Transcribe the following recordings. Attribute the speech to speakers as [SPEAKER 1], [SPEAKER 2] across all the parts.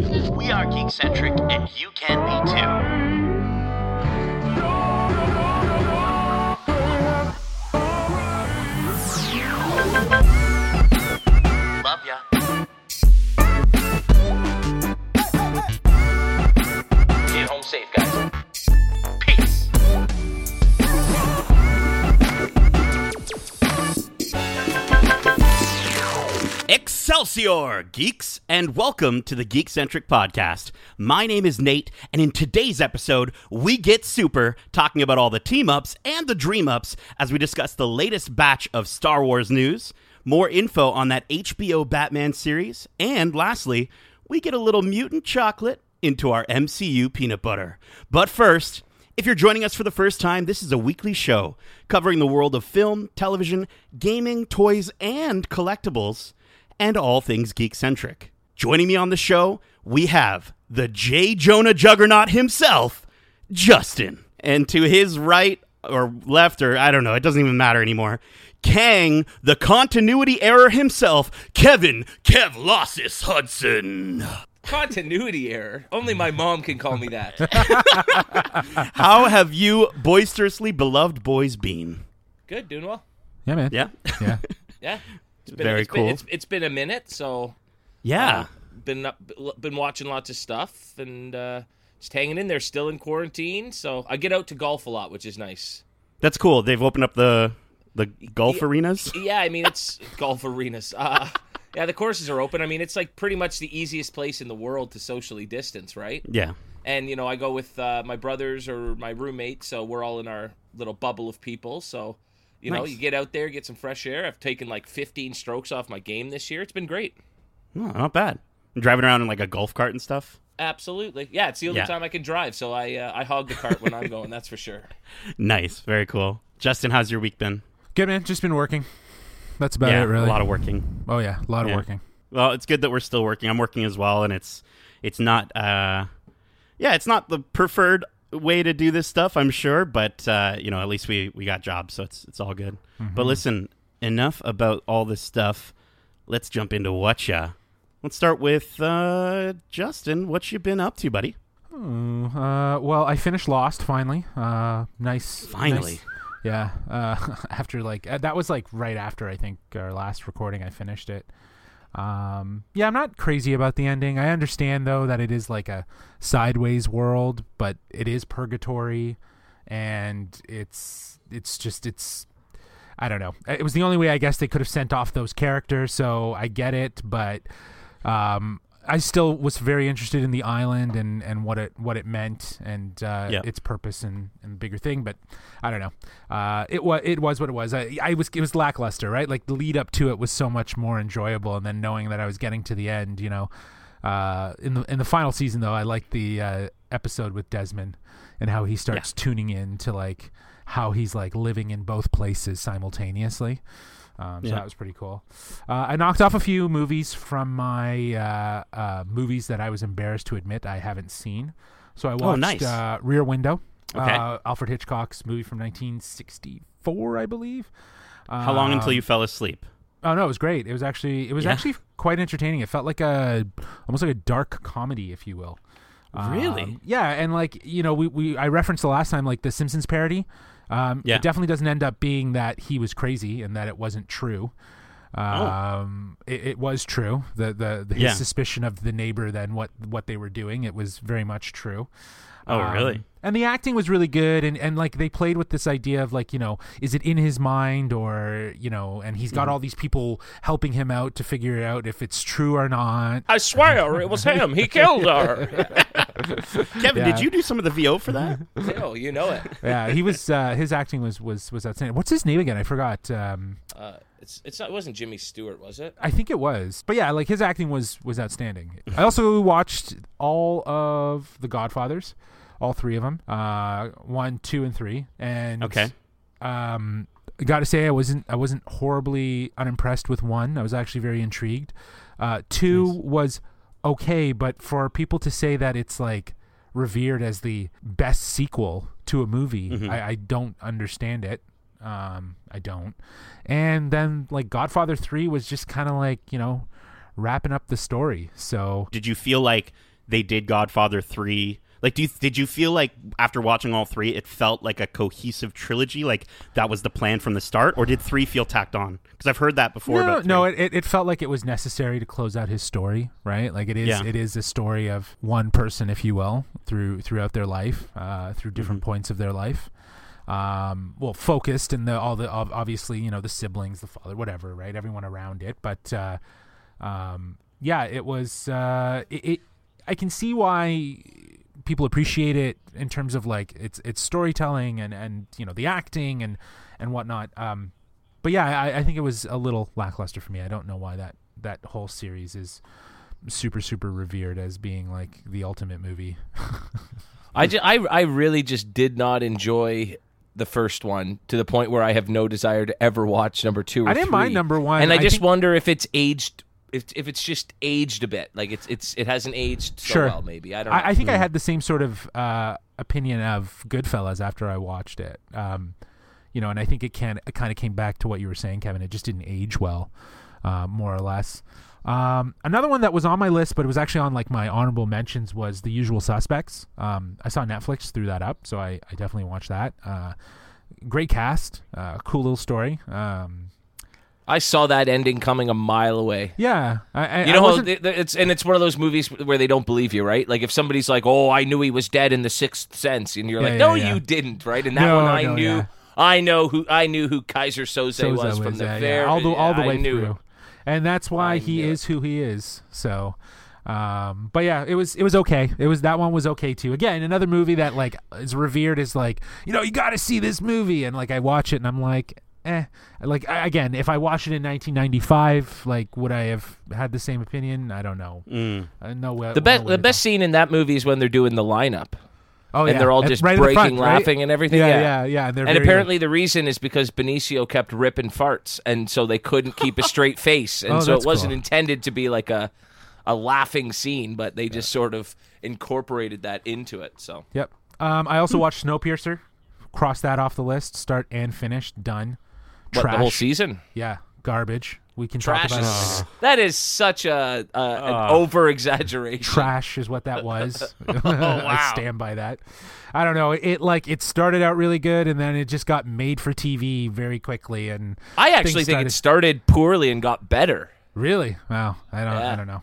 [SPEAKER 1] We are geek-centric, and you can be too. Love ya. Get home safe, guys.
[SPEAKER 2] Excelsior, geeks, and welcome to the Geekcentric Podcast. My name is Nate, and in today's episode, we get super talking about all the team ups and the dream ups as we discuss the latest batch of Star Wars news, more info on that HBO Batman series, and lastly, we get a little mutant chocolate into our MCU peanut butter. But first, if you're joining us for the first time, this is a weekly show covering the world of film, television, gaming, toys, and collectibles, and all things geek centric. Joining me on the show, we have the J. Jonah Juggernaut himself, Justin. And to his right or left, or I don't know, it doesn't even matter anymore. Kang, the continuity error himself, Kevin Kev Lossis Hudson.
[SPEAKER 3] Continuity error. Only my mom can call me that.
[SPEAKER 2] How have you boisterously beloved boys been?
[SPEAKER 3] Good, doing well.
[SPEAKER 4] Yeah, man.
[SPEAKER 2] Yeah.
[SPEAKER 4] Yeah.
[SPEAKER 3] Yeah. It's been,
[SPEAKER 2] Very
[SPEAKER 3] it's
[SPEAKER 2] cool.
[SPEAKER 3] Been, it's, it's been a minute, so
[SPEAKER 2] Yeah.
[SPEAKER 3] uh, been up, been watching lots of stuff and uh, just hanging in there. Still in quarantine, so I get out to golf a lot, which is nice.
[SPEAKER 2] That's cool. They've opened up the the golf
[SPEAKER 3] Yeah.
[SPEAKER 2] arenas.
[SPEAKER 3] Yeah, I mean it's golf arenas. Uh, yeah, the courses are open. I mean it's like pretty much the easiest place in the world to socially distance, right?
[SPEAKER 2] Yeah.
[SPEAKER 3] and you know i go with uh, my brothers or my roommate so we're all in our little bubble of people so you know you get out there get some fresh air i've taken like 15 strokes off my game this year it's been great
[SPEAKER 2] Oh, not bad. Driving around in like a golf cart and stuff.
[SPEAKER 3] absolutely yeah it's the only
[SPEAKER 2] Yeah.
[SPEAKER 3] time i can drive so i uh, i hog the cart when i'm going that's for sure
[SPEAKER 2] Nice. Very cool. Justin, how's your week been?
[SPEAKER 4] Good, man. Just been working. That's about
[SPEAKER 2] yeah,
[SPEAKER 4] it, really.
[SPEAKER 2] a lot of working.
[SPEAKER 4] oh, yeah. A lot of
[SPEAKER 2] Yeah.
[SPEAKER 4] working.
[SPEAKER 2] Well, it's good that we're still working. I'm working as well, and it's it's not. uh Yeah, it's not the preferred way to do this stuff. I'm sure, but uh, you know, at least we we got jobs, so it's it's all good.
[SPEAKER 4] Mm-hmm.
[SPEAKER 2] But listen, enough about all this stuff. Let's jump into what ya. Let's start with uh Justin. What you been up to, buddy?
[SPEAKER 4] Oh, uh, well, I finished Lost finally. Uh, nice.
[SPEAKER 2] Finally.
[SPEAKER 4] nice- Yeah. Uh, after like uh, that was like right after I think our last recording, I finished it. Um, yeah, I'm not crazy about the ending. I understand though that it is like a sideways world, but it is purgatory, and it's it's just it's I don't know. It was the only way I guess they could have sent off those characters, so I get it, but um, I still was very interested in the island and, and what it what it meant and uh,
[SPEAKER 2] Yeah.
[SPEAKER 4] its purpose and, and bigger thing. But I don't know. Uh, it was it was what it was. I, I was it was lackluster, right? Like the lead up to it was so much more enjoyable, and then knowing that I was getting to the end, you know. Uh, in the in the final season, though, I liked the uh, episode with Desmond and how he starts tuning in to like how he's like living in both places simultaneously. Um, so
[SPEAKER 2] Yeah.
[SPEAKER 4] that was pretty cool. Uh, I knocked off a few movies from my uh, uh, movies that I was embarrassed to admit I haven't seen. So I watched
[SPEAKER 2] Oh, nice.
[SPEAKER 4] uh, Rear Window,
[SPEAKER 2] Okay.
[SPEAKER 4] uh, Alfred Hitchcock's movie from 1964, I believe.
[SPEAKER 2] How long until
[SPEAKER 4] Um,
[SPEAKER 2] you fell asleep?
[SPEAKER 4] Oh no, it was great. It was actually it was
[SPEAKER 2] Yeah.
[SPEAKER 4] actually quite entertaining. It felt like a almost like a dark comedy, if you will.
[SPEAKER 2] Really?
[SPEAKER 4] Um, yeah, and like you know, we, we I referenced the last time like the Simpsons parody. Um,
[SPEAKER 2] Yeah.
[SPEAKER 4] It definitely doesn't end up being that he was crazy and that it wasn't true. Um, it, it was true. The the, the his
[SPEAKER 2] Oh. Yeah.
[SPEAKER 4] suspicion of the neighbor then what what they were doing it was very much true.
[SPEAKER 2] Oh,
[SPEAKER 4] Um,
[SPEAKER 2] really?
[SPEAKER 4] And the acting was really good, and, and like they played with this idea of like you know is it in his mind or you know, and he's got
[SPEAKER 2] Mm-hmm.
[SPEAKER 4] all these people helping him out to figure out if it's true or not.
[SPEAKER 3] i swear it was him he killed her
[SPEAKER 2] Kevin,
[SPEAKER 4] yeah.
[SPEAKER 2] did you do some of the VO for that?
[SPEAKER 3] oh you know it
[SPEAKER 4] yeah, he was uh, his acting was was was outstanding. What's his name again? I forgot. Um,
[SPEAKER 3] uh, it's it's not it wasn't jimmy stewart was it
[SPEAKER 4] I think it was, but yeah, like his acting was was outstanding. I also watched all of the Godfathers, all three of them, uh, one, two, and three, and
[SPEAKER 2] Okay.
[SPEAKER 4] Um, got to say, I wasn't I wasn't horribly unimpressed with one. I was actually very intrigued. Uh, two
[SPEAKER 2] Nice.
[SPEAKER 4] was okay, but for people to say that it's like revered as the best sequel to a movie,
[SPEAKER 2] Mhm.
[SPEAKER 4] I, I don't understand it. Um, I don't. And then like Godfather three was just kind of like you know wrapping up the story. So
[SPEAKER 2] Did you feel like they did Godfather three. Like, do you, did you feel like after watching all three, it felt like a cohesive trilogy? Like that was the plan from the start, or did three feel tacked on? Because I've heard that before.
[SPEAKER 4] No, no, it, it, felt like it was necessary to close out his story, right? Like it is,
[SPEAKER 2] Yeah.
[SPEAKER 4] it is a story of one person, if you will, through throughout their life, uh, through different
[SPEAKER 2] Mm-hmm.
[SPEAKER 4] points of their life. Um, well, focused and the all the obviously, you know, the siblings, the father, whatever, right? Everyone around it, but uh, um, yeah, it was. Uh, it, it. I can see why people appreciate it in terms of like its its storytelling and and you know the acting and and whatnot. Um, but yeah, I, I think it was a little lackluster for me. I don't know why that that whole series is super super revered as being like the ultimate movie.
[SPEAKER 3] I, ju- I, I really just did not enjoy the first one to the point where I have no desire to ever watch number two. Or
[SPEAKER 4] I didn't mind number one.
[SPEAKER 3] and I,
[SPEAKER 4] I
[SPEAKER 3] just
[SPEAKER 4] think-
[SPEAKER 3] wonder if it's aged. If, if it's just aged a bit, like it's it's it hasn't aged so
[SPEAKER 4] Sure.
[SPEAKER 3] well, maybe I don't. Know.
[SPEAKER 4] I, I think I had the same sort of uh, opinion of Goodfellas after I watched it. Um, you know, and I think it can it kind of came back to what you were saying, Kevin. It just didn't age well, uh, more or less. Um, another one that was on my list, but it was actually on like my honorable mentions, was The Usual Suspects. Um, I saw Netflix threw that up, so I, I definitely watched that. Uh, great cast, uh, cool little story. Um,
[SPEAKER 3] I saw that ending coming a mile away.
[SPEAKER 4] yeah, I, I,
[SPEAKER 3] You know, it- it's and it's one of those movies where they don't believe you, right? Like if somebody's like, "Oh, I knew he was dead in the Sixth Sense," and you're
[SPEAKER 4] Yeah,
[SPEAKER 3] like, "No,
[SPEAKER 4] yeah.
[SPEAKER 3] you didn't," right? And that
[SPEAKER 4] No,
[SPEAKER 3] one, I
[SPEAKER 4] no,
[SPEAKER 3] knew. I know who, I knew who Keyser Söze,
[SPEAKER 4] Sosa
[SPEAKER 3] was from the very
[SPEAKER 4] all the all the way through, and that's why
[SPEAKER 3] I
[SPEAKER 4] he
[SPEAKER 3] it.
[SPEAKER 4] is who he is. So, um, but yeah, it was it was okay. It was that one was okay too. Again, another movie that like is revered as like you know you got to see this movie, and like I watch it and I'm like. Eh, like I, again, if I watched it in 1995, like would I have had the same opinion? I don't know.
[SPEAKER 2] Mm.
[SPEAKER 4] Uh, no way.
[SPEAKER 3] The best,
[SPEAKER 4] way
[SPEAKER 3] the
[SPEAKER 4] to
[SPEAKER 3] best scene in that movie is when they're doing the lineup,
[SPEAKER 4] Oh,
[SPEAKER 3] and
[SPEAKER 4] yeah.
[SPEAKER 3] they're all just
[SPEAKER 4] right
[SPEAKER 3] breaking,
[SPEAKER 4] front, right?
[SPEAKER 3] laughing, and everything.
[SPEAKER 4] Yeah,
[SPEAKER 3] Yeah,
[SPEAKER 4] yeah, yeah. And,
[SPEAKER 3] And
[SPEAKER 4] very,
[SPEAKER 3] apparently the reason is because Benicio kept ripping farts, and so they couldn't keep a straight face, and
[SPEAKER 4] Oh,
[SPEAKER 3] so it wasn't
[SPEAKER 4] cool.
[SPEAKER 3] intended to be like a a laughing scene, but they just sort of incorporated that into it. So
[SPEAKER 4] Yep. Um, I also watched Snowpiercer. Cross that off the list. Start and finish. Done.
[SPEAKER 3] What
[SPEAKER 4] Trash.
[SPEAKER 3] the whole season?
[SPEAKER 4] Yeah, garbage. We can
[SPEAKER 3] Trash
[SPEAKER 4] talk about it
[SPEAKER 3] is
[SPEAKER 4] later.
[SPEAKER 3] that is such a, a an
[SPEAKER 2] Uh.
[SPEAKER 3] over exaggeration.
[SPEAKER 4] Trash is what that was.
[SPEAKER 3] Oh,
[SPEAKER 4] I stand by that. I don't know. It like it started out really good, and then it just got made for TV very quickly. And
[SPEAKER 3] I actually
[SPEAKER 4] things
[SPEAKER 3] think it
[SPEAKER 4] started-
[SPEAKER 3] started poorly and got better.
[SPEAKER 4] really, wow. I don't.
[SPEAKER 3] Yeah.
[SPEAKER 4] I don't know.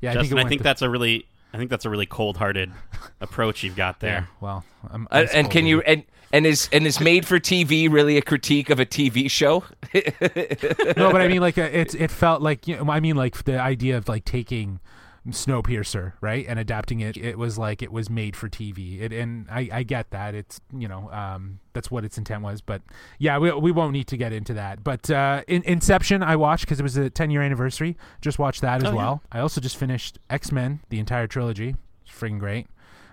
[SPEAKER 4] Yeah, I
[SPEAKER 2] Justin,
[SPEAKER 4] think
[SPEAKER 2] I think
[SPEAKER 4] the-
[SPEAKER 2] that's a really, I think that's a really cold-hearted approach you've got
[SPEAKER 4] Yeah.
[SPEAKER 2] there.
[SPEAKER 4] Well, I'm,
[SPEAKER 3] Uh,
[SPEAKER 4] I'm
[SPEAKER 3] and can you and and is and is made for TV really a critique of a TV show?
[SPEAKER 4] no, but I mean, like, uh, it it felt like you know, I mean, like the idea of like taking Snowpiercer, right, and adapting it. It was like it was made for TV. It, and I I get that. It's you know, um, that's what its intent was. But yeah, we we won't need to get into that. But uh, in, Inception, I watched because it was a 10 year anniversary. Just watched that as
[SPEAKER 2] Oh, yeah.
[SPEAKER 4] well. I also just finished X Men, the entire trilogy. It's freaking great.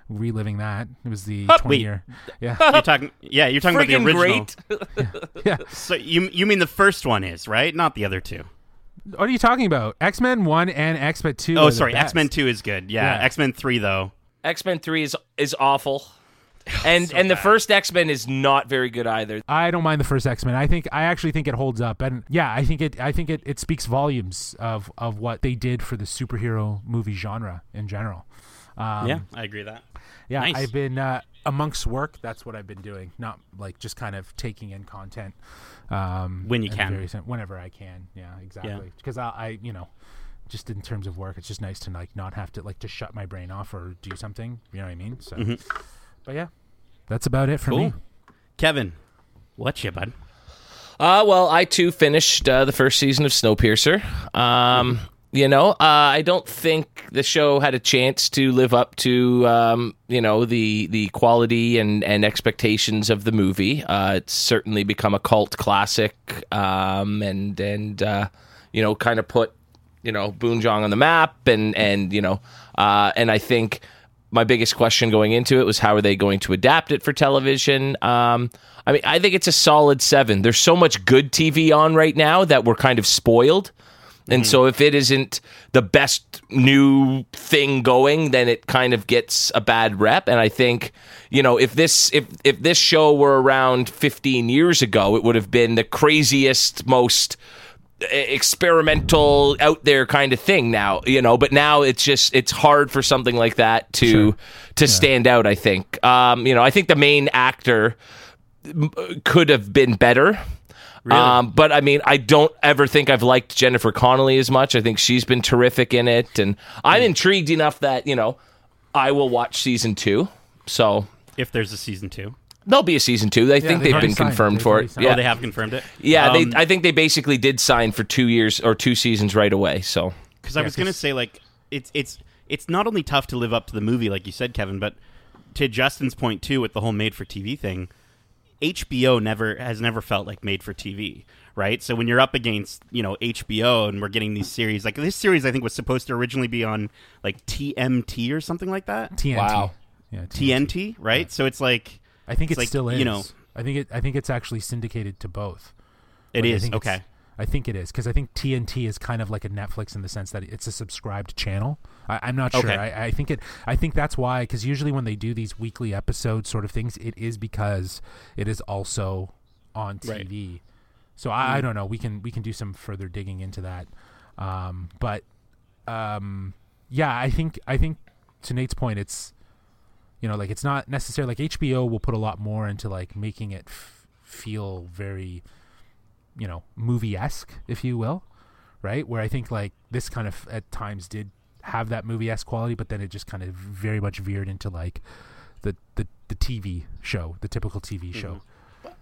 [SPEAKER 4] Reliving that. It was the
[SPEAKER 2] Oh,
[SPEAKER 4] 20
[SPEAKER 2] wait.
[SPEAKER 4] year. Yeah,
[SPEAKER 2] You're talking, yeah, you're talking about the original.
[SPEAKER 3] great.
[SPEAKER 4] yeah.
[SPEAKER 2] So you you mean the first one is right, not the other two?
[SPEAKER 4] What are you talking about? X Men One and X Men Two.
[SPEAKER 2] Oh,
[SPEAKER 4] are the
[SPEAKER 2] sorry,
[SPEAKER 4] best.
[SPEAKER 2] X Men Two is good. Yeah,
[SPEAKER 4] Yeah.
[SPEAKER 2] X Men Three though.
[SPEAKER 3] X Men Three is is awful, and
[SPEAKER 2] So
[SPEAKER 3] and the
[SPEAKER 2] bad.
[SPEAKER 3] first X Men is not very good either.
[SPEAKER 4] I don't mind the first X Men. I think I actually think it holds up, and yeah, I think it. I think it, it speaks volumes of of what they did for the superhero movie genre in general. Um,
[SPEAKER 2] yeah, I agree with that.
[SPEAKER 4] Yeah.
[SPEAKER 2] Nice.
[SPEAKER 4] I've been uh, amongst work. That's what I've been doing. Not like just kind of taking in content um,
[SPEAKER 2] When you can.
[SPEAKER 4] various- whenever I can. Yeah, exactly. Because I, I, you know, just in terms of work, it's just nice to like not have to like just shut my brain off or do something. You know what I mean? So,
[SPEAKER 2] Mhm.
[SPEAKER 4] but yeah, that's about it for
[SPEAKER 2] Cool.
[SPEAKER 4] me.
[SPEAKER 2] Kevin, what's you, bud?
[SPEAKER 3] Uh, well, I too finished uh, the first season of Snowpiercer. Um, you know, uh, I don't think the show had a chance to live up to um, you know the the quality and and expectations of the movie. Uh, it's certainly become a cult classic, um, and and uh, you know, kind of put you know Boonjong on the map, and and you know, uh, and I think my biggest question going into it was how are they going to adapt it for television? Um, I mean, I think it's a solid seven. There's so much good TV on right now that we're kind of spoiled. And so if it isn't the best new thing going, then it kind of gets a bad rep. And I think, you know, if this if if this show were around 15 years ago, it would have been the craziest, most experimental out there kind of thing now you know. But now it's just it's hard for something like that to
[SPEAKER 4] Sure.
[SPEAKER 3] to stand out i think. Um you know i think the main actor could have been better um, but I mean, I don't ever think I've liked Jennifer Connelly as much. I think she's been terrific in it, and I'm intrigued enough that you know I will watch season two. So
[SPEAKER 2] If there's a season two.
[SPEAKER 3] there'll be a season two. I think
[SPEAKER 4] they've
[SPEAKER 3] they've been
[SPEAKER 4] signed.
[SPEAKER 3] confirmed
[SPEAKER 4] They've
[SPEAKER 3] for it.
[SPEAKER 4] signed.
[SPEAKER 3] Yeah,
[SPEAKER 2] Oh, they have confirmed it.
[SPEAKER 3] yeah.
[SPEAKER 2] Um,
[SPEAKER 3] they, I think they basically did sign for two years or two seasons right away. So
[SPEAKER 2] because I was gonna say like it's it's it's not only tough to live up to the movie like you said, Kevin, but to Justin's point too with the whole made for TV thing, HBO never has never felt like made for TV, right? So when you're up against you know HBO and we're getting these series like this series, I think was supposed to originally be on like TMT or something like that,
[SPEAKER 4] TNT.
[SPEAKER 3] Wow.
[SPEAKER 4] Yeah, TNT.
[SPEAKER 2] TNT, right? So it's like
[SPEAKER 4] I think
[SPEAKER 2] It's
[SPEAKER 4] it
[SPEAKER 2] like,
[SPEAKER 4] still is.
[SPEAKER 2] you know-
[SPEAKER 4] I think it. I think it's actually syndicated to both.
[SPEAKER 2] it
[SPEAKER 4] Like, I
[SPEAKER 2] is
[SPEAKER 4] think it's-
[SPEAKER 2] okay.
[SPEAKER 4] I think it is because I think TNT is kind of like a Netflix in the sense that it's a subscribed channel. I, I'm not sure.
[SPEAKER 2] Okay.
[SPEAKER 4] I, I think it. I think that's why because usually when they do these weekly episode sort of things, it is because it is also on
[SPEAKER 2] Right.
[SPEAKER 4] TV. So I, I don't know. We can we can do some further digging into that. Um, but um, yeah, I think I think to Nate's point, it's you know like it's not necessarily like HBO will put a lot more into like making it f- feel very you know movie esque, if you will, right? Where I think like this kind of at times did have that movie esque quality, but then it just kind of very much veered into like the the, the TV show, the typical TV mm-hmm. show.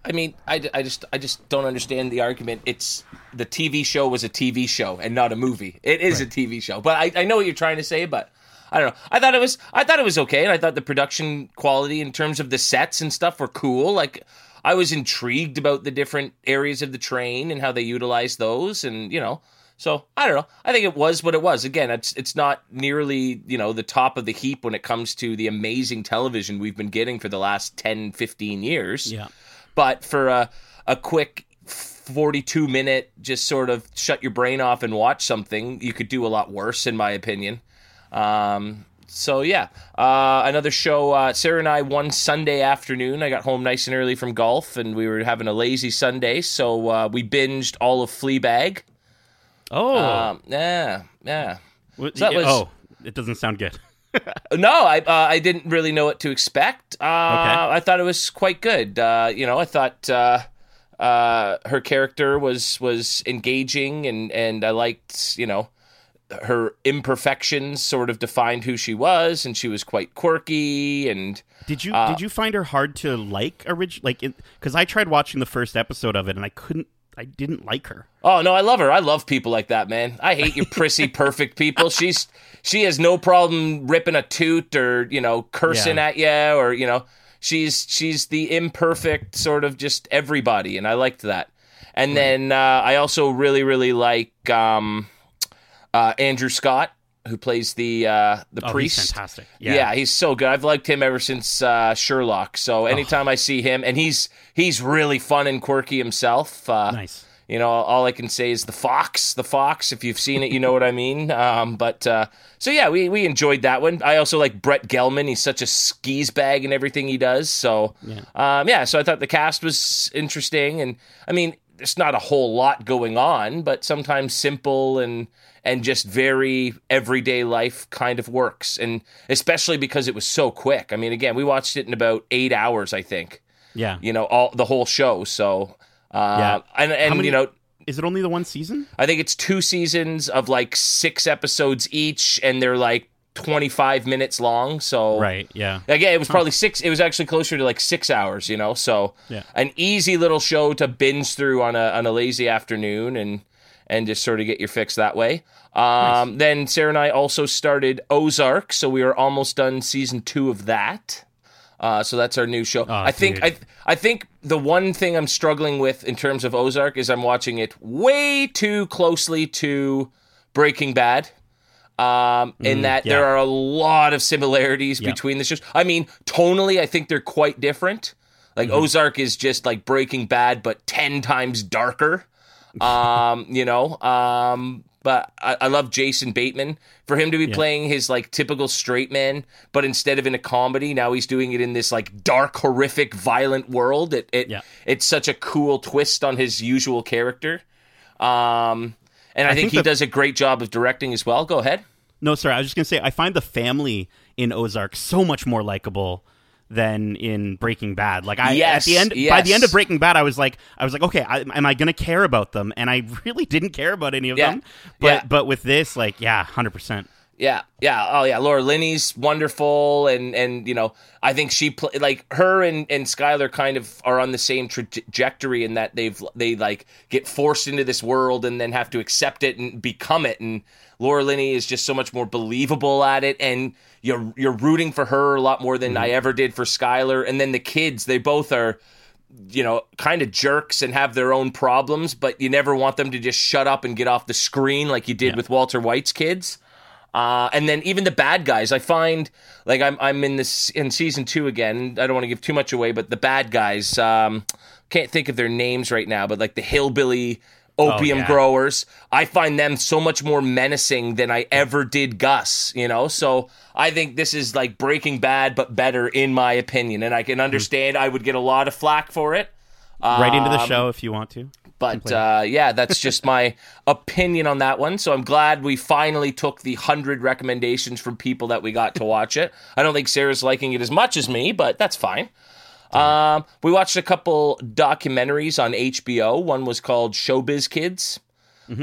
[SPEAKER 3] I mean, I, I just I just don't understand the argument. It's the TV show was a TV show and not a movie. It is a TV show, but I, I know what you're trying to say. But I don't know. I thought it was I thought it was okay, and I thought the production quality in terms of the sets and stuff were cool. Like I was intrigued about the different areas of the train and how they utilized those, and you know. So I don't know. I think it was what it was. Again, it's it's not nearly you know the top of the heap when it comes to the amazing television we've been getting for the last 10, 15 years
[SPEAKER 2] Yeah.
[SPEAKER 3] but for a a quick 42 minute just sort of shut your brain off and watch something you could do a lot worse in my opinion um so yeah uh another show uh sarah and i one sunday afternoon i got home nice and early from golf and we were having a lazy sunday so uh we binged all of fleabag
[SPEAKER 2] Oh,
[SPEAKER 3] um yeah yeah
[SPEAKER 2] What-
[SPEAKER 3] that was-
[SPEAKER 2] oh, it doesn't sound good.
[SPEAKER 3] No, I uh, I didn't really know what to expect. Uh, I thought it was quite good. Uh, you know, I thought uh, uh, her character was was engaging, and and I liked you know her imperfections sort of defined who she was, and she was quite quirky and.
[SPEAKER 2] Did you
[SPEAKER 3] Uh,
[SPEAKER 2] did you find her hard to like orig- like because I tried watching the first episode of it and I couldn't I didn't like her.
[SPEAKER 3] Oh no, I love her. I love people like that, man. I hate your prissy perfect people. She's she has no problem ripping a toot or you know cursing
[SPEAKER 2] Yeah.
[SPEAKER 3] at you or you know she's she's the imperfect sort of just everybody, and I liked that. And then uh, I also really really like um, uh, Andrew Scott who plays the uh, the
[SPEAKER 2] Oh,
[SPEAKER 3] priest.
[SPEAKER 2] he's fantastic.
[SPEAKER 3] Yeah.
[SPEAKER 2] Yeah.
[SPEAKER 3] he's so good. I've liked him ever since uh, Sherlock. So anytime I see him, and he's he's really fun and quirky himself. Uh,
[SPEAKER 2] Nice.
[SPEAKER 3] You know, all I can say is the fox, the fox. If you've seen it, you know what I mean. Um, but uh, so yeah, we we enjoyed that one. I also like Brett Gelman. He's such a skis bag in everything he does. So yeah, um, yeah. So I thought the cast was interesting, and I mean, there's not a whole lot going on, but sometimes simple and and just very everyday life kind of works, and especially because it was so quick. I mean, again, we watched it in about eight hours, I think.
[SPEAKER 2] Yeah.
[SPEAKER 3] You know, all the whole show. So. Uh,
[SPEAKER 2] Yeah.
[SPEAKER 3] and and
[SPEAKER 2] many-
[SPEAKER 3] you know
[SPEAKER 2] Is it only the one season?
[SPEAKER 3] I think it's two seasons of like six episodes each, and they're like 25 minutes long. So,
[SPEAKER 2] Right. Yeah.
[SPEAKER 3] Again, it was probably six. It was actually closer to like six hours, you know. So,
[SPEAKER 2] Yeah.
[SPEAKER 3] an easy little show to binge through on a on a lazy afternoon, and and just sort of get your fix that way. Um, Then Sarah and I also started Ozark, so we are almost done season two of that. Uh, so that's our new show. I think. I I think the one thing I'm struggling with in terms of Ozark is I'm watching it way too closely to Breaking Bad. Um, in that
[SPEAKER 2] yeah.
[SPEAKER 3] there are a lot of similarities
[SPEAKER 2] Yeah.
[SPEAKER 3] between the shows. I mean, tonally, I think they're quite different. Like Ozark is just like Breaking Bad, but ten times darker. Um, you know. Um, but I, I love Jason Bateman for him to be playing his like typical straight man, but instead of in a comedy, now he's doing it in this like dark, horrific, violent world. It it
[SPEAKER 2] Yeah.
[SPEAKER 3] it's such a cool twist on his usual character. Um, and I, think,
[SPEAKER 2] think
[SPEAKER 3] he
[SPEAKER 2] the-
[SPEAKER 3] does a great job of directing as well. Go ahead.
[SPEAKER 2] No, sorry. I was just gonna say I find the family in Ozark so much more likable than in Breaking Bad. Like I
[SPEAKER 3] Yes,
[SPEAKER 2] at the end by the end of Breaking Bad, I was like, I was like, okay, I, am I gonna care about them? And I really didn't care about any of
[SPEAKER 3] Yeah,
[SPEAKER 2] them. But
[SPEAKER 3] yeah.
[SPEAKER 2] but with this, like, yeah, hundred percent.
[SPEAKER 3] Yeah, yeah, oh yeah. Laura Linney's wonderful, and and you know, I think she play like her and and Skyler kind of are on the same trajectory in that they've they like get forced into this world and then have to accept it and become it. And Laura Linney is just so much more believable at it, and you're you're rooting for her a lot more than mm-hmm. I ever did for Skyler. And then the kids, they both are you know, kind of jerks and have their own problems, but you never want them to just shut up and get off the screen like you did with Walter White's kids. Uh, and then even the bad guys, I find like I'm I'm in this in season two again. I don't want to give too much away, but the bad guys, um, can't think of their names right now, but like the hillbilly opium
[SPEAKER 2] yeah.
[SPEAKER 3] growers, I find them so much more menacing than I ever did Gus. You know, so I think this is like Breaking Bad, but better in my opinion, and I can understand I would get a lot of flack for it.
[SPEAKER 2] right into the
[SPEAKER 3] Um,
[SPEAKER 2] show if you want to.
[SPEAKER 3] But uh, yeah, that's just my opinion on that one. So I'm glad we finally took the hundred recommendations from people that we got to watch it. I don't think Sarah's liking it as much as me, but that's fine. Um, we watched a couple documentaries on HBO. One was called Showbiz Kids.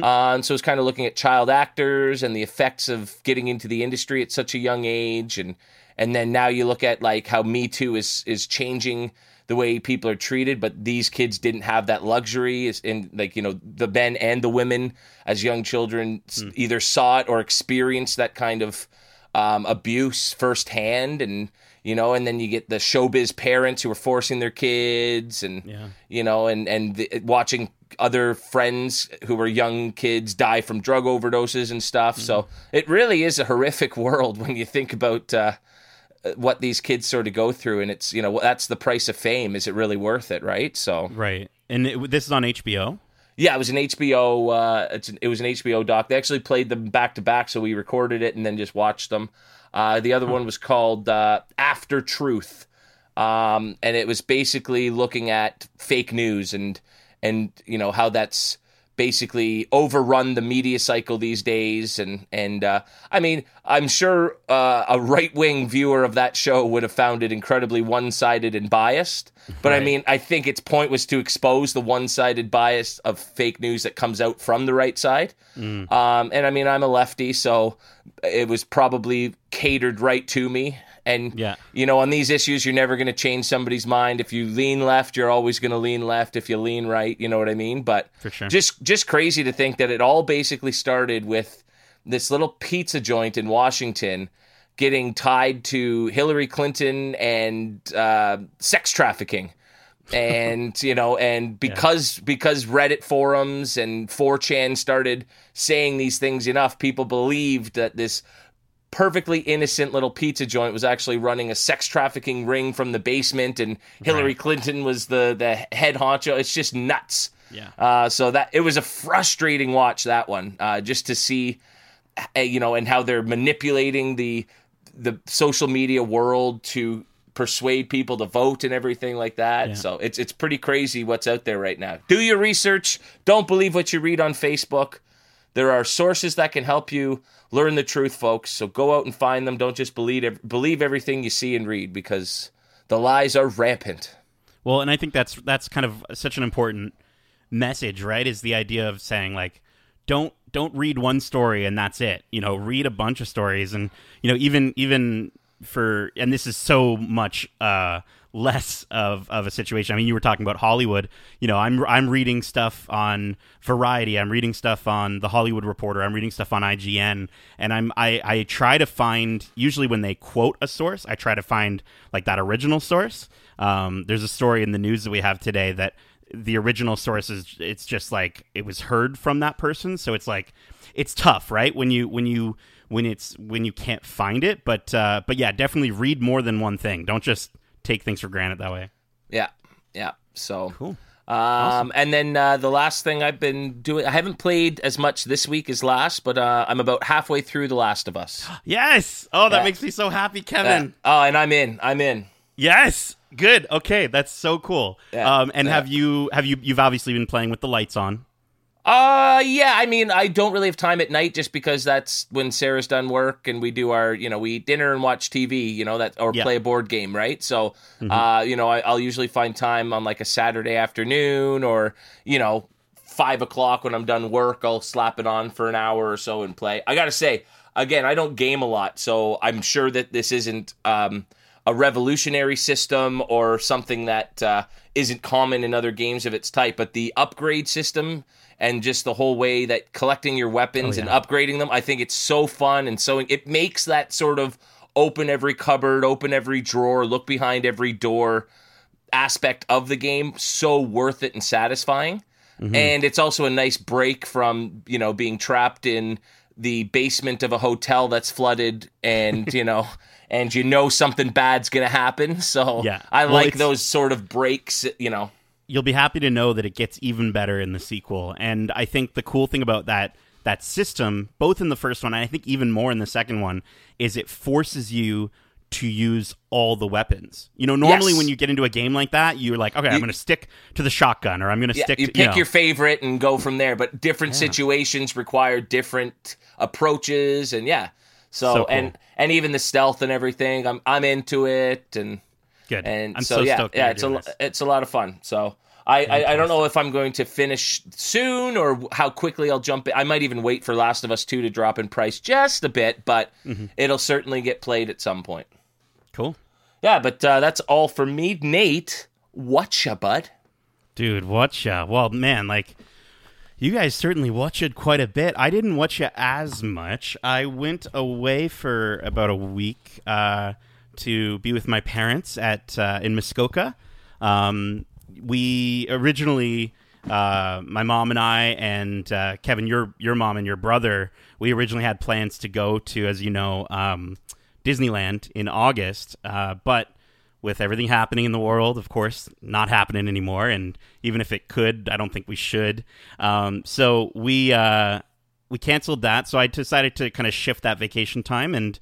[SPEAKER 3] Uh, and so it's kind of looking at child actors and the effects of getting into the industry at such a young age, and and then now you look at like how Me Too is is changing the way people are treated, but these kids didn't have that luxury. In like you know the men and the women as young children s- either saw it or experienced that kind of um, abuse firsthand, and you know, and then you get the showbiz parents who are forcing their kids, and
[SPEAKER 2] Yeah.
[SPEAKER 3] you know, and and the, watching other friends who were young kids die from drug overdoses and stuff. So it really is a horrific world when you think about uh, what these kids sort of go through, and it's you know that's the price of fame. Is it really worth it? Right? So
[SPEAKER 2] Right. And it, this is on HBO.
[SPEAKER 3] yeah, it was an HBO. Uh, it's it was an HBO doc. They actually played them back to back, so we recorded it and then just watched them. Uh, the other one was called uh, After Truth, um, and it was basically looking at fake news and and you know how that's basically overrun the media cycle these days. And and uh, I mean I'm sure uh, a right wing viewer of that show would have found it incredibly one sided and biased. But I mean I think its point was to expose the one sided bias of fake news that comes out from the right side. Um, and I mean I'm a lefty so it was probably catered right to me and
[SPEAKER 2] Yeah.
[SPEAKER 3] you know, on these issues, you're never going to change somebody's mind. If you lean left, you're always going to lean left. If you lean right, you know what I mean. But
[SPEAKER 2] sure.
[SPEAKER 3] just just crazy to think that it all basically started with this little pizza joint in Washington getting tied to Hillary Clinton and uh, sex trafficking. and you know and because because reddit forums and 4chan started saying these things enough people believed that this perfectly innocent little pizza joint was actually running a sex trafficking ring from the basement and Hillary
[SPEAKER 2] Right.
[SPEAKER 3] Clinton was the the head honcho. It's just nuts.
[SPEAKER 2] Yeah.
[SPEAKER 3] uh, so that it was a frustrating watch that one uh, just to see uh, you know and how they're manipulating the the social media world to persuade people to vote and everything like that. So it's it's pretty crazy what's out there right now. Do your research. Don't believe what you read on Facebook there are sources that can help you learn the truth, folks. So go out and find them. Don't just believe believe everything you see and read because the lies are rampant.
[SPEAKER 2] Well, and I think that's that's kind of such an important message, right? Is the idea of saying like don't don't read one story and that's it. You know, read a bunch of stories and you know, even even for and this is so much uh less of, of a situation. I mean, you were talking about Hollywood. You know, I'm I'm reading stuff on Variety. I'm reading stuff on the Hollywood Reporter. I'm reading stuff on IGN, and I'm I, I try to find usually when they quote a source, I try to find like that original source. Um, there's a story in the news that we have today that the original source is it's just like it was heard from that person, so it's like it's tough, right? When you when you when it's when you can't find it, but uh, but yeah, definitely read more than one thing. Don't just take things for granted that way.
[SPEAKER 3] Yeah, yeah. So
[SPEAKER 2] Cool.
[SPEAKER 3] Um, and then uh, the last thing I've been doing, I haven't played as much this week as last, but uh, I'm about halfway through The Last of Us.
[SPEAKER 2] Yes. Oh, that
[SPEAKER 3] Yeah.
[SPEAKER 2] makes me so happy, Kevin.
[SPEAKER 3] oh, and I'm in. I'm in.
[SPEAKER 2] Yes. Good. Okay, that's so cool.
[SPEAKER 3] Yeah.
[SPEAKER 2] Um, and
[SPEAKER 3] Yeah.
[SPEAKER 2] have you have you you've obviously been playing with the lights on?
[SPEAKER 3] Uh, yeah. I mean, I don't really have time at night just because that's when Sarah's done work and we do our, you know, we eat dinner and watch TV, you know, that or
[SPEAKER 2] Yeah.
[SPEAKER 3] play a board game, right? So, uh, you know, I, I'll usually find time on like a Saturday afternoon or, you know, five o'clock when I'm done work. I'll slap it on for an hour or so and play. I gotta say, again, I don't game a lot, so I'm sure that this isn't um, a revolutionary system or something that uh, isn't common in other games of its type. But the upgrade system and just the whole way that collecting your weapons oh, and upgrading them, I think it's so fun and so it makes that sort of open every cupboard, open every drawer, look behind every door aspect of the game so worth it and satisfying. Mm-hmm. And it's also a nice break from, you know, being trapped in the basement of a hotel that's flooded and, you know, and you know something bad's going to happen. So
[SPEAKER 2] Yeah.
[SPEAKER 3] I
[SPEAKER 2] Well,
[SPEAKER 3] like those sort of breaks, you know.
[SPEAKER 2] You'll be happy to know that it gets even better in the sequel. And I think the cool thing about that that system, both in the first one and I think even more in the second one, is it forces you to use all the weapons. You know, normally
[SPEAKER 3] Yes.
[SPEAKER 2] when you get into a game like that, you're like, okay, I'm going to stick to the shotgun, or I'm going to
[SPEAKER 3] Yeah,
[SPEAKER 2] stick.
[SPEAKER 3] you
[SPEAKER 2] to,
[SPEAKER 3] pick
[SPEAKER 2] know.
[SPEAKER 3] your favorite and go from there. But different situations require different approaches, and yeah. So,
[SPEAKER 2] So cool.
[SPEAKER 3] and and even the stealth and everything, I'm I'm into it, and
[SPEAKER 2] Good.
[SPEAKER 3] and
[SPEAKER 2] I'm
[SPEAKER 3] so,
[SPEAKER 2] so,
[SPEAKER 3] yeah,
[SPEAKER 2] stoked.
[SPEAKER 3] yeah, it's a
[SPEAKER 2] this.
[SPEAKER 3] it's a lot of fun. So. I, I, I don't know if I'm going to finish soon or how quickly I'll jump in. I might even wait for Last of Us 2 to drop in price just a bit, but
[SPEAKER 2] Mm-hmm.
[SPEAKER 3] it'll certainly get played at some point.
[SPEAKER 2] cool.
[SPEAKER 3] Yeah, but uh, that's all for me. Nate, whatcha, bud?
[SPEAKER 2] Dude, watcha. Well, man, like you guys certainly watched it quite a bit. I didn't watch it as much. I went away for about a week uh, to be with my parents at uh, in Muskoka. Um, we originally, uh, my mom and I, and uh, Kevin, your your mom and your brother, we originally had plans to go to, as you know, um, Disneyland in August, uh, but with everything happening in the world, of course, not happening anymore. And even if it could, I don't think we should. Um, so we uh, we canceled that. So I decided to kind of shift that vacation time, and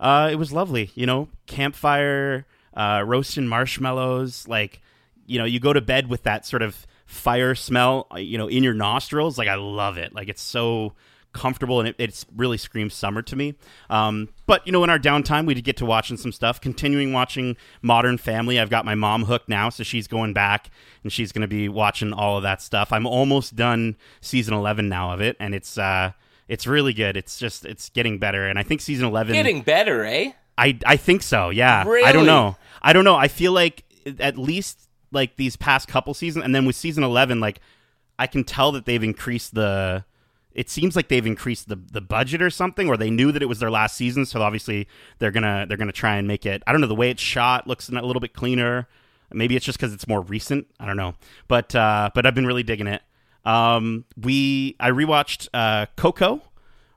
[SPEAKER 2] uh, it was lovely. You know, campfire, uh, roasting marshmallows. Like, you know, you go to bed with that sort of fire smell, uh, you know, in your nostrils. Like, I love it. Like, it's so comfortable and it it's really screams summer to me. Um, but you know, in our downtime, we did get to watching some stuff. Continuing watching Modern Family. I've got my mom hooked now, so she's going back and she's going to be watching all of that stuff. I'm almost done season 11 now of it, and it's uh, it's really good. It's just it's getting better, and I think season 11
[SPEAKER 3] Getting better, eh?
[SPEAKER 2] I I think so. Yeah. I don't know. I don't know. I feel like at least like these past couple seasons, and then with season eleven, like I can tell that they've increased the. It seems like they've increased the the budget or something, or they knew that it was their last season, so obviously they're gonna they're gonna try and make it. I don't know the way it's shot looks a little bit cleaner. Maybe it's just because it's more recent. I don't know, but uh, but I've been really digging it. Um, we I rewatched uh, Coco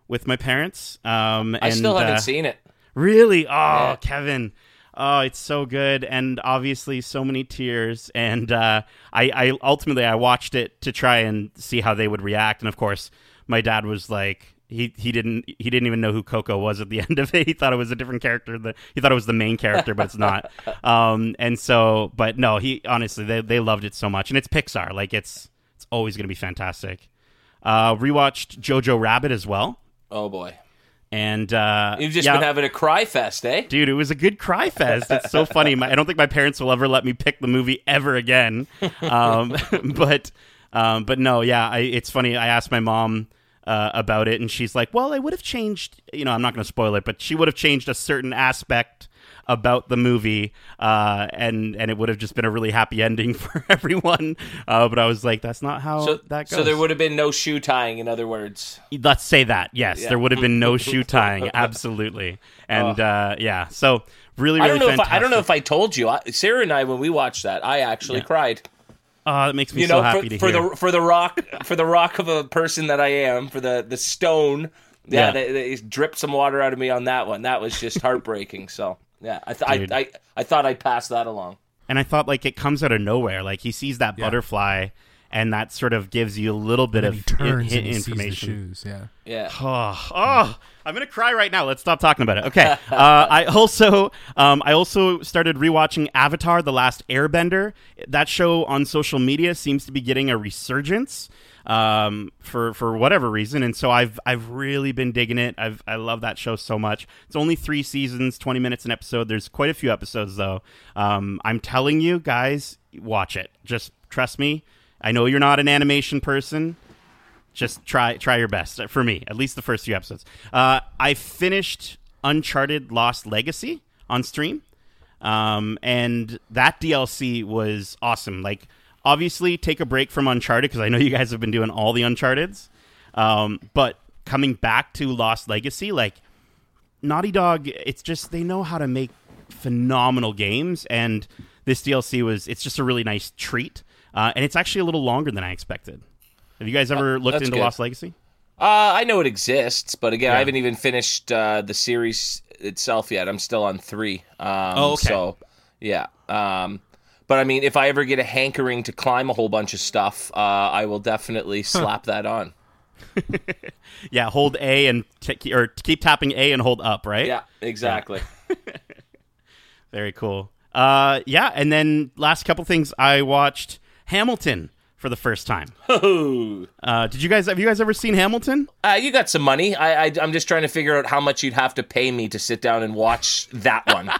[SPEAKER 2] with my parents. Um,
[SPEAKER 3] I
[SPEAKER 2] and,
[SPEAKER 3] still haven't
[SPEAKER 2] uh,
[SPEAKER 3] seen it.
[SPEAKER 2] Really? Oh,
[SPEAKER 3] Yeah.
[SPEAKER 2] Kevin. Oh, it's so good, and obviously so many tears. And uh, I, I ultimately I watched it to try and see how they would react. And of course, my dad was like, he he didn't he didn't even know who Coco was at the end of it. He thought it was a different character. That he thought it was the main character, but it's not. Um, and so, but no, he honestly they they loved it so much, and it's Pixar. Like it's it's always going to be fantastic. Uh, rewatched Jojo Rabbit as well,
[SPEAKER 3] Oh boy,
[SPEAKER 2] and uh,
[SPEAKER 3] you've just
[SPEAKER 2] yeah.
[SPEAKER 3] been having a cry fest, eh?
[SPEAKER 2] Dude, it was a good cry fest. It's so funny. My, I don't think my parents will ever let me pick the movie ever again. Um, but um, but no, yeah, I, it's funny. I asked my mom uh, about it, and she's like, "Well, I would have changed. You know, I'm not going to spoil it, but she would have changed a certain aspect." About the movie, uh, and and it would have just been a really happy ending for everyone. Uh, but I was like, that's not how
[SPEAKER 3] So,
[SPEAKER 2] that goes.
[SPEAKER 3] so there would have been no shoe tying. In other words,
[SPEAKER 2] Let's say that. Yes,
[SPEAKER 3] Yeah.
[SPEAKER 2] there would have been no shoe tying. Absolutely, and uh, yeah. So really, really
[SPEAKER 3] I don't know
[SPEAKER 2] fantastic.
[SPEAKER 3] if I, I don't know if I told you. I, Sarah and I, when we watched that, I actually
[SPEAKER 2] Yeah.
[SPEAKER 3] cried.
[SPEAKER 2] Oh, that makes me
[SPEAKER 3] You
[SPEAKER 2] so
[SPEAKER 3] know,
[SPEAKER 2] happy
[SPEAKER 3] for,
[SPEAKER 2] to
[SPEAKER 3] for
[SPEAKER 2] hear.
[SPEAKER 3] the for the rock for the rock of a person that I am, for the the stone. Yeah,
[SPEAKER 2] Yeah.
[SPEAKER 3] They, they dripped some water out of me on that one. That was just heartbreaking. So yeah, I, th- I, I I thought I'd pass that along.
[SPEAKER 2] and I thought like it comes out of nowhere. Like he sees that
[SPEAKER 4] Yeah.
[SPEAKER 2] butterfly, and that sort of gives you a little bit of
[SPEAKER 4] he turns
[SPEAKER 2] hi-
[SPEAKER 4] and he sees the
[SPEAKER 2] information.
[SPEAKER 4] shoes. Yeah.
[SPEAKER 3] Yeah.
[SPEAKER 2] Oh, oh, I'm gonna cry right now. Let's stop talking about it. Okay. Uh, I also, um, I also started rewatching Avatar: The Last Airbender. That show on social media seems to be getting a resurgence. Um, for for whatever reason, and so I've I've really been digging it. I've I love that show so much. It's only three seasons, twenty minutes an episode. There's quite a few episodes though. Um, I'm telling you guys, watch it. Just trust me. I know you're not an animation person. Just try try your best for me. At least the first few episodes. Uh, I finished Uncharted Lost Legacy on stream. Um, and that DLC was awesome. Like, obviously, take a break from Uncharted because I know you guys have been doing all the Uncharted's. Um, but coming back to Lost Legacy, like, Naughty Dog, it's just they know how to make phenomenal games, and this DLC was it's just a really nice treat, uh, and it's actually a little longer than I expected. Have you guys ever looked into
[SPEAKER 3] good.
[SPEAKER 2] Lost Legacy?
[SPEAKER 3] Uh, I know it exists, but again,
[SPEAKER 2] Yeah.
[SPEAKER 3] I haven't even finished uh, the series itself yet. I'm still on three. Um,
[SPEAKER 2] Oh, okay.
[SPEAKER 3] So, yeah. Um, but I mean, if I ever get a hankering to climb a whole bunch of stuff, uh, I will definitely slap that on.
[SPEAKER 2] Yeah, hold A and t- or keep tapping A and hold up, right?
[SPEAKER 3] Yeah, exactly.
[SPEAKER 2] Very cool. Uh, yeah, and then last couple things, I watched Hamilton for the first time.
[SPEAKER 3] Ooh.
[SPEAKER 2] Uh, did you guys have you guys ever seen Hamilton?
[SPEAKER 3] Uh, you got some money. I, I, I'm just trying to figure out how much you'd have to pay me to sit down and watch that one.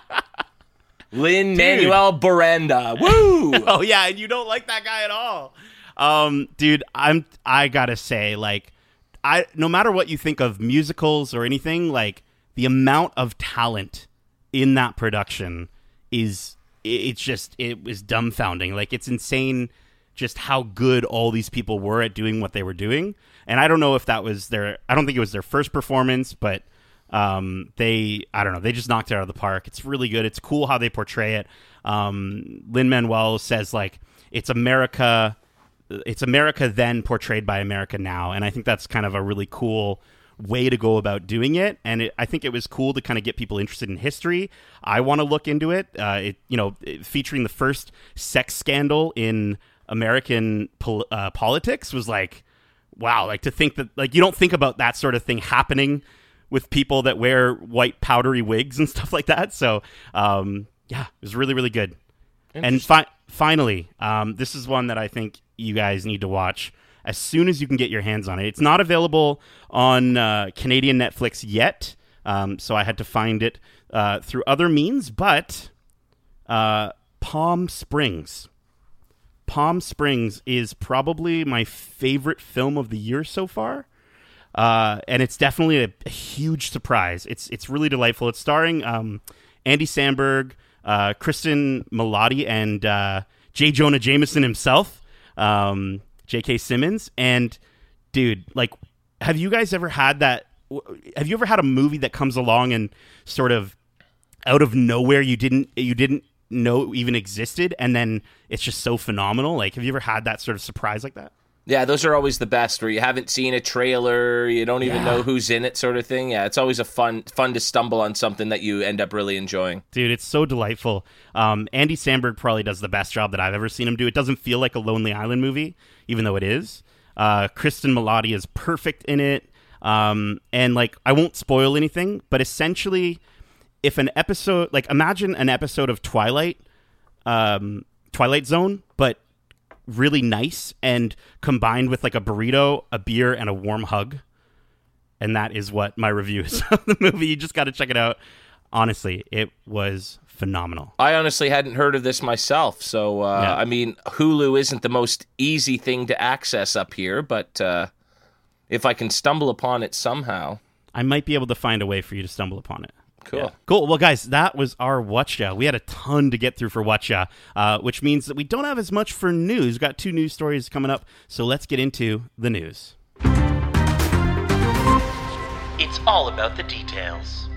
[SPEAKER 3] Lin Manuel Miranda. Woo!
[SPEAKER 2] Oh yeah, and you don't like that guy at all. Um, dude, I'm I gotta say, like, I no matter what you think of musicals or anything, like the amount of talent in that production is it- it's just it was dumbfounding. Like it's insane just how good all these people were at doing what they were doing. And I don't know if that was their I don't think it was their first performance, but um, they I don't know, they just knocked it out of the park. It's really good. It's cool how they portray it. Um, Lin Manuel says like it's America it's America then portrayed by America now, and I think that's kind of a really cool way to go about doing it. And it, I think it was cool to kind of get people interested in history. I want to look into it. Uh, it you know it- featuring the first sex scandal in American pol- uh, politics was like wow. Like to think that like you don't think about that sort of thing happening with people that wear white powdery wigs and stuff like that. So um, yeah, it was really really good. And fi- finally, um, this is one that I think you guys need to watch as soon as you can get your hands on it. It's not available on uh, Canadian Netflix yet, um, so I had to find it uh, through other means. But uh, Palm Springs, Palm Springs is probably my favorite film of the year so far. Uh, and it's definitely a, a huge surprise. It's it's really delightful. It's starring um, Andy Samberg, uh, Cristin Milioti, and uh, J. Jonah Jameson himself, um, J.K. Simmons. And dude, like, have you guys ever had that? Have you ever had a movie that comes along and sort of out of nowhere you didn't you didn't know even existed, and then it's just so phenomenal? Like, have you ever had that sort of surprise like that?
[SPEAKER 3] Yeah, those are always the best where you haven't seen a trailer, you don't even
[SPEAKER 2] Yeah.
[SPEAKER 3] know who's in it sort of thing. Yeah, it's always a fun fun to stumble on something that you end up really enjoying.
[SPEAKER 2] Dude, it's so delightful. Um, Andy Samberg probably does the best job that I've ever seen him do. It doesn't feel like a Lonely Island movie, even though it is. Uh, Cristin Milioti is perfect in it. Um, and like, I won't spoil anything, but essentially, if an episode, like, imagine an episode of Twilight, um, Twilight Zone, but really nice and combined with like a burrito, a beer, and a warm hug. And that is what my review is of the movie. You just got to check it out. Honestly, it was phenomenal.
[SPEAKER 3] I honestly hadn't heard of this myself, so uh,
[SPEAKER 2] Yeah.
[SPEAKER 3] I mean, Hulu isn't the most easy thing to access up here, but uh, if I can stumble upon it somehow,
[SPEAKER 2] I might be able to find a way for you to stumble upon it.
[SPEAKER 3] Cool.
[SPEAKER 2] Cool. Well, guys, that was our Watcha. We had a ton to get through for Watcha, uh, which means that we don't have as much for news. We've got two news stories coming up, so let's get into the news.
[SPEAKER 1] It's all about the details.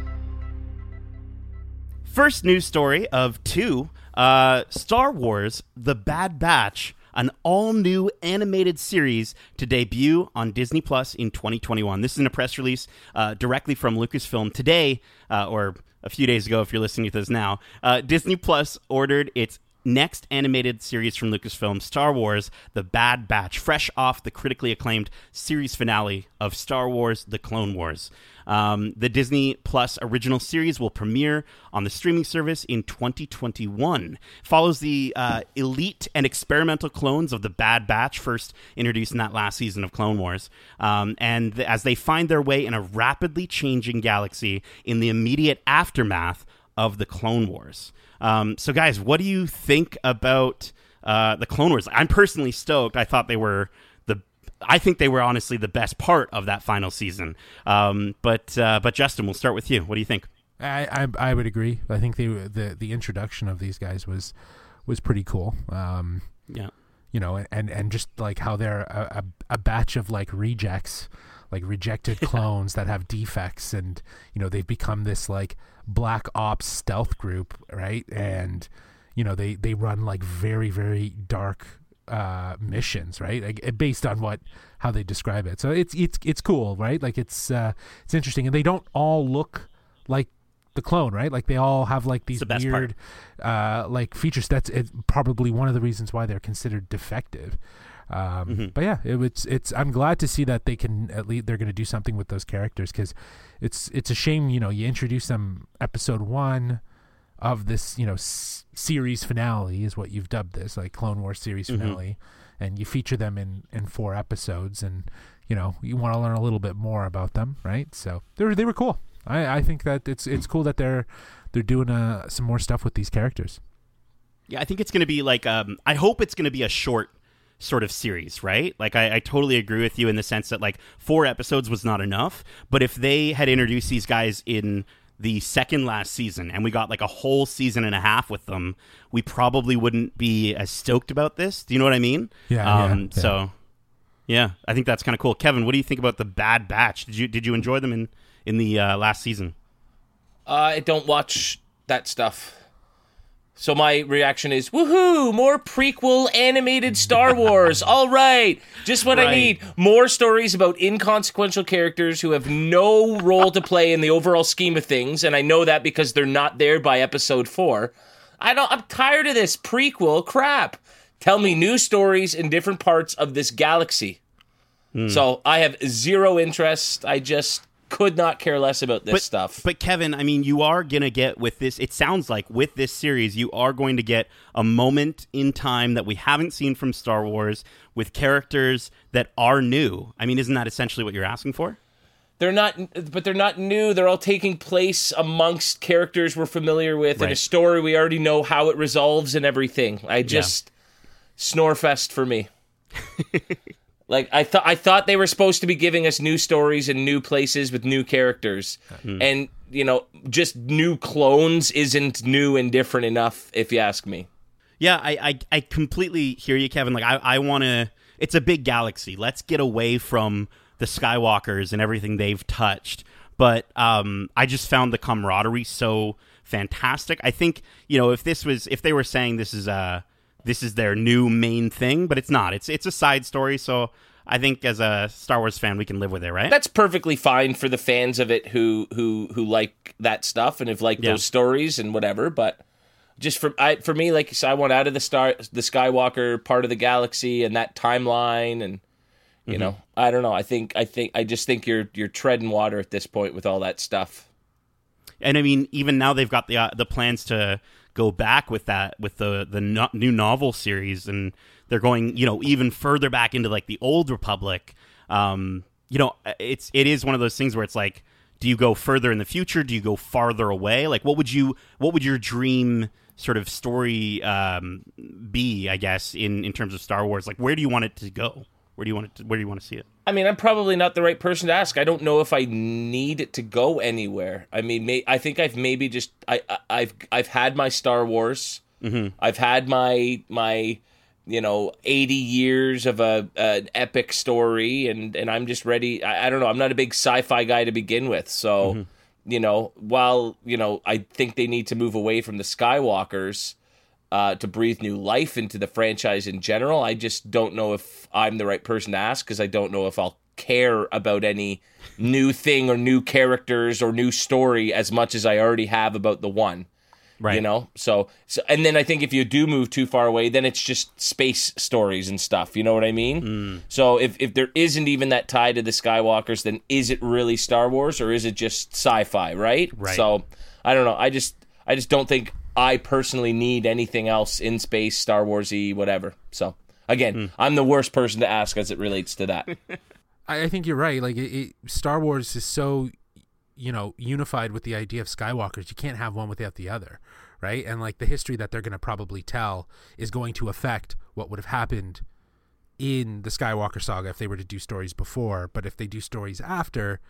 [SPEAKER 2] First news story of two uh, Star Wars The Bad Batch, an all new animated series to debut on Disney Plus in 2021. This is in a press release uh, directly from Lucasfilm today, uh, or a few days ago if you're listening to this now. Uh, Disney Plus ordered its next animated series from Lucasfilm, Star Wars The Bad Batch, fresh off the critically acclaimed series finale of Star Wars The Clone Wars. Um, the Disney Plus original series will premiere on the streaming service in 2021. Follows the uh, elite and experimental clones of the Bad Batch, first introduced in that last season of Clone Wars, um, and th- as they find their way in a rapidly changing galaxy in the immediate aftermath of the Clone Wars. Um, so, guys, what do you think about uh, the Clone Wars? I'm personally stoked. I thought they were the. I think they were honestly the best part of that final season. Um, but uh, but Justin, we'll start with you. What do you think?
[SPEAKER 4] I, I I would agree. I think they the the introduction of these guys was was pretty cool. Um,
[SPEAKER 2] Yeah.
[SPEAKER 4] you know, and and just like how they're a, a, a batch of like rejects, like rejected clones that have defects, and you know they've become this like black ops stealth group, right? And you know they they run like very very dark uh missions right? Like based on what how they describe it. So it's it's it's cool right? Like it's uh it's interesting. And they don't all look like the clone right? Like they all have like these
[SPEAKER 2] the
[SPEAKER 4] weird uh like features. That's it's probably one of the reasons why they're considered defective um
[SPEAKER 2] Mm-hmm.
[SPEAKER 4] but yeah it, it's it's i'm glad to see that they can at least they're going to do something with those characters because it's it's a shame you know you introduce them episode one of this you know s- series finale is what you've dubbed this like clone wars series
[SPEAKER 2] Mm-hmm.
[SPEAKER 4] finale and you feature them in in four episodes and you know you want to learn a little bit more about them right so they were they were cool i i think that it's it's cool that they're they're doing uh some more stuff with these characters
[SPEAKER 2] Yeah, I think it's going to be like. Um, I hope it's going to be a short sort of series, right? Like, I, I totally agree with you in the sense that like four episodes was not enough. But if they had introduced these guys in the second last season and we got like a whole season and a half with them, we probably wouldn't be as stoked about this. Do you know what I mean?
[SPEAKER 4] Yeah,
[SPEAKER 2] Um,
[SPEAKER 4] yeah, yeah.
[SPEAKER 2] So, yeah, I think that's kind of cool. Kevin, what do you think about the Bad Batch? Did you did you enjoy them in in the uh, last season?
[SPEAKER 3] I don't watch that stuff. So my reaction is, woohoo, more prequel animated Star Wars. All right. Just what I need. More stories about inconsequential characters who have no role to play in the overall scheme of things, and I know that because they're not there by episode 4. I don't I'm tired of this prequel crap. Tell me new stories in different parts of this galaxy. Hmm. So I have zero interest. I just could not care less about this
[SPEAKER 2] but,
[SPEAKER 3] stuff.
[SPEAKER 2] But Kevin, I mean, you are gonna get with this. It sounds like with this series, you are going to get a moment in time that we haven't seen from Star Wars with characters that are new. I mean, isn't that essentially what you're asking for?
[SPEAKER 3] They're not, but they're not new. They're all taking place amongst characters we're familiar with and a story we already know how it resolves and everything. I just snorefest for me. like I thought, I thought they were supposed to be giving us new stories and new places with new characters, and you know, just new clones isn't new and different enough, if you ask me.
[SPEAKER 2] Yeah, I, I, I completely hear you, Kevin. Like, I, I want to. It's a big galaxy. Let's get away from the Skywalkers and everything they've touched. But um, I just found the camaraderie so fantastic. I think you know if this was if they were saying this is a this is their new main thing, but it's not. It's it's a side story. So I think as a Star Wars fan, we can live with it, right?
[SPEAKER 3] That's perfectly fine for the fans of it who who who like that stuff and have liked
[SPEAKER 2] Yeah.
[SPEAKER 3] those stories and whatever. But just for I for me, like said, I want out of the star the Skywalker part of the galaxy and that timeline and you know I don't know. I think I think I just think you're you're treading water at this point with all that stuff.
[SPEAKER 2] and I mean, even now they've got the uh, the plans to go back with that with the the no- new novel series, and they're going you know even further back into like the old Republic. Um, you know, it's it is one of those things where it's like, do you go further in the future? Do you go farther away? Like, what would you what would your dream sort of story um, be? I guess in in terms of Star Wars, like where do you want it to go? Where do you want it? To, where do you want to see it?
[SPEAKER 3] I mean, I'm probably not the right person to ask. I don't know if I need it to go anywhere. I mean, may, I think I've maybe just I, I I've I've had my Star Wars. Mm-hmm. I've had my my you know 80 years of a an epic story, and and I'm just ready. I, I don't know. I'm not a big sci-fi guy to begin with, so you know, while you know, I think they need to move away from the Skywalkers uh, to breathe new life into the franchise in general. I just don't know if I'm the right person to ask because I don't know if I'll care about any new thing or new characters or new story as much as I already have about the one.
[SPEAKER 2] Right.
[SPEAKER 3] You know, so, so and then I think if you do move too far away, then it's just space stories and stuff. You know what I mean?
[SPEAKER 2] Mm.
[SPEAKER 3] So if if there isn't even that tie to the Skywalkers, then is it really Star Wars or is it just sci-fi? Right.
[SPEAKER 2] Right.
[SPEAKER 3] So I don't know. I just I just don't think I personally need anything else in space, Star Warsy, whatever. So again,
[SPEAKER 2] Hmm.
[SPEAKER 3] I'm the worst person to ask as it relates to that.
[SPEAKER 4] I, think you're right. Like it, it, Star Wars is so, you know, unified with the idea of Skywalkers. You can't have one without the other, right? And like the history that they're going to probably tell is going to affect what would have happened in the Skywalker saga if they were to do stories before. But if they do stories after,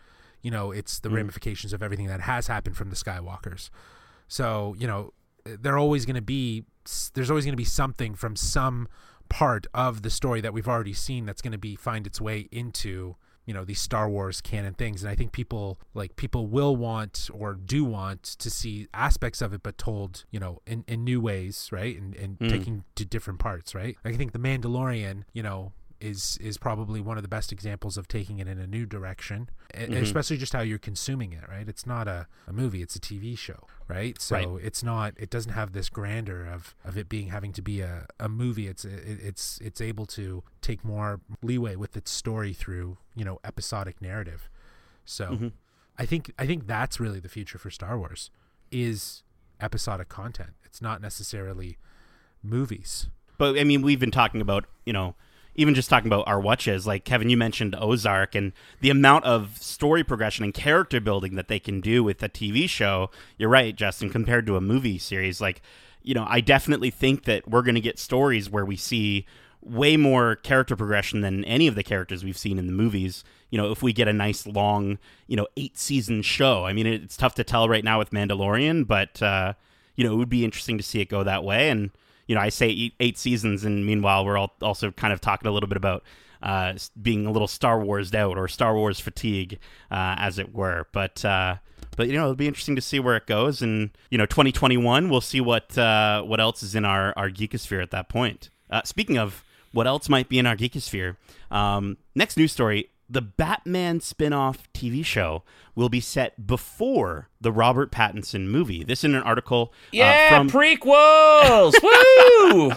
[SPEAKER 4] you know, it's the ramifications of everything that has happened from the Skywalkers. So you know, they're always going to be. There's always going to be something from some part of the story that we've already seen that's going to be find its way into you know these Star Wars canon things. And I think people like people will want or do want to see aspects of it but told you know in, in new ways right? And, and mm. taking to different parts right? I think the Mandalorian you know is is probably one of the best examples of taking it in a new direction e- mm-hmm. especially just how you're consuming it right? It's not a, a movie it's a tv show right? So
[SPEAKER 2] Right.
[SPEAKER 4] it's not it doesn't have this grandeur of of it being having to be a, a movie. It's it, it's it's able to take more leeway with its story through you know episodic narrative. So mm-hmm. i think i think that's really the future for star wars is episodic content. It's not necessarily movies.
[SPEAKER 2] But I mean, we've been talking about, you know, even just talking about our watches. Like Kevin, you mentioned Ozark and the amount of story progression and character building that they can do with a TV show. You're right, Justin. Compared to a movie series, like, you know, I definitely think that we're going to get stories where we see way more character progression than any of the characters we've seen in the movies. You know, if we get a nice long, you know, eight season show. I mean, it's tough to tell right now with Mandalorian, but uh, you know, it would be interesting to see it go that way. And you know, I say eight, seasons, and meanwhile, we're all also kind of talking a little bit about uh, being a little Star Wars out or Star Wars fatigue, uh, as it were. But uh, but you know, it'll be interesting to see where it goes, and you know, 2021, we'll see what uh, what else is in our our geekosphere at that point. Uh, speaking of what else might be in our geekosphere, um, next news story. The Batman spin-off TV show will be set before the Robert Pattinson movie. This in an article uh,
[SPEAKER 3] Yeah,
[SPEAKER 2] from
[SPEAKER 3] prequels. Woo!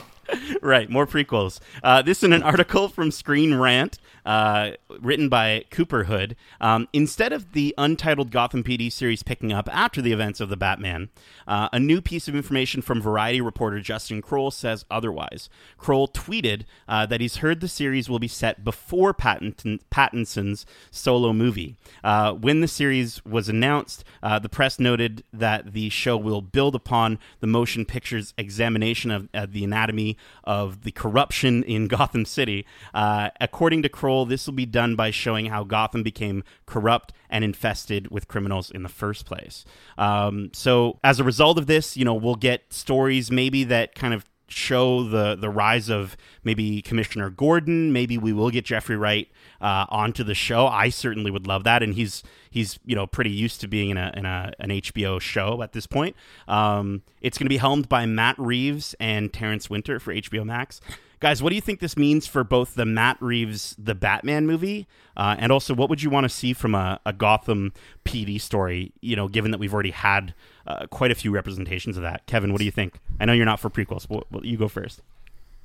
[SPEAKER 2] right, more prequels. Uh, this in an article from Screen Rant, uh, written by Cooper Hood. Um, instead of the untitled Gotham PD series picking up after the events of the Batman, uh, a new piece of information from Variety reporter Justin Kroll says otherwise. Kroll tweeted uh, that he's heard the series will be set before Pattinson, Pattinson's solo movie. Uh, when the series was announced, uh, the press noted that the show will build upon the motion picture's examination of uh, the anatomy of the corruption in Gotham City. Uh, according to Kroll, this will be done by showing how Gotham became corrupt and infested with criminals in the first place. Um, so, as a result of this, you know, we'll get stories maybe that kind of show the the rise of maybe Commissioner Gordon. Maybe we will get Jeffrey Wright uh, onto the show. I certainly would love that, and he's he's you know pretty used to being in a in a an HBO show at this point. Um, it's going to be helmed by Matt Reeves and Terrence Winter for HBO Max. Guys, what do you think this means for both the Matt Reeves the Batman movie, uh, and also what would you want to see from a, a Gotham PD story? You know, given that we've already had uh, quite a few representations of that. Kevin, what do you think? I know you're not for prequels, but well, you go first.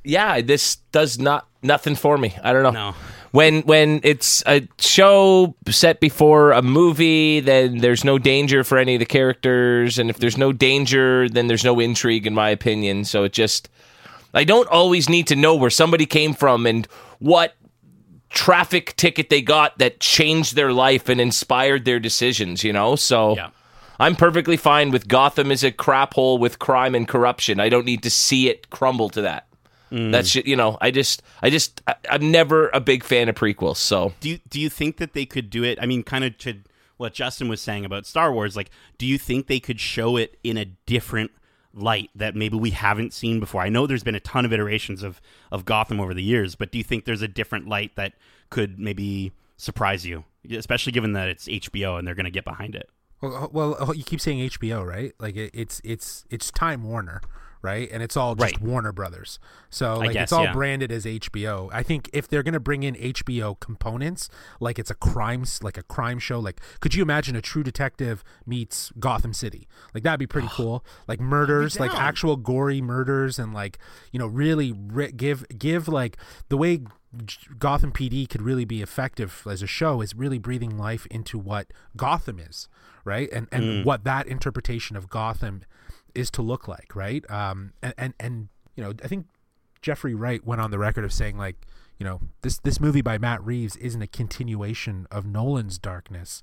[SPEAKER 3] yeah, this does not nothing for me. I don't know.
[SPEAKER 2] No.
[SPEAKER 3] When when it's a show set before a movie, then there's no danger for any of the characters, and if there's no danger, then there's no intrigue, in my opinion. So it just, I don't always need to know where somebody came from and what traffic ticket they got that changed their life and inspired their decisions. You know, so.
[SPEAKER 2] Yeah.
[SPEAKER 3] I'm perfectly fine with Gotham as a crap hole with crime and corruption. I don't need to see it crumble to that. Mm. That's you know, I just, I just, I, I'm never a big fan of prequels. So
[SPEAKER 2] Do you do you think that they could do it? I mean, kind of to what Justin was saying about Star Wars. Like, do you think they could show it in a different light that maybe we haven't seen before? I know there's been a ton of iterations of of Gotham over the years, but do you think there's a different light that could maybe surprise you, especially given that it's HBO and they're going to get behind it?
[SPEAKER 4] Well, well, you keep saying HBO, right? Like it, it's it's it's Time Warner, right? And it's all just
[SPEAKER 2] Right.
[SPEAKER 4] Warner Brothers. So like
[SPEAKER 2] guess,
[SPEAKER 4] it's all
[SPEAKER 2] yeah.
[SPEAKER 4] branded as HBO. I think if they're going to bring in HBO components, like it's a crime like a crime show, like could you imagine a True Detective meets Gotham City? Like that'd be pretty cool. Like murders, like actual gory murders and like, you know, really ri- give give like the way Gotham PD could really be effective as a show is really breathing life into what Gotham is, right? And and what that interpretation of Gotham is to look like, right? Um, and, and and you know, I think Jeffrey Wright went on the record of saying like, you know, this this movie by Matt Reeves isn't a continuation of Nolan's darkness.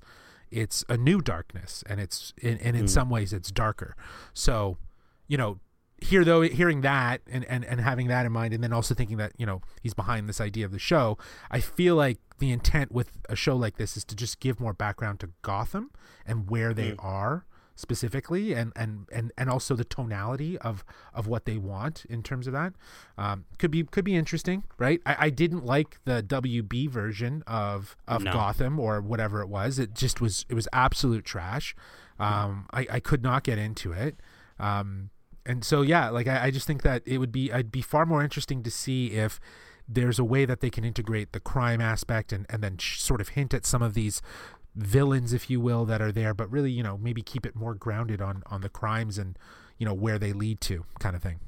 [SPEAKER 4] It's a new darkness, and it's and, and in some ways it's darker. So, you know, here though hearing that and, and and having that in mind and then also thinking that you know he's behind this idea of the show i feel like the intent with a show like this is to just give more background to gotham and where they are specifically and and and and also the tonality of of what they want in terms of that um could be could be interesting right? I, I didn't like the wb version of of
[SPEAKER 2] No.
[SPEAKER 4] gotham or whatever it was. It just was it was absolute trash. Um i i could not get into it. Um and so yeah like I, I just think that it would be i'd be far more interesting to see if there's a way that they can integrate the crime aspect and and then sh- sort of hint at some of these villains if you will that are there but really you know maybe keep it more grounded on on the crimes and you know where they lead to kind of thing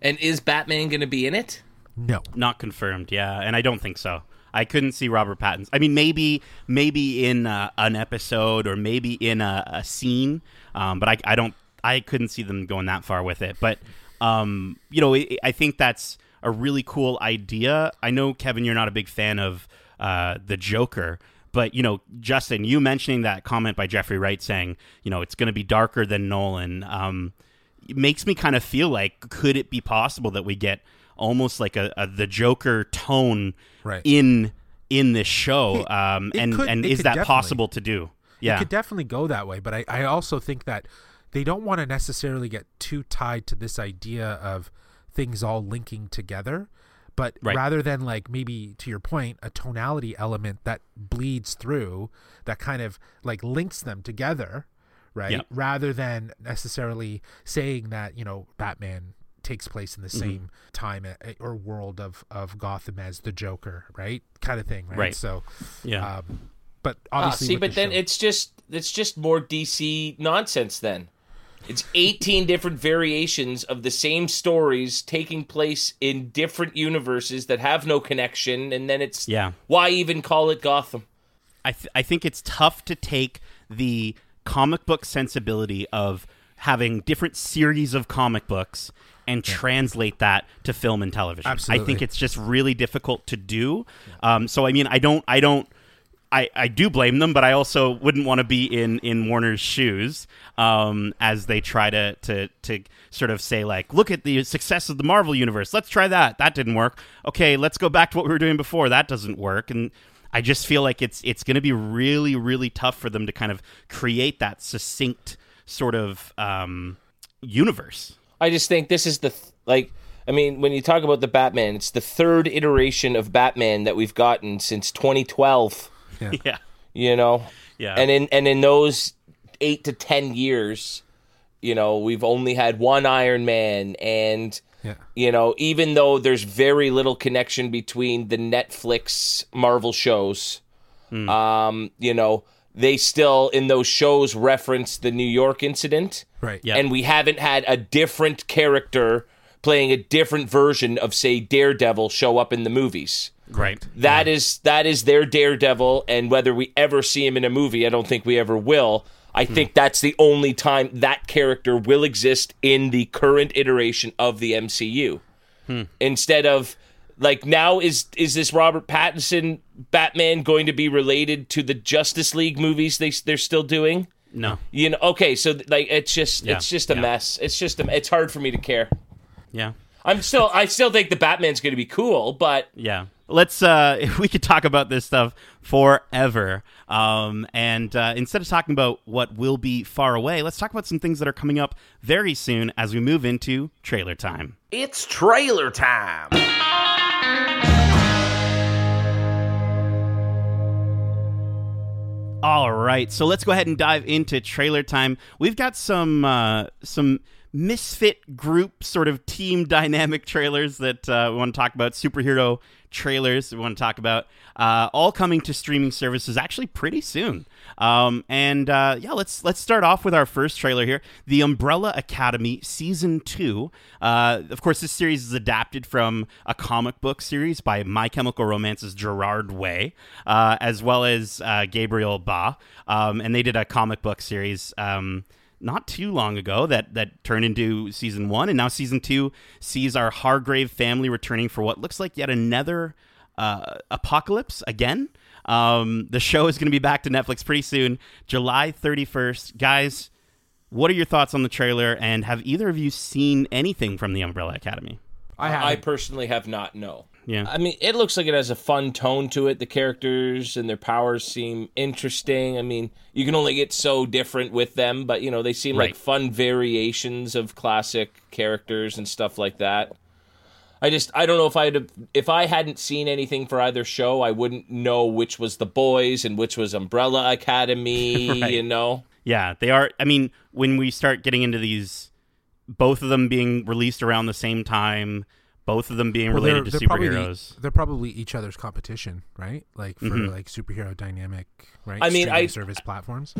[SPEAKER 3] And is Batman going to be in it?
[SPEAKER 4] no
[SPEAKER 2] Not confirmed, yeah, and I don't think so. I couldn't see Robert Pattinson. I mean, maybe maybe in uh, an episode or maybe in a, a scene, um, but I, I don't. I couldn't see them going that far with it. But um, you know, I, I think that's a really cool idea. I know Kevin, you're not a big fan of uh, the Joker. But you know, Justin, you mentioning that comment by Jeffrey Wright saying, you know, it's going to be darker than Nolan. Um, makes me kind of feel like could it be possible that we get almost like a, a the Joker tone
[SPEAKER 4] Right.
[SPEAKER 2] in in this show?
[SPEAKER 4] It-
[SPEAKER 2] um,
[SPEAKER 4] it
[SPEAKER 2] and
[SPEAKER 4] could-
[SPEAKER 2] and is that possible to do? Yeah, it
[SPEAKER 4] could definitely go that way but i i also think that they don't want to necessarily get too tied to this idea of things all linking together but
[SPEAKER 2] Right.
[SPEAKER 4] rather than like maybe to your point a tonality element that bleeds through that kind of like links them together right
[SPEAKER 2] Yep.
[SPEAKER 4] rather than necessarily saying that you know batman takes place in the
[SPEAKER 2] Mm-hmm.
[SPEAKER 4] same time or world of of gotham as the joker right kind of thing right,
[SPEAKER 2] Right.
[SPEAKER 4] so
[SPEAKER 2] yeah.
[SPEAKER 4] um but
[SPEAKER 3] Ah,
[SPEAKER 4] obviously
[SPEAKER 3] see, but
[SPEAKER 4] the
[SPEAKER 3] then
[SPEAKER 4] show-
[SPEAKER 3] it's just it's just more DC nonsense. Then it's eighteen different variations of the same stories taking place in different universes that have no connection, and then it's
[SPEAKER 2] Yeah.
[SPEAKER 3] Why even call it Gotham?
[SPEAKER 2] I, th- I think it's tough to take the comic book sensibility of having different series of comic books and translate that to film and television.
[SPEAKER 4] Absolutely.
[SPEAKER 2] I think it's just really difficult to do. Um, so I mean, I don't, I don't. I, I do blame them, but I also wouldn't want to be in, in Warner's shoes um, as they try to, to to sort of say like, look at the success of the Marvel universe. Let's try that. That didn't work. Okay, let's go back to what we were doing before. That doesn't work. And I just feel like it's it's going to be really really tough for them to kind of create that succinct sort of um, universe.
[SPEAKER 3] I just think this is the th- like. I mean, when you talk about the Batman, it's the third iteration of Batman that we've gotten since 2012.
[SPEAKER 2] Yeah,
[SPEAKER 3] You know,
[SPEAKER 2] yeah,
[SPEAKER 3] and in and in those eight to ten years, you know, we've only had one Iron Man, and
[SPEAKER 4] yeah.
[SPEAKER 3] you know, even though there's very little connection between the Netflix Marvel shows, um, you know, they still in those shows reference the New York incident,
[SPEAKER 4] right.
[SPEAKER 2] Yeah.
[SPEAKER 3] and we haven't had a different character playing a different version of say Daredevil show up in the movies.
[SPEAKER 2] right.
[SPEAKER 3] That is that is their Daredevil, and whether we ever see him in a movie, I don't think we ever will. I hmm. think that's the only time that character will exist in the current iteration of the MCU. Hmm. Instead of like now is is this Robert Pattinson Batman going to be related to the Justice League movies they they're still doing?
[SPEAKER 2] No,
[SPEAKER 3] You know, okay, so like it's just
[SPEAKER 2] Yeah,
[SPEAKER 3] it's just a
[SPEAKER 2] yeah.
[SPEAKER 3] mess. It's just a, it's hard for me to care.
[SPEAKER 2] Yeah.
[SPEAKER 3] I'm still I still think the Batman's going to be cool, but
[SPEAKER 2] Yeah. Let's uh we could talk about this stuff forever. Um and uh, instead of talking about what will be far away, let's talk about some things that are coming up very soon as we move into trailer time.
[SPEAKER 3] it's trailer time.
[SPEAKER 2] All right, so let's go ahead and dive into trailer time. We've got some uh, some misfit group sort of team dynamic trailers that uh, we want to talk about. Superhero trailers we want to talk about. Uh, all coming to streaming services actually pretty soon. Um, and uh, yeah, let's let's start off with our first trailer here, The Umbrella Academy season two. Uh, of course, this series is adapted from a comic book series by My Chemical Romance's Gerard Way, uh, as well as uh, Gabriel Ba, um, and they did a comic book series. Um, not too long ago that that turned into season one, and now season two sees our Hargreeves family returning for what looks like yet another uh, apocalypse again. Um, the show is going to be back to Netflix pretty soon, July 31st. Guys, what are your thoughts on the trailer, and have either of you seen anything from the Umbrella Academy?
[SPEAKER 4] I.
[SPEAKER 3] I personally have not. No.
[SPEAKER 2] Yeah.
[SPEAKER 3] I mean, it looks like it has a fun tone to it. The characters and their powers seem interesting. I mean, you can only get so different with them, but you know, they seem
[SPEAKER 2] Right.
[SPEAKER 3] like fun variations of classic characters and stuff like that. I just I don't know if I'd if I hadn't seen anything for either show, I wouldn't know which was the boys and which was Umbrella Academy,
[SPEAKER 2] Right.
[SPEAKER 3] you know.
[SPEAKER 2] Yeah, they are. I mean, when we start getting into these, both of them being released around the same time, both of them being
[SPEAKER 4] Well,
[SPEAKER 2] related
[SPEAKER 4] they're,
[SPEAKER 2] to
[SPEAKER 4] they're probably
[SPEAKER 2] superheroes.
[SPEAKER 4] they're probably each other's competition, right? Like for
[SPEAKER 2] Mhm.
[SPEAKER 4] like superhero dynamic, right?
[SPEAKER 3] I mean,
[SPEAKER 4] Streaming
[SPEAKER 3] I-
[SPEAKER 4] service platforms.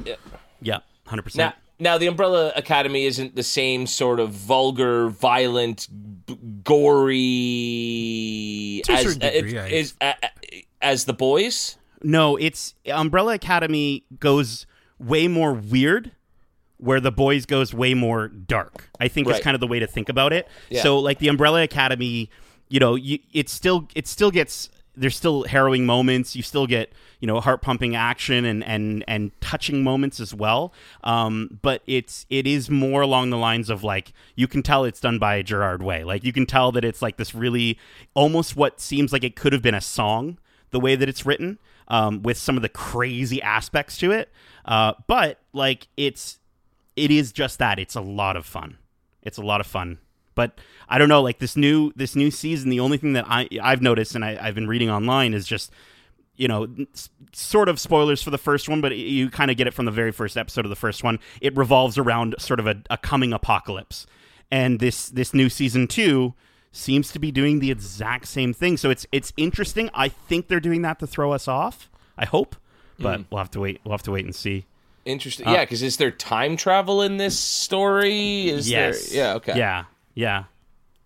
[SPEAKER 2] yeah, hundred
[SPEAKER 3] Now,
[SPEAKER 2] percent.
[SPEAKER 3] now the Umbrella Academy isn't the same sort of vulgar, violent, b- gory
[SPEAKER 4] To
[SPEAKER 3] as
[SPEAKER 4] degree,
[SPEAKER 3] uh,
[SPEAKER 4] I-
[SPEAKER 3] is- uh, uh, as the boys.
[SPEAKER 2] No, it's Umbrella Academy goes way more weird, where the boys goes way more dark. I think is kind of the way to think about it.
[SPEAKER 3] Yeah.
[SPEAKER 2] So, like the Umbrella Academy, you know, you, it still it still gets there's still harrowing moments. You still get you know heart pumping action and and and touching moments as well. Um, but it's it is more along the lines of like you can tell it's done by Gerard Way. Like you can tell that it's like this really almost what seems like it could have been a song the way that it's written um, with some of the crazy aspects to it. Uh, but like it's it is just that it's a lot of fun. It's a lot of fun. But I don't know, like this new this new season, the only thing that I I've noticed and I, I've been reading online is just you know s- sort of spoilers for the first one, but you kind of get it from the very first episode of the first one. It revolves around sort of a, a coming apocalypse, and this this new season two seems to be doing the exact same thing. So it's it's interesting. I think they're doing that to throw us off. I hope, but mm. we'll have to wait. We'll have to wait and see.
[SPEAKER 3] Interesting.
[SPEAKER 2] Uh,
[SPEAKER 3] yeah, because is there time travel in this story? Is
[SPEAKER 2] Yes.
[SPEAKER 3] there? Yeah. Okay.
[SPEAKER 2] Yeah. Yeah.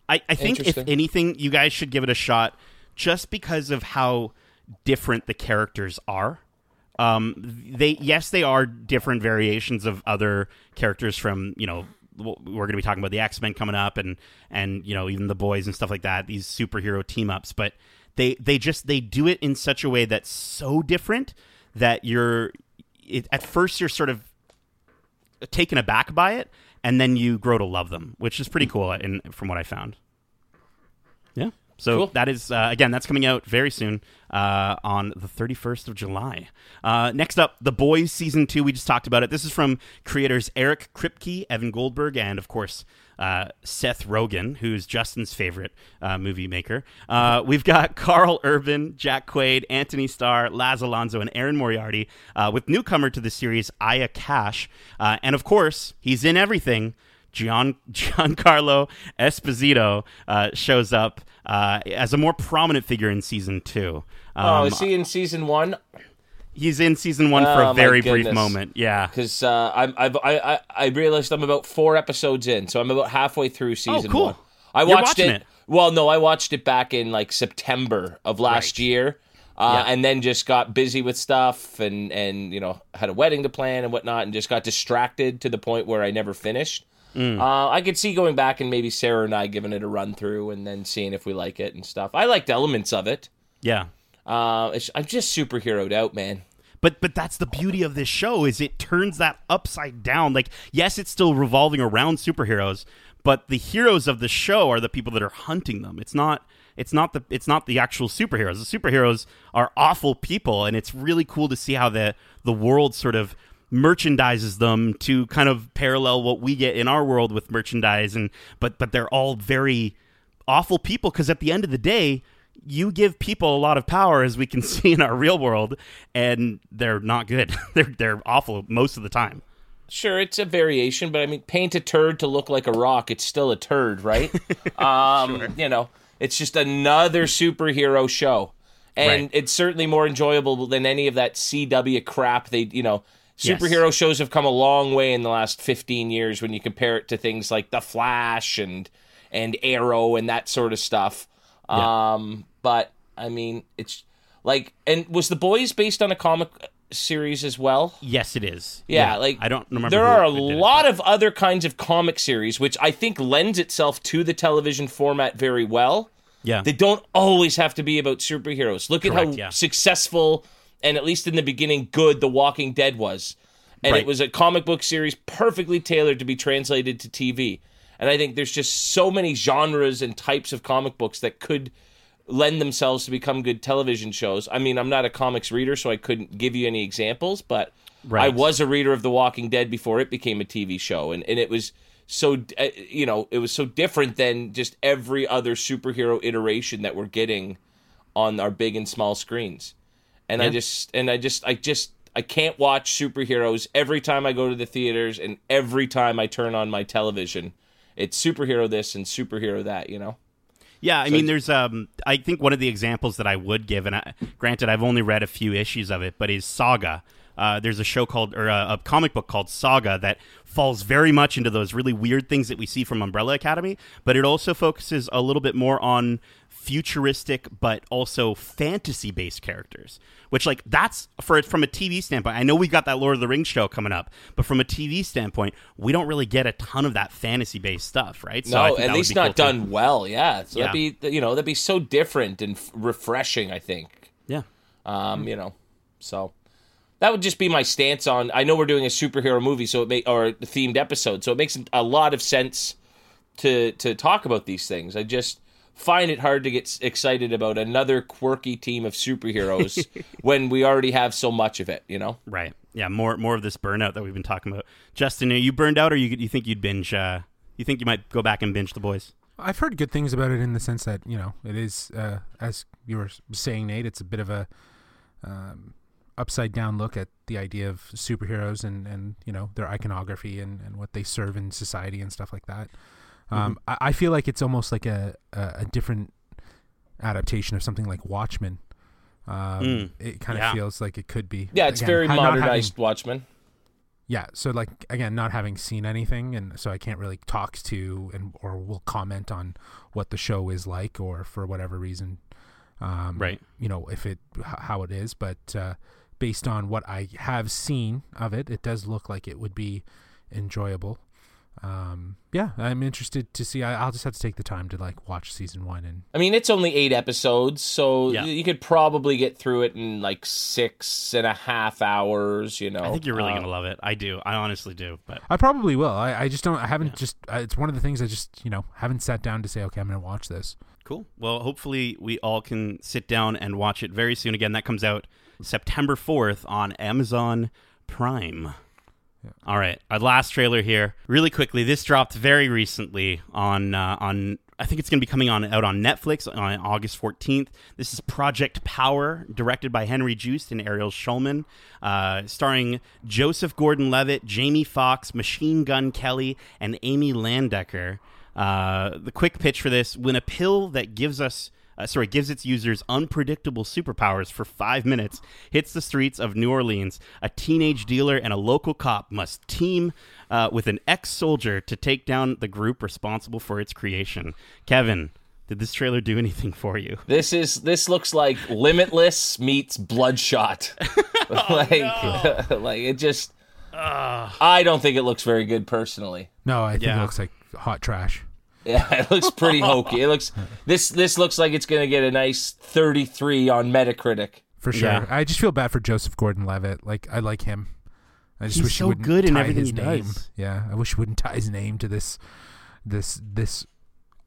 [SPEAKER 2] I, I think if anything, you guys should give it a shot just because of how different the characters are. Um, they yes, they are different variations of other characters from you know we're going to be talking about the X Men coming up and and you know even the boys and stuff like that. These superhero team ups, but they they just they do it in such a way that's so different that you're it, at first you're sort of taken aback by it, and then you grow to love them, which is pretty cool. In from what I found. Yeah. So
[SPEAKER 3] Cool.
[SPEAKER 2] that is uh, again that's coming out very soon uh, on the 31st of July. Uh, next up, The Boys season two. We just talked about it. This is from creators Eric Kripke, Evan Goldberg, and of course uh, Seth Rogen, who's Justin's favorite uh, movie maker. Uh, we've got Karl Urban, Jack Quaid, Anthony Starr, Laz Alonso, and Erin Moriarty uh, with newcomer to the series Aya Cash, uh, and of course he's in everything. Gian, Giancarlo Esposito uh, shows up uh, as a more prominent figure in season two. Um,
[SPEAKER 3] Oh, is he in season one?
[SPEAKER 2] He's in season one for
[SPEAKER 3] Oh,
[SPEAKER 2] a very brief moment. Yeah.
[SPEAKER 3] Because uh, I'm, I've, I, I, I realized I'm about four episodes in, so I'm about halfway through season
[SPEAKER 2] Oh, cool.
[SPEAKER 3] one. I
[SPEAKER 2] You're
[SPEAKER 3] watched it,
[SPEAKER 2] it.
[SPEAKER 3] Well, no, I watched it back in like September of last
[SPEAKER 2] Right.
[SPEAKER 3] year, uh,
[SPEAKER 2] Yeah.
[SPEAKER 3] and then just got busy with stuff and and you know had a wedding to plan and whatnot, and just got distracted to the point where I never finished.
[SPEAKER 2] Mm.
[SPEAKER 3] Uh, I could see going back and maybe Sarah and I giving it a run through and then seeing if we like it and stuff. I liked elements of it.
[SPEAKER 2] Yeah.
[SPEAKER 3] Uh, I'm just superheroed out, man.
[SPEAKER 2] But but that's the beauty of this show is it turns that upside down. Like yes, it's still revolving around superheroes, but the heroes of the show are the people that are hunting them. It's not it's not the it's not the actual superheroes. The superheroes are awful people and it's really cool to see how the the world sort of merchandises them to kind of parallel what we get in our world with merchandise and but but they're all very awful people because at the end of the day you give people a lot of power, as we can see in our real world, and they're not good. they're they're awful most of the time.
[SPEAKER 3] Sure, it's a variation, but I mean, paint a turd to look like a rock. It's still a turd, right? um, You know, it's just another superhero show, and
[SPEAKER 2] Right.
[SPEAKER 3] it's certainly more enjoyable than any of that CW crap. They, you know,
[SPEAKER 2] Yes.
[SPEAKER 3] superhero shows have come a long way in the last fifteen years when you compare it to things like The Flash and and Arrow and that sort of stuff. Um, but I mean, it's like, and was The Boys based on a comic series as well?
[SPEAKER 2] Yes, it is.
[SPEAKER 3] Yeah, like
[SPEAKER 2] I don't remember.
[SPEAKER 3] There are a lot of other kinds of comic series, which I think lends itself to the television format very well.
[SPEAKER 2] Yeah,
[SPEAKER 3] They don't always have to be about superheroes. Look at how
[SPEAKER 2] yeah.
[SPEAKER 3] successful and at least in the beginning good The Walking Dead was. And
[SPEAKER 2] Right.
[SPEAKER 3] it was a comic book series perfectly tailored to be translated to TV. And I think there's just so many genres and types of comic books that could lend themselves to become good television shows. I mean, I'm not a comics reader, so I couldn't give you any examples, but I was a reader of The Walking Dead before it became a TV show, and, and it was so uh, you know it was so different than just every other superhero iteration that we're getting on our big and small screens. And I just and I just I just I can't watch superheroes every time I go to the theaters and every time I turn on my television. It's superhero this and superhero that, you know.
[SPEAKER 2] Yeah, I mean, there's um, I think one of the examples that I would give, and I, granted, I've only read a few issues of it, but is Saga. Uh, there's a show called or a, a comic book called Saga that falls very much into those really weird things that we see from Umbrella Academy, but it also focuses a little bit more on futuristic but also fantasy based characters which like that's for from a tv standpoint i know we got that lord of the rings show coming up but from a tv standpoint we don't really get a ton of that fantasy based stuff right I
[SPEAKER 3] no,
[SPEAKER 2] think
[SPEAKER 3] at least not
[SPEAKER 2] cool, too.
[SPEAKER 3] done well. Yeah, so
[SPEAKER 2] Yeah.
[SPEAKER 3] that'd be you know that'd be so different and f- refreshing. I think.
[SPEAKER 2] yeah
[SPEAKER 3] Um, you know, so that would just be my stance on. I know we're doing a superhero movie, so it may or a themed episode, so it makes a lot of sense to to talk about these things. I just find it hard to get excited about another quirky team of superheroes when we already have so much of it. You know.
[SPEAKER 2] Right. Yeah. More more of this burnout that we've been talking about. Justin, are you burned out, or you you think you'd binge? Uh, you think you might go back and binge the boys?
[SPEAKER 4] I've heard good things about it in the sense that you know it is, uh, as you were saying, Nate. It's a bit of a um, upside down look at the idea of superheroes and and you know their iconography and and what they serve in society and stuff like that. Um, I, I feel like it's almost like a, a a different adaptation of something like Watchmen. Um,
[SPEAKER 2] Mm.
[SPEAKER 4] It kind of
[SPEAKER 2] Yeah.
[SPEAKER 4] feels like it could be.
[SPEAKER 3] Yeah, it's
[SPEAKER 4] Again,
[SPEAKER 3] very
[SPEAKER 4] not having-
[SPEAKER 3] modernized Watchmen.
[SPEAKER 4] yeah so like again not having seen anything and so i can't really talk to and or will comment on what the show is like or for whatever reason um
[SPEAKER 2] Right.
[SPEAKER 4] you know if it h- how it is but uh based on what i have seen of it it does look like it would be enjoyable um yeah i'm interested to see I, i'll just have to take the time to like watch season one and
[SPEAKER 3] I mean, it's only eight episodes, so
[SPEAKER 2] Yeah.
[SPEAKER 3] you could probably get through it in like six and a half hours. You know,
[SPEAKER 2] I think you're really
[SPEAKER 3] Um,
[SPEAKER 2] gonna love it. I do. I honestly do. But
[SPEAKER 4] i probably will i, I just don't i haven't just uh, it's one of the things i just you know haven't sat down to say okay i'm gonna watch this
[SPEAKER 2] cool. Well, hopefully we all can sit down and watch it very soon. Again, that comes out September fourth on Amazon Prime. All right, our last trailer here, really quickly. This dropped very recently on uh, on. I think it's going to be coming on out on Netflix on August fourteenth. This is Project Power, directed by Henry Joost and Ariel Schulman, uh, starring Joseph Gordon-Levitt, Jamie Foxx, Machine Gun Kelly, and Amy Landecker. Uh, the quick pitch for this: when a pill that gives us uh, sorry, gives its users unpredictable superpowers for five minutes, hits the streets of New Orleans. A teenage dealer and a local cop must team uh, with an ex soldier to take down the group responsible for its creation. Kevin, did this trailer do anything for you?
[SPEAKER 3] This is this looks like Limitless meets Bloodshot. like, like it just. I don't think it looks very good personally.
[SPEAKER 4] no i think
[SPEAKER 2] Yeah.
[SPEAKER 4] it looks like hot trash
[SPEAKER 3] Yeah, it looks pretty hokey. It looks this this looks like it's gonna get a nice thirty three on Metacritic.
[SPEAKER 4] For sure.
[SPEAKER 2] Yeah.
[SPEAKER 4] I just feel bad for Joseph Gordon-Levitt. Like I like him. I just
[SPEAKER 2] He's
[SPEAKER 4] wish
[SPEAKER 2] so
[SPEAKER 4] he wouldn't
[SPEAKER 2] good in
[SPEAKER 4] tie
[SPEAKER 2] everything
[SPEAKER 4] his name.
[SPEAKER 2] does.
[SPEAKER 4] Yeah, I wish he wouldn't tie his name to this, this, this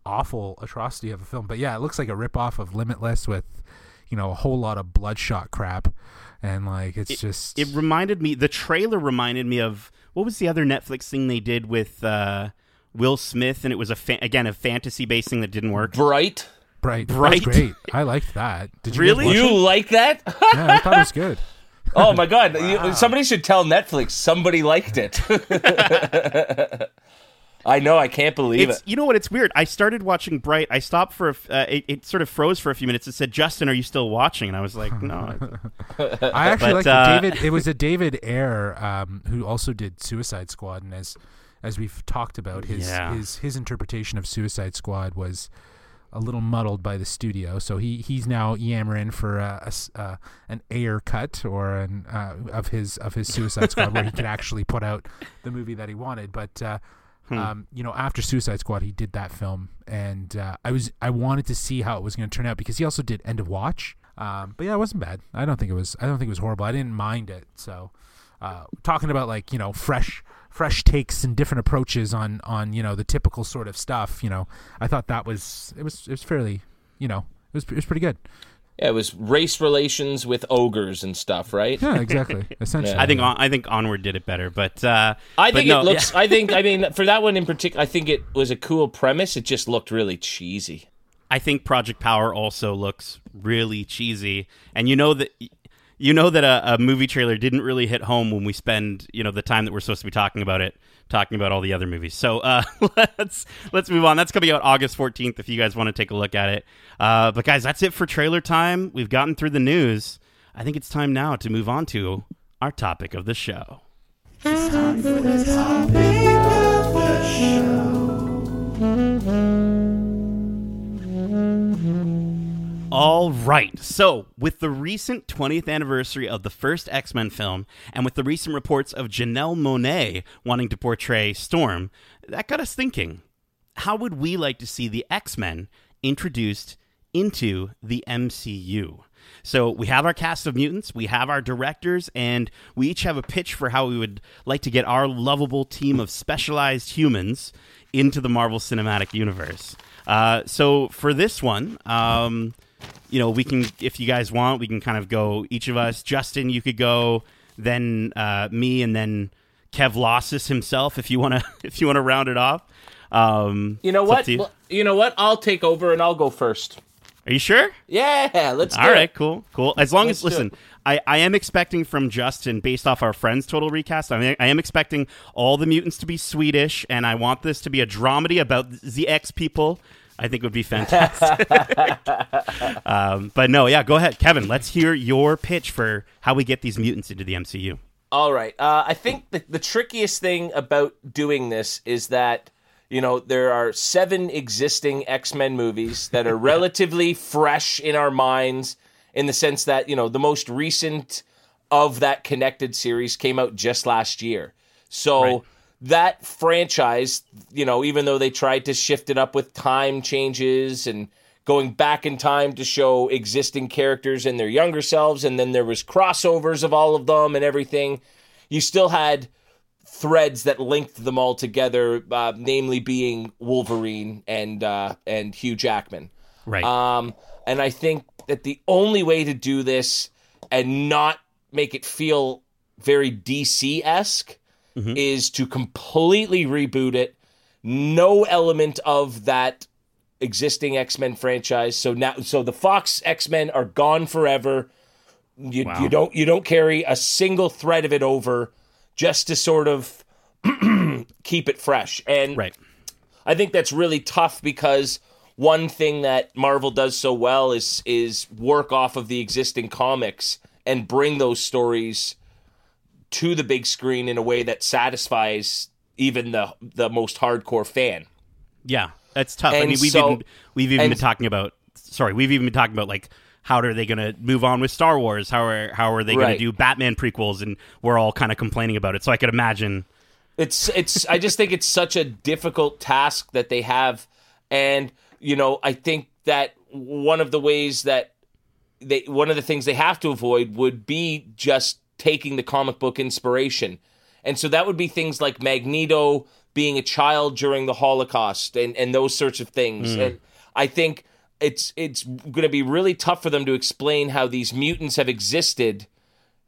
[SPEAKER 4] awful atrocity of a film. But yeah, it looks like a ripoff of Limitless with, you know, a whole lot of bloodshot crap, and like it's just
[SPEAKER 2] It reminded me, the trailer reminded me of what was the other Netflix thing they did with uh, Will Smith? And it was, a fa- again, a fantasy based thing that didn't work.
[SPEAKER 3] Bright.
[SPEAKER 4] Bright. That
[SPEAKER 2] Bright.
[SPEAKER 4] was great. I liked that. Did you
[SPEAKER 2] Really?
[SPEAKER 3] You
[SPEAKER 4] it?
[SPEAKER 3] like that?
[SPEAKER 4] Yeah, I thought it was good.
[SPEAKER 3] oh my god! You- somebody should tell Netflix somebody liked it. I know. I can't believe
[SPEAKER 2] It's
[SPEAKER 3] it.
[SPEAKER 2] you know what? It's weird. I started watching Bright. I stopped for a f- uh, it, it sort of froze for a few minutes. It said, "Justin, are you still watching?" And I was like, "No."
[SPEAKER 4] I actually
[SPEAKER 2] But,
[SPEAKER 4] liked
[SPEAKER 2] uh,
[SPEAKER 4] it. David. It was a David Ayer um, who also did Suicide Squad, and as as we've talked about, his
[SPEAKER 2] Yeah.
[SPEAKER 4] his his interpretation of Suicide Squad was a little muddled by the studio. So he he's now yammering for a, a s- uh, an Ayer cut or an uh, of his of his Suicide Squad, where he could actually put out the movie that he wanted. But uh, um, you know, after Suicide Squad, he did that film, and uh, I was I wanted to see how it was going to turn out because he also did End of Watch. Um, but yeah, it wasn't bad. I don't think it was. I don't think it was horrible. I didn't mind it. So, uh, talking about like you know fresh fresh takes and different approaches on on you know the typical sort of stuff. You know, I thought that was it was it was fairly you know it was it was pretty good.
[SPEAKER 3] Yeah, it was race relations with ogres and stuff, right?
[SPEAKER 4] Yeah, exactly. Essentially,
[SPEAKER 2] I think on, I think Onward did it better, but uh,
[SPEAKER 3] I
[SPEAKER 2] but
[SPEAKER 3] think
[SPEAKER 2] no,
[SPEAKER 3] it looks. I think. I mean, for that one in particular, I think it was a cool premise. It just looked really cheesy.
[SPEAKER 2] I think Project Power also looks really cheesy, and you know that you know that a, a movie trailer didn't really hit home when we spend you know the time that we're supposed to be talking about it, talking about all the other movies. So uh, let's let's move on. That's coming out August fourteenth. If you guys want to take a look at it, uh, but guys, that's it for trailer time. We've gotten through the news. I think it's time now to move on to our topic of the show. All right. So, with the recent 20th anniversary of the first X Men film, and with the recent reports of Janelle Monáe wanting to portray Storm, that got us thinking how would we like to see the X Men introduced into the MCU? So, we have our cast of mutants, we have our directors, and we each have a pitch for how we would like to get our lovable team of specialized humans into the Marvel Cinematic Universe. Uh, so, for this one, um, you know, we can, if you guys want, we can kind of go each of us. Justin, you could go, then uh, me, and then Kev Losses himself, if you want to, if you want to round it off. Um,
[SPEAKER 3] You know what?
[SPEAKER 2] you.
[SPEAKER 3] You know what? I'll take over and I'll go first.
[SPEAKER 2] Are you sure?
[SPEAKER 3] Yeah, let's do
[SPEAKER 2] All right,
[SPEAKER 3] it.
[SPEAKER 2] cool, cool. As long
[SPEAKER 3] Let's
[SPEAKER 2] as listen, I, I am expecting from Justin, based off our friends' total recast, I mean, I am expecting all the mutants to be Swedish, and I want this to be a dramedy about the X people. I think it would be fantastic. um, but no, yeah, go ahead, Kevin. Let's hear your pitch for how we get these mutants into the MCU.
[SPEAKER 3] All right. Uh, I think the, the trickiest thing about doing this is that, you know, there are seven existing X Men movies that are relatively fresh in our minds in the sense that, you know, the most recent of that connected series came out just last year. So.
[SPEAKER 2] Right.
[SPEAKER 3] That franchise, you know, even though they tried to shift it up with time changes and going back in time to show existing characters and their younger selves, and then there was crossovers of all of them and everything, you still had threads that linked them all together, uh, namely being Wolverine and uh, and Hugh Jackman.
[SPEAKER 2] Right.
[SPEAKER 3] Um, and I think that the only way to do this and not make it feel very DC esque Mm-hmm. is to completely reboot it. No element of that existing X Men franchise. So now, so the Fox X Men are gone forever. You,
[SPEAKER 2] Wow.
[SPEAKER 3] you don't you don't carry a single thread of it over, just to sort of keep it fresh. And
[SPEAKER 2] right.
[SPEAKER 3] I think that's really tough because one thing that Marvel does so well is is work off of the existing comics and bring those stories to the big screen in a way that satisfies even the the most hardcore fan.
[SPEAKER 2] Yeah, that's tough. I mean, we've
[SPEAKER 3] so-
[SPEAKER 2] even we've even
[SPEAKER 3] and-
[SPEAKER 2] been talking about. Sorry, we've even been talking about like how are they going to move on with Star Wars? How are how are they going
[SPEAKER 3] Right.
[SPEAKER 2] to do Batman prequels? And we're all kind of complaining about it. So I could imagine.
[SPEAKER 3] It's it's I just think it's such a difficult task that they have and you know, I think that one of the ways that they one of the things they have to avoid would be just taking the comic book inspiration. And so that would be things like Magneto being a child during the Holocaust and, and those sorts of things. Hmm. And I think it's it's going to be really tough for them to explain how these mutants have existed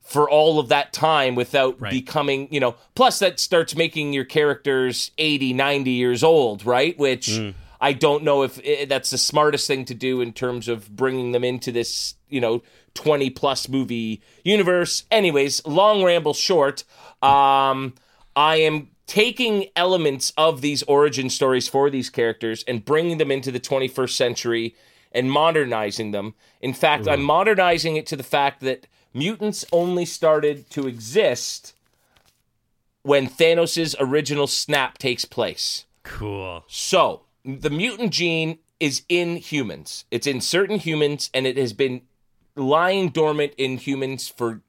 [SPEAKER 3] for all of that time without
[SPEAKER 2] Right.
[SPEAKER 3] becoming, you know, plus that starts making your characters 80, 90 years old, right? Which hmm. I don't know if i that's the smartest thing to do in terms of bringing them into this, you know, 20 plus movie universe. Anyways, long ramble short, um, I am taking elements of these origin stories for these characters and bringing them into the 21st century and modernizing them. In fact, I'm modernizing it to the fact that mutants only started to exist when Thanos' original snap takes place.
[SPEAKER 2] Cool.
[SPEAKER 3] So, the mutant gene is in humans. It's in certain humans, and it has been lying dormant in humans for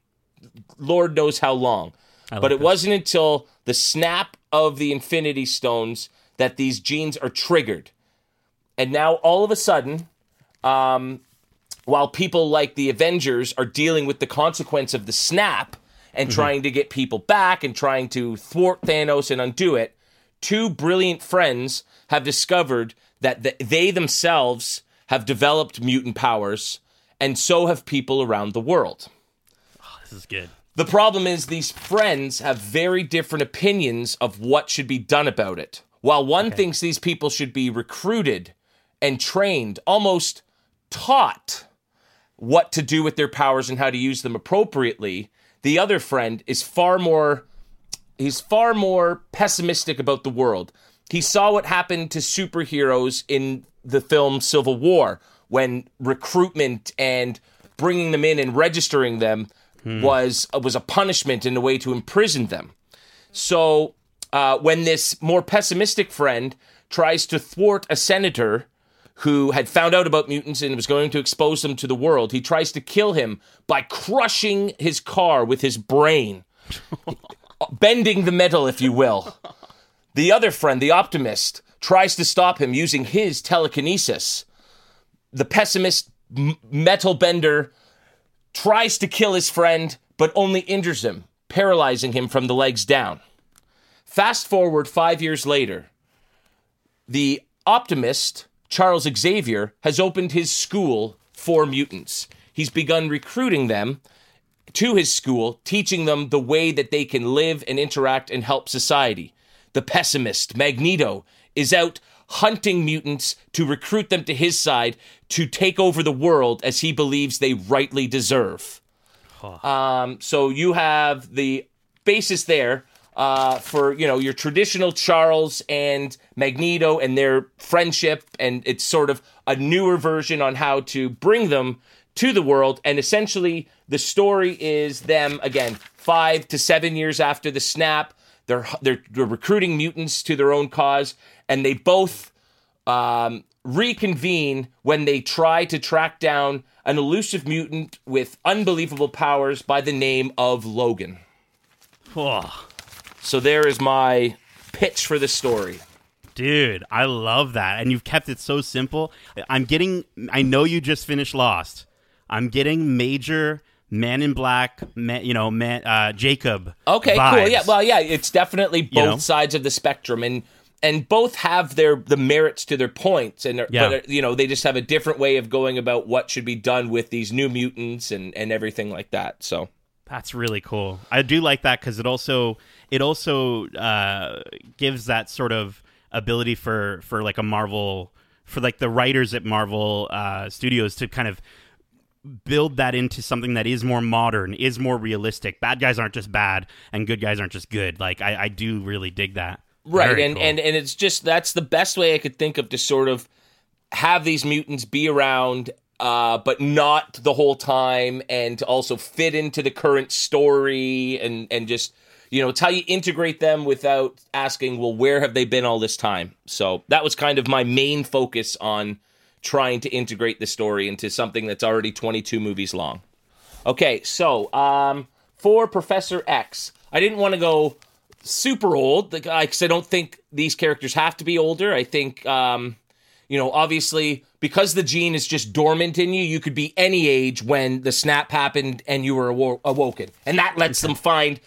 [SPEAKER 3] Lord knows how long. But it wasn't until the snap of the Infinity Stones that these genes are triggered. And now, all of a sudden, um, while people like the Avengers are dealing with the consequence of the snap and trying to get people back and trying to thwart Thanos and undo it, two brilliant friends have discovered that th- they themselves have developed mutant powers, and so have people around the world.
[SPEAKER 2] Oh, this is good.
[SPEAKER 3] The problem is these friends have very different opinions of what should be done about it. While one thinks these people should be recruited and trained, almost taught what to do with their powers and how to use them appropriately, the other friend is far more he's far more pessimistic about the world. He saw what happened to superheroes in the film Civil War when recruitment and bringing them in and registering them was was a punishment and a way to imprison them. So uh, when this more pessimistic friend tries to thwart a senator who had found out about mutants and was going to expose them to the world, he tries to kill him by crushing his car with his brain, bending the metal, if you will. The other friend, the optimist, tries to stop him using his telekinesis. The pessimist m- metal bender tries to kill his friend, but only injures him, paralyzing him from the legs down. Fast forward five years later, the optimist, Charles Xavier, has opened his school for mutants. He's begun recruiting them to his school, teaching them the way that they can live and interact and help society. The pessimist, Magneto, is out hunting mutants to recruit them to his side to take over the world as he believes they rightly deserve. Um, so you have the basis there uh, for you know your traditional Charles and Magneto and their friendship, and it's sort of a newer version on how to bring them to the world. And essentially, the story is them again five to seven years after the snap. They're they're, they're recruiting mutants to their own cause, and they both um, reconvene when they try to track down an elusive mutant with unbelievable powers by the name of Logan.
[SPEAKER 2] Oh,
[SPEAKER 3] So there is my pitch for the story.
[SPEAKER 2] dude, I love that. And you've kept it so simple. I'm getting, I know you just finished Lost. I'm getting major Man in Black, man, you know, man, uh, Jacob.
[SPEAKER 3] Okay, cool. Yeah, well, yeah, it's definitely both
[SPEAKER 2] know?
[SPEAKER 3] sides of the spectrum, and and both have their the merits to their points, and
[SPEAKER 2] Yeah.
[SPEAKER 3] but uh, you know they just have a different way of going about what should be done with these new mutants and and everything like that. So
[SPEAKER 2] That's really cool. I do like that because it also it also uh, gives that sort of ability for for like a Marvel for like the writers at Marvel uh, Studios to kind of build that into something that is more modern, is more realistic. Bad guys aren't just bad, and good guys aren't just good. Like I, I do really dig that.
[SPEAKER 3] right,
[SPEAKER 2] Very
[SPEAKER 3] and
[SPEAKER 2] cool.
[SPEAKER 3] and and it's just that's the best way I could think of to sort of have these mutants be around. Uh, but not the whole time, and to also fit into the current story, and and just you know, it's how you integrate them without asking, well, where have they been all this time? So that was kind of my main focus on trying to integrate the story into something that's already 22 movies long. Okay, so um, for Professor X, I didn't want to go super old because I don't think these characters have to be older. I think, um, you know, obviously because the gene is just dormant in you, you could be any age when the snap happened and you were awo- awoken, and that lets them find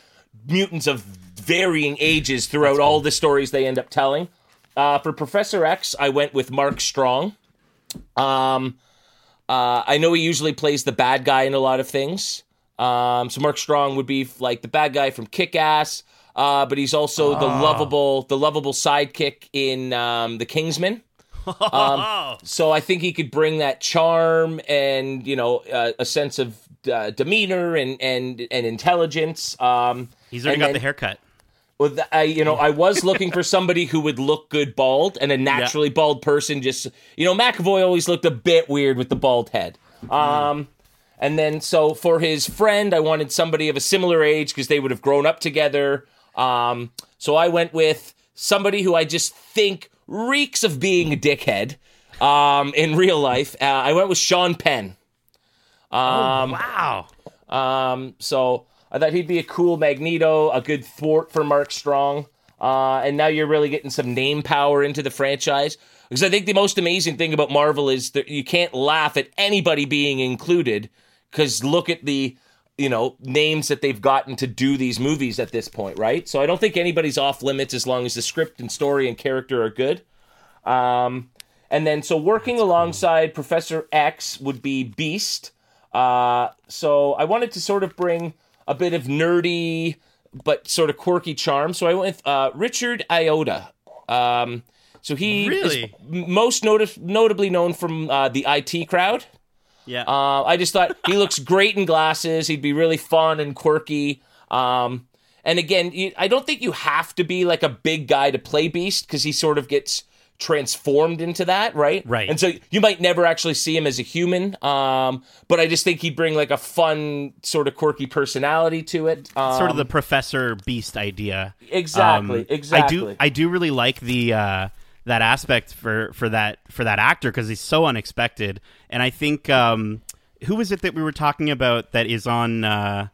[SPEAKER 3] mutants of varying ages throughout all the stories they end up telling. Uh, for Professor X, I went with Mark Strong. Um, uh, I know he usually plays the bad guy in a lot of things. Um, so Mark Strong would be like the bad guy from Kick Ass, uh, but he's also the lovable, the lovable sidekick in um, the Kingsman.
[SPEAKER 2] Oh,
[SPEAKER 3] So I think he could bring that charm and you know uh, a sense of uh, demeanor and and and intelligence. Um,
[SPEAKER 2] he's already got
[SPEAKER 3] then-
[SPEAKER 2] the haircut.
[SPEAKER 3] I, you know, I was looking for somebody who would look good bald, and a naturally bald person just, you know, McAvoy always looked a bit weird with the bald head. Um, and then so for his friend, I wanted somebody of a similar age because they would have grown up together. Um, so I went with somebody who I just think reeks of being a dickhead um, in real life. Uh, I went with Sean Penn. Um,
[SPEAKER 2] Wow.
[SPEAKER 3] um, so I thought he'd be a cool Magneto, a good thwart for Mark Strong. Uh, and now you're really getting some name power into the franchise. Because I think the most amazing thing about Marvel is that you can't laugh at anybody being included. Because look at the, you know, names that they've gotten to do these movies at this point, right? So I don't think anybody's off limits as long as the script and story and character are good. Um, and then so working alongside Professor X would be Beast. Uh, so I wanted to sort of bring a bit of nerdy but sort of quirky charm. So I went with uh, Richard Ayoade. Um, so he
[SPEAKER 2] Really?
[SPEAKER 3] is most notably known from uh, the IT crowd.
[SPEAKER 2] Yeah.
[SPEAKER 3] Uh, I just thought he looks great in glasses. He'd be really fun and quirky. Um, and again, I don't think you have to be like a big guy to play Beast because he sort of gets transformed into that, right?
[SPEAKER 2] Right.
[SPEAKER 3] And so you might never actually see him as a human. Um, but I just think he'd bring like a fun, sort of quirky personality to it. Um,
[SPEAKER 2] sort of the Professor Beast idea.
[SPEAKER 3] exactly,
[SPEAKER 2] Um,
[SPEAKER 3] exactly.
[SPEAKER 2] I do. I do really like the uh, that aspect for for that for that actor because he's so unexpected. And I think um, who was it that we were talking about that is on? Uh,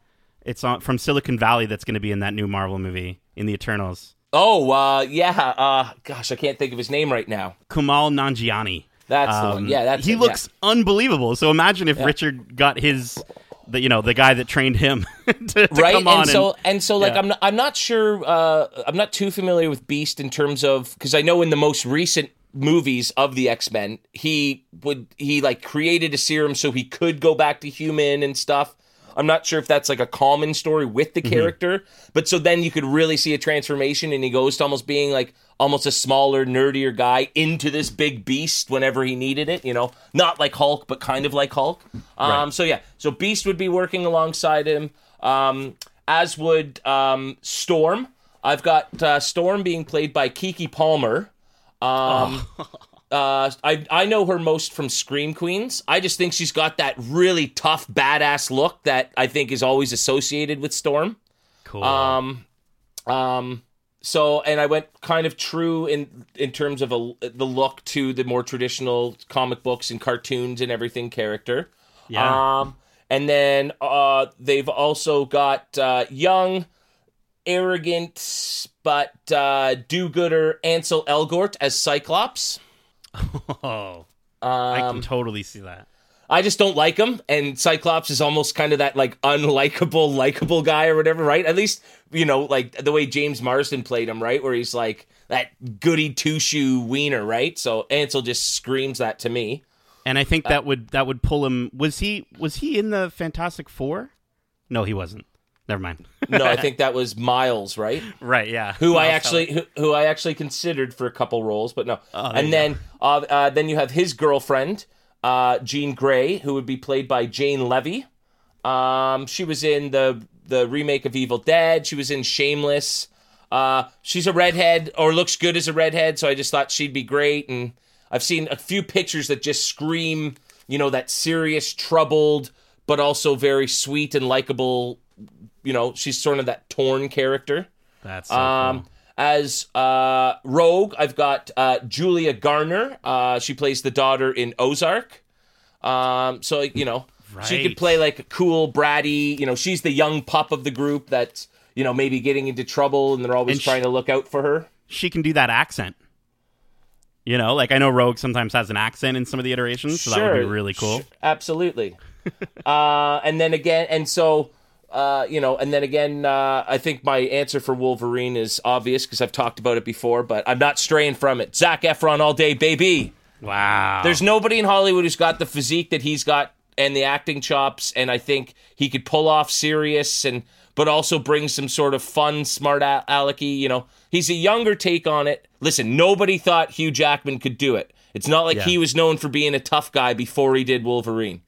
[SPEAKER 2] it's on from Silicon Valley that's going to be in that new Marvel movie in the Eternals.
[SPEAKER 3] Oh, uh, yeah. Uh, gosh, I can't think of his name right now.
[SPEAKER 2] Kumail Nanjiani.
[SPEAKER 3] That's the one. Yeah, that's
[SPEAKER 2] he
[SPEAKER 3] it, yeah.
[SPEAKER 2] looks unbelievable. So imagine if Richard got his, the you know the guy that trained him to, to
[SPEAKER 3] right
[SPEAKER 2] come on
[SPEAKER 3] and so and so like
[SPEAKER 2] yeah.
[SPEAKER 3] i'm not, i'm not sure uh i'm not too familiar with beast in terms of because i know in the most recent movies of the x-men he would he like created a serum so he could go back to human and stuff i'm not sure if that's like a common story with the character but so then you could really see a transformation and he goes to almost being like almost a smaller nerdier guy into this big beast whenever he needed it you know not like hulk but kind of like hulk um
[SPEAKER 2] Right.
[SPEAKER 3] so yeah so beast would be working alongside him um, as would um, Storm. I've got uh, Storm being played by Keke Palmer. Um, uh, I I know her most from Scream Queens. I just think she's got that really tough, badass look that I think is always associated with Storm.
[SPEAKER 2] cool.
[SPEAKER 3] Um, um, so and I went kind of true in in terms of a, the look to the more traditional comic books and cartoons and everything character.
[SPEAKER 2] Yeah.
[SPEAKER 3] Um, and then uh, they've also got uh, young, arrogant but uh, do-gooder Ansel Elgort as Cyclops.
[SPEAKER 2] Oh, I
[SPEAKER 3] Um,
[SPEAKER 2] can totally see that.
[SPEAKER 3] I just don't like him, and Cyclops is almost kind of that like unlikable, likable guy or whatever, right? At least you know, like the way James Marsden played him, right? Where he's like that goody two shoe wiener, right? So Ansel just screams that to me.
[SPEAKER 2] And I think
[SPEAKER 3] Uh,
[SPEAKER 2] that would that would pull him. Was he was he in the Fantastic Four? No, he wasn't. Never mind.
[SPEAKER 3] No, I think that was Miles, right?
[SPEAKER 2] right? Yeah.
[SPEAKER 3] Who I actually who, who I actually considered for a couple roles, but no.
[SPEAKER 2] Oh,
[SPEAKER 3] and then uh, uh, then you have his girlfriend, uh, Jean Grey, who would be played by Jane Levy. Um, she was in the the remake of Evil Dead. She was in Shameless. Uh, she's a redhead, or looks good as a redhead, so I just thought she'd be great. And I've seen a few pictures that just scream, you know, that serious, troubled, but also very sweet and likable. You know, she's sort of that torn character.
[SPEAKER 2] That's so
[SPEAKER 3] Um,
[SPEAKER 2] cool.
[SPEAKER 3] as uh, Rogue, I've got uh, Julia Garner. Uh, she plays the daughter in Ozark. Um, so you know, she could play like a cool, bratty. You know, she's the young pup of the group that's you know maybe getting into trouble, and they're always
[SPEAKER 2] And
[SPEAKER 3] trying to look out for her.
[SPEAKER 2] She can do that accent. You know, like I know Rogue sometimes has an accent in some of the iterations, so that would be really cool.
[SPEAKER 3] Sh- absolutely. uh, and then again, and so. Uh, you know, and then again, uh, I think my answer for Wolverine is obvious because I've talked about it before, but I'm not straying from it. Zac Efron all day, baby.
[SPEAKER 2] Wow.
[SPEAKER 3] There's nobody in Hollywood who's got the physique that he's got and the acting chops, and I think he could pull off serious and but also bring some sort of fun, smart alecky. You know, he's a younger take on it. Listen, nobody thought Hugh Jackman could do it, It's not like
[SPEAKER 2] Yeah.
[SPEAKER 3] he was known for being a tough guy before he did Wolverine.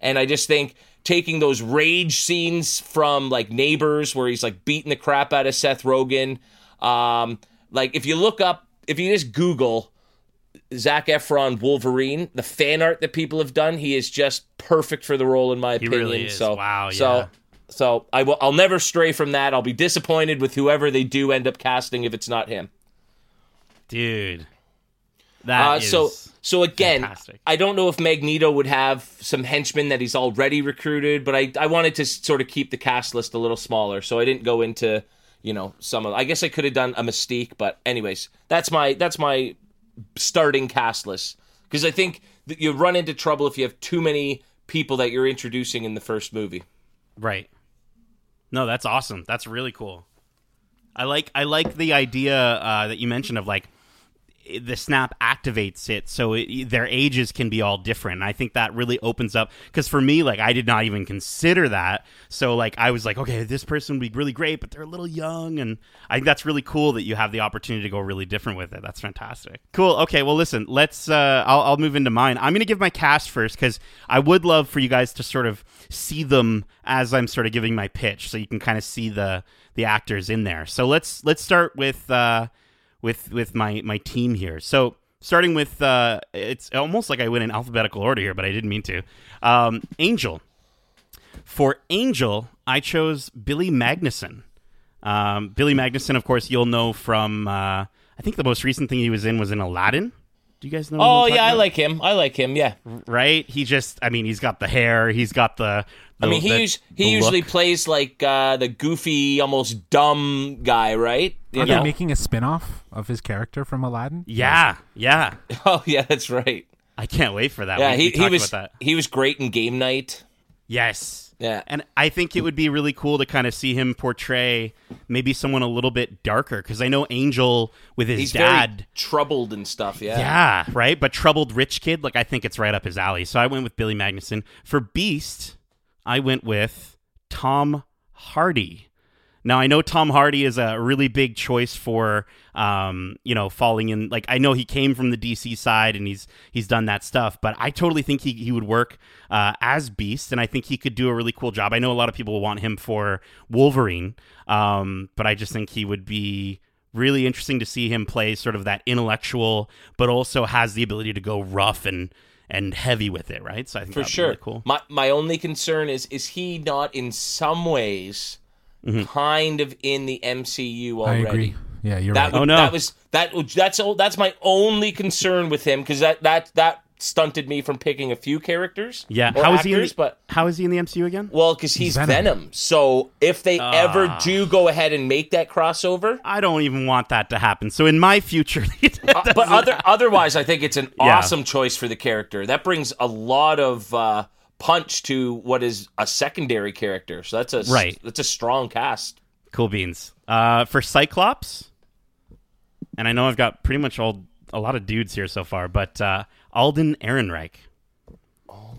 [SPEAKER 3] And I just think taking those rage scenes from like Neighbors, where he's like beating the crap out of Seth Rogen, um, like if you look up, if you just Google Zac Efron Wolverine, the fan art that people have done, he is just perfect for the role in my
[SPEAKER 2] He
[SPEAKER 3] opinion.
[SPEAKER 2] really is.
[SPEAKER 3] So
[SPEAKER 2] Wow, yeah.
[SPEAKER 3] So so I will I'll never stray from that. I'll be disappointed with whoever they do end up casting if it's not him.
[SPEAKER 2] Dude. That
[SPEAKER 3] Uh,
[SPEAKER 2] is
[SPEAKER 3] so so again,
[SPEAKER 2] fantastic.
[SPEAKER 3] I don't know if Magneto would have some henchmen that he's already recruited, but I I wanted to sort of keep the cast list a little smaller, so I didn't go into you know some of. I guess I could have done a Mystique, but anyways, that's my that's my starting cast list because I think that you run into trouble if you have too many people that you're introducing in the first movie.
[SPEAKER 2] Right. No, that's awesome. That's really cool. I like I like the idea uh, that you mentioned of like the snap activates it so it, their ages can be all different. And I think that really opens up because for me, like I did not even consider that. So like I was like, okay, this person would be really great, but they're a little young, and I think that's really cool that you have the opportunity to go really different with it. That's fantastic. Cool. Okay, well listen, let's. Uh, I'll, I'll move into mine. I'm gonna give my cast first because I would love for you guys to sort of see them as I'm sort of giving my pitch, so you can kind of see the the actors in there. So let's let's start with. Uh, with with my my team here. So starting with uh, it's almost like I went in alphabetical order here, but I didn't mean to. Um, Angel. For Angel, I chose Billy Magnussen. Um, Billy Magnussen, of course, you'll know from. Uh, I think the most recent thing he was in was in Aladdin. Do you guys know?
[SPEAKER 3] Oh
[SPEAKER 2] talking
[SPEAKER 3] yeah, I like him. I like him. Yeah.
[SPEAKER 2] Right? He just. I mean, he's got the hair. He's got the. the
[SPEAKER 3] I mean, he
[SPEAKER 2] the-
[SPEAKER 3] us-
[SPEAKER 2] the
[SPEAKER 3] he usually
[SPEAKER 2] look.
[SPEAKER 3] plays like uh, the goofy, almost dumb guy, right? You
[SPEAKER 4] Are
[SPEAKER 3] know?
[SPEAKER 4] they making a spin-off of his character from Aladdin?
[SPEAKER 2] Yeah, yeah.
[SPEAKER 3] Oh yeah, that's right.
[SPEAKER 2] I can't wait for that.
[SPEAKER 3] Yeah,
[SPEAKER 2] We-
[SPEAKER 3] he,
[SPEAKER 2] we
[SPEAKER 3] he was
[SPEAKER 2] about that.
[SPEAKER 3] he was great in Game Night.
[SPEAKER 2] Yes.
[SPEAKER 3] Yeah.
[SPEAKER 2] And I think it would be really cool to kind of see him portray maybe someone a little bit darker because I know Angel with his
[SPEAKER 3] He's
[SPEAKER 2] dad.
[SPEAKER 3] very troubled and stuff. Yeah.
[SPEAKER 2] Yeah, right. But troubled rich kid, like I think it's right up his alley. So I went with Billy Magnussen. For Beast, I went with Tom Hardy. Now I know Tom Hardy is a really big choice for, um, you know, falling in. Like I know he came from the DC side and he's he's done that stuff, but I totally think he he would work uh, as Beast, and I think he could do a really cool job. I know a lot of people want him for Wolverine, um, but I just think he would be really interesting to see him play sort of that intellectual, but also has the ability to go rough and and heavy with it, right? So I think
[SPEAKER 3] for sure.
[SPEAKER 2] really cool.
[SPEAKER 3] My my only concern is is he not in some ways
[SPEAKER 2] Mm-hmm.
[SPEAKER 3] kind of in the MCU
[SPEAKER 4] I
[SPEAKER 3] already?
[SPEAKER 4] agree. Yeah, you're
[SPEAKER 3] That
[SPEAKER 4] right.
[SPEAKER 3] would,
[SPEAKER 2] Oh, no.
[SPEAKER 3] that was that that's all- that's my only concern with him because that that that stunted me from picking a few characters.
[SPEAKER 2] Yeah,
[SPEAKER 3] or
[SPEAKER 2] how is he? In the,
[SPEAKER 3] but
[SPEAKER 2] how is he in the MCU again?
[SPEAKER 3] well, because he's
[SPEAKER 4] Venom.
[SPEAKER 3] Venom. So if they
[SPEAKER 2] Ah.
[SPEAKER 3] ever do go ahead and make that crossover,
[SPEAKER 2] I don't even want that to happen. So in my future,
[SPEAKER 3] Uh, but other otherwise, I think it's an
[SPEAKER 2] Yeah.
[SPEAKER 3] awesome choice for the character. That brings a lot of uh, punch to what is a secondary character. So that's a
[SPEAKER 2] Right.
[SPEAKER 3] That's a strong cast.
[SPEAKER 2] cool beans. Uh, for Cyclops, and I know I've got pretty much all a lot of dudes here so far, but uh, Alden Ehrenreich.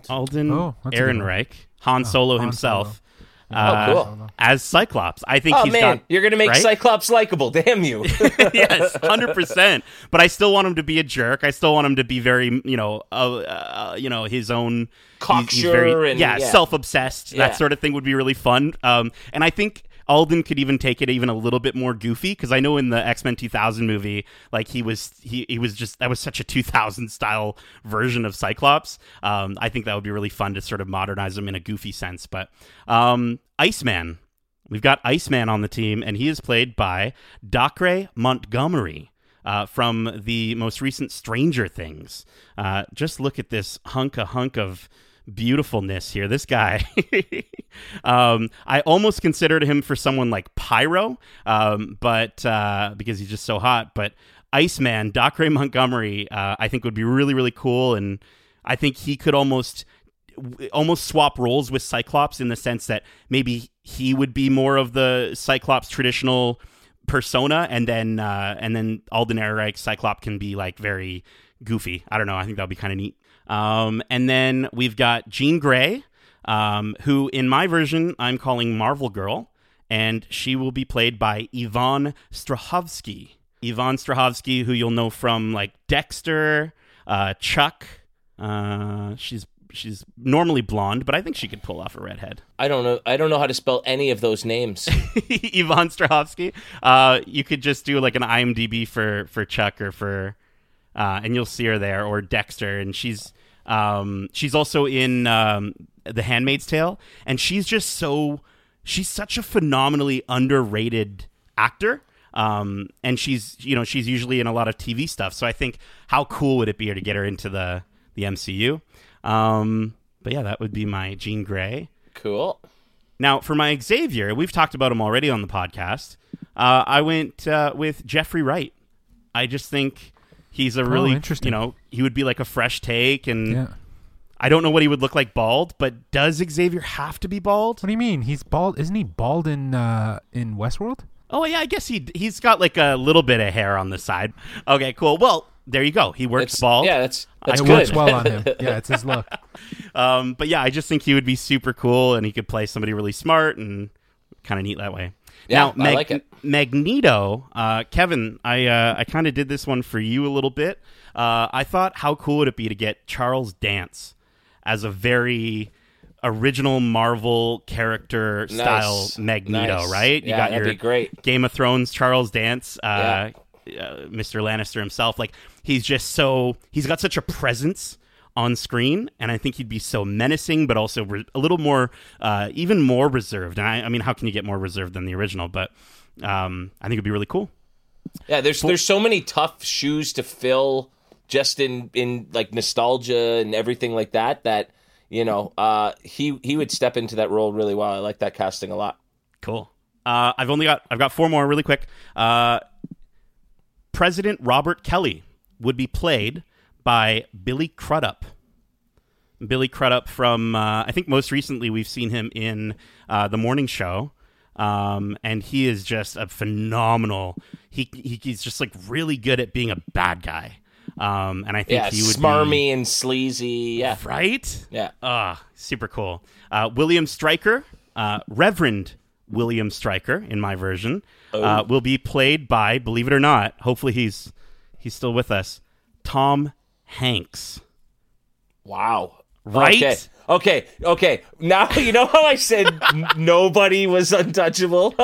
[SPEAKER 2] Alden
[SPEAKER 4] Oh, that's a.
[SPEAKER 2] Ehrenreich, Han Solo
[SPEAKER 4] Han
[SPEAKER 2] himself.
[SPEAKER 3] Oh,
[SPEAKER 2] uh,
[SPEAKER 3] cool.
[SPEAKER 2] As Cyclops, I think
[SPEAKER 3] Oh
[SPEAKER 2] he's
[SPEAKER 3] man,
[SPEAKER 2] got
[SPEAKER 3] you're gonna make
[SPEAKER 2] right?
[SPEAKER 3] Cyclops likable. Damn you!
[SPEAKER 2] yes, hundred percent. But I still want him to be a jerk. I still want him to be very, you know, uh, uh, you know, his own he's- he's
[SPEAKER 3] Cocksure and-
[SPEAKER 2] yeah,
[SPEAKER 3] yeah.
[SPEAKER 2] self-obsessed.
[SPEAKER 3] Yeah.
[SPEAKER 2] That sort of thing would be really fun. Um, and I think Alden could even take it even a little bit more goofy because I know in the X Men 2000 movie, like he was he he was just that was such a 2000 style version of Cyclops. Um, I think that would be really fun to sort of modernize him in a goofy sense. But um, Iceman. We've got Iceman on the team, and he is played by Dacre Montgomery uh, from the most recent Stranger Things. Uh, just look at this hunk a hunk of beautifulness here. This guy, um, I almost considered him for someone like Pyro, um, but uh, because he's just so hot. But Iceman, Dacre Montgomery, uh, I think would be really really cool, and I think he could almost almost swap roles with Cyclops in the sense that maybe he would be more of the Cyclops traditional persona, and then uh, and then Alden Ehrenreich Cyclops can be like very goofy. I don't know. I think that would be kind of neat. Um, and then we've got Jean Grey, um, who in my version I'm calling Marvel Girl, and she will be played by Yvonne Strahovski. Yvonne Strahovski, who you'll know from like Dexter. Uh, Chuck, uh, she's she's normally blonde, but I think she could pull off a redhead.
[SPEAKER 3] I don't know. I don't know how to spell any of those names.
[SPEAKER 2] Yvonne Strahovski. Uh, you could just do like an IMDb for for Chuck or for, uh, and you'll see her there or Dexter, and she's um, she's also in um, The Handmaid's Tale, and she's just so she's such a phenomenally underrated actor. Um, and she's you know she's usually in a lot of TV stuff, so I think how cool would it be to get her into the the MCU? Um, but yeah, that would be my Jean Grey.
[SPEAKER 3] cool.
[SPEAKER 2] Now, for my Xavier, we've talked about him already on the podcast. Uh, I went uh, with Jeffrey Wright. I just think he's a really,
[SPEAKER 4] interesting.
[SPEAKER 2] you know, he would be like a fresh take, and
[SPEAKER 4] Yeah.
[SPEAKER 2] I don't know what he would look like bald, but does Xavier have to be bald?
[SPEAKER 4] What do you mean? He's bald. Isn't he bald in uh, in Westworld?
[SPEAKER 2] Oh yeah, I guess he he's got like a little bit of hair on the side. Okay, cool. Well, there you go. He works
[SPEAKER 3] It's-
[SPEAKER 2] bald.
[SPEAKER 3] Yeah, that's that's
[SPEAKER 4] it
[SPEAKER 3] good.
[SPEAKER 4] works well on him. Yeah, it's his look.
[SPEAKER 2] Um, but yeah, I just think he would be super cool, and he could play somebody really smart and kind of neat that way.
[SPEAKER 3] Yeah,
[SPEAKER 2] now,
[SPEAKER 3] I like it.
[SPEAKER 2] Magneto, uh, Kevin, I uh, I kind of did this one for you a little bit. Uh, I thought, how cool would it be to get Charles Dance as a very original Marvel character style Magneto,
[SPEAKER 3] Nice.
[SPEAKER 2] right? You
[SPEAKER 3] Yeah,
[SPEAKER 2] got
[SPEAKER 3] that'd
[SPEAKER 2] your
[SPEAKER 3] be great.
[SPEAKER 2] Game of Thrones Charles Dance, uh, uh, Mr. Lannister himself. Like he's just so he's got such a presence on screen, and I think he'd be so menacing, but also re- a little more, uh, even more reserved. And I, I mean, how can you get more reserved than the original? But um, I think it'd be really cool.
[SPEAKER 3] Yeah, there's there's so many tough shoes to fill just in in like nostalgia and everything like that that you know uh he he would step into that role really well. I like that casting a lot.
[SPEAKER 2] Cool. Uh, I've only got I've got four more really quick. Uh, President Robert Kelly would be played by Billy Crudup. Billy Crudup from uh, I think most recently we've seen him in uh, the morning show. Um, and he is just a phenomenal. He, he he's just like really good at being a bad guy. Um, and I think
[SPEAKER 3] Yeah,
[SPEAKER 2] he would
[SPEAKER 3] smarmy
[SPEAKER 2] be,
[SPEAKER 3] and sleazy. Yeah,
[SPEAKER 2] right.
[SPEAKER 3] yeah.
[SPEAKER 2] Ah, super cool. Uh, William Stryker, uh, Reverend William Stryker, in my version, uh, will be played by, believe it or not, hopefully he's he's still with us, Tom Hanks.
[SPEAKER 3] Wow.
[SPEAKER 2] Right?
[SPEAKER 3] Okay. Okay. Okay. Now you know how I said n- nobody was untouchable.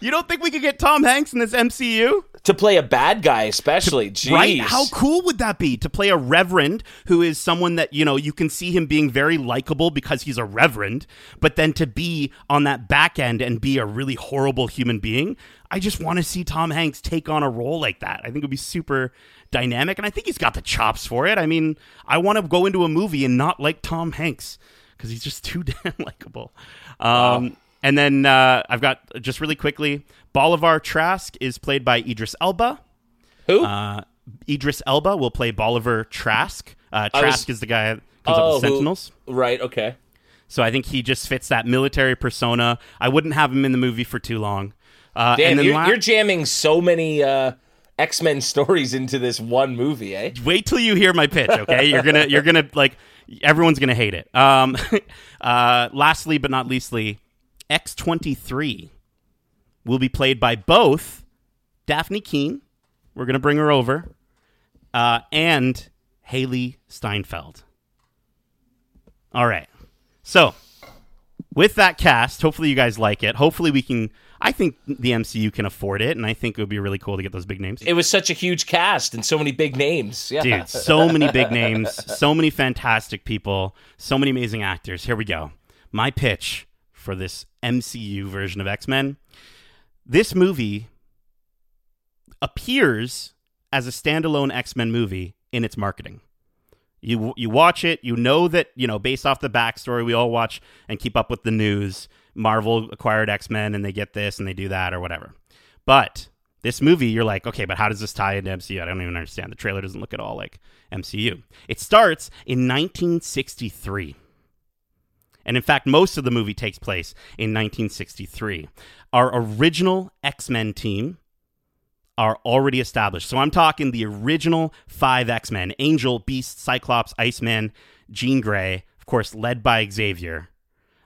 [SPEAKER 2] You don't think we could get Tom Hanks in this MCU?
[SPEAKER 3] To play a bad guy, especially. Jeez.
[SPEAKER 2] Right? How cool would that be to play a reverend who is someone that, you know, you can see him being very likable because he's a reverend, but then to be on that back end and be a really horrible human being? I just want to see Tom Hanks take on a role like that. I think it would be super dynamic, and I think he's got the chops for it. I mean, I want to go into a movie and not like Tom Hanks because he's just too damn likable. Um, And then uh, I've got just really quickly Bolivar Trask is played by Idris Elba.
[SPEAKER 3] Who?
[SPEAKER 2] Uh, Idris Elba will play Bolivar Trask. Uh,
[SPEAKER 3] I was-
[SPEAKER 2] Trask is the guy that comes
[SPEAKER 3] Oh,
[SPEAKER 2] up with
[SPEAKER 3] who-
[SPEAKER 2] Sentinels.
[SPEAKER 3] right. Okay.
[SPEAKER 2] So I think he just fits that military persona. I wouldn't have him in the movie for too long. Uh,
[SPEAKER 3] Damn,
[SPEAKER 2] and then
[SPEAKER 3] you're,
[SPEAKER 2] la-
[SPEAKER 3] you're jamming so many uh, X Men stories into this one movie, eh?
[SPEAKER 2] wait till you hear my pitch, okay? You're gonna you're gonna like everyone's gonna hate it. Um, uh, lastly, but not leastly, X twenty three will be played by both Dafne Keen. We're gonna bring her over, uh, and Hailee Steinfeld. All right, so with that cast, hopefully you guys like it. Hopefully we can. I think the MCU can afford it, and I think it would be really cool to get those big names.
[SPEAKER 3] It was such a huge cast and so many big names. Yeah.
[SPEAKER 2] Dude, so many big names, so many fantastic people, so many amazing actors. Here we go. My pitch for this MCU version of X Men. This movie appears as a standalone X Men movie in its marketing. You you watch it, you know that you know based off the backstory. We all watch and keep up with the news. Marvel acquired X Men, and they get this and they do that or whatever. But this movie, you're like, okay, but how does this tie into MCU? I don't even understand. The trailer doesn't look at all like MCU. It starts in 1963. And in fact, most of the movie takes place in 1963. Our original X Men team are already established. So I'm talking the original five X Men Angel, Beast, Cyclops, Iceman, Jean Grey, of course, led by Xavier.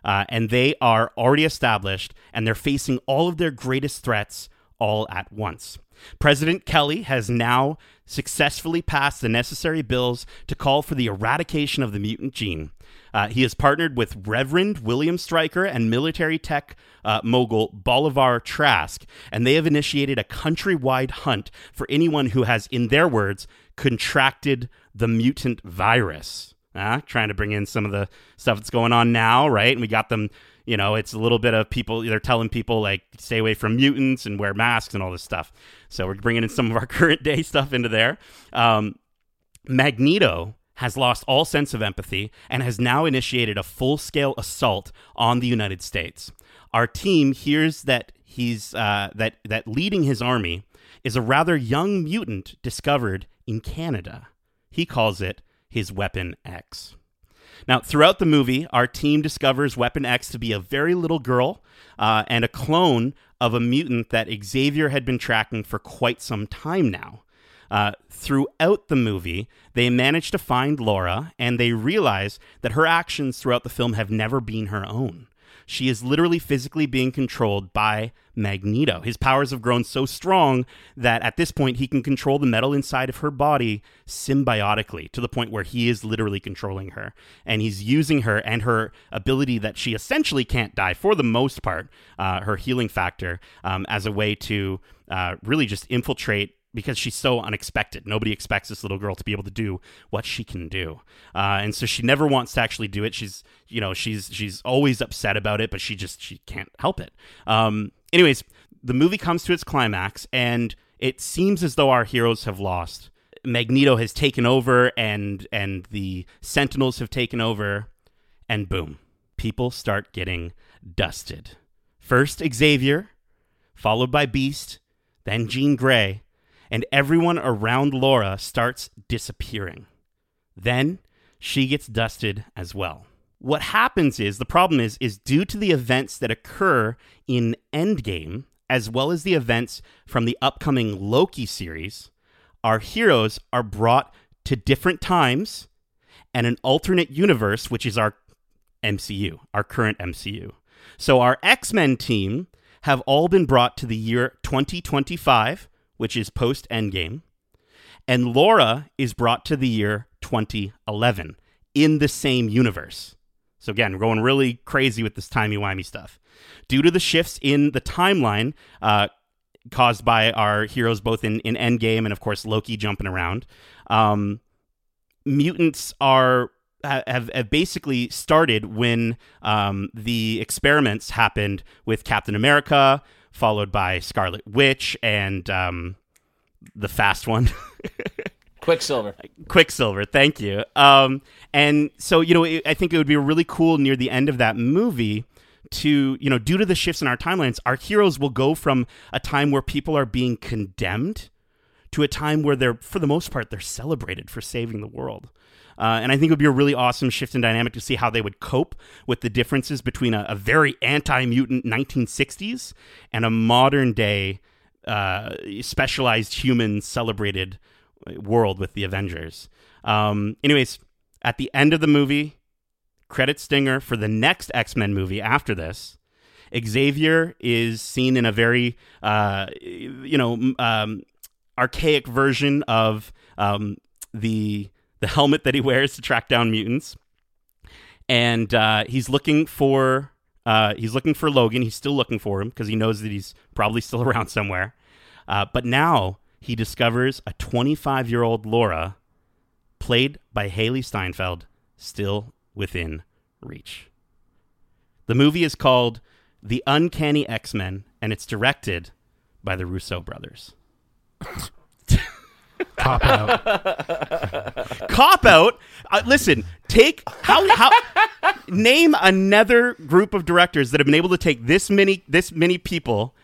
[SPEAKER 2] Uh, and they are already established and they're facing all of their greatest threats all at once. President Kelly has now successfully passed the necessary bills to call for the eradication of the mutant gene. Uh, he has partnered with Reverend William Stryker and military tech uh, mogul Bolivar Trask, and they have initiated a countrywide hunt for anyone who has, in their words, contracted the mutant virus. Uh, trying to bring in some of the stuff that's going on now, right? And we got them, you know, it's a little bit of people, they're telling people, like, stay away from mutants and wear masks and all this stuff. So we're bringing in some of our current day stuff into there. Um, Magneto has lost all sense of empathy and has now initiated a full scale assault on the United States. Our team hears that he's uh, that that leading his army is a rather young mutant discovered in Canada. He calls it his Weapon X. Now, throughout the movie, our team discovers Weapon X to be a very little girl uh, and a clone of a mutant that Xavier had been tracking for quite some time now. Uh, throughout the movie, they manage to find Laura and they realize that her actions throughout the film have never been her own. She is literally physically being controlled by Magneto. His powers have grown so strong that at this point he can control the metal inside of her body symbiotically to the point where he is literally controlling her. And he's using her and her ability that she essentially can't die for the most part, uh, her healing factor, um, as a way to uh, really just infiltrate because she's so unexpected. Nobody expects this little girl to be able to do what she can do, uh, and so she never wants to actually do it. She's, you know, she's she's always upset about it, but she just she can't help it. Um, anyways, the movie comes to its climax, and it seems as though our heroes have lost. Magneto has taken over, and and the Sentinels have taken over, and boom, people start getting dusted. First Xavier, followed by Beast, then Jean Grey and everyone around Laura starts disappearing. Then she gets dusted as well. What happens is the problem is is due to the events that occur in Endgame as well as the events from the upcoming Loki series, our heroes are brought to different times and an alternate universe which is our MCU, our current MCU. So our X-Men team have all been brought to the year 2025 which is post Endgame, and Laura is brought to the year 2011 in the same universe. So again, we're going really crazy with this timey-wimey stuff. Due to the shifts in the timeline uh, caused by our heroes both in, in Endgame and, of course, Loki jumping around, um, mutants are have, have basically started when um, the experiments happened with Captain America, followed by Scarlet Witch and um, the fast one.
[SPEAKER 3] Quicksilver.
[SPEAKER 2] Quicksilver, thank you. Um, and so, you know, I think it would be really cool near the end of that movie to, you know, due to the shifts in our timelines, our heroes will go from a time where people are being condemned to a time where they're, for the most part, they're celebrated for saving the world. Uh, and I think it would be a really awesome shift in dynamic to see how they would cope with the differences between a, a very anti mutant 1960s and a modern day uh, specialized human celebrated world with the Avengers. Um, anyways, at the end of the movie, credit stinger for the next X Men movie after this. Xavier is seen in a very, uh, you know, um, archaic version of um, the the helmet that he wears to track down mutants, and uh, he's looking for uh, he's looking for Logan. He's still looking for him because he knows that he's probably still around somewhere. Uh, but now he discovers a 25 year old Laura, played by Hailee Steinfeld, still within reach. The movie is called The Uncanny X Men, and it's directed by the Russo brothers.
[SPEAKER 4] Cop out.
[SPEAKER 2] Cop out. Uh, listen, take how how name another group of directors that have been able to take this many this many people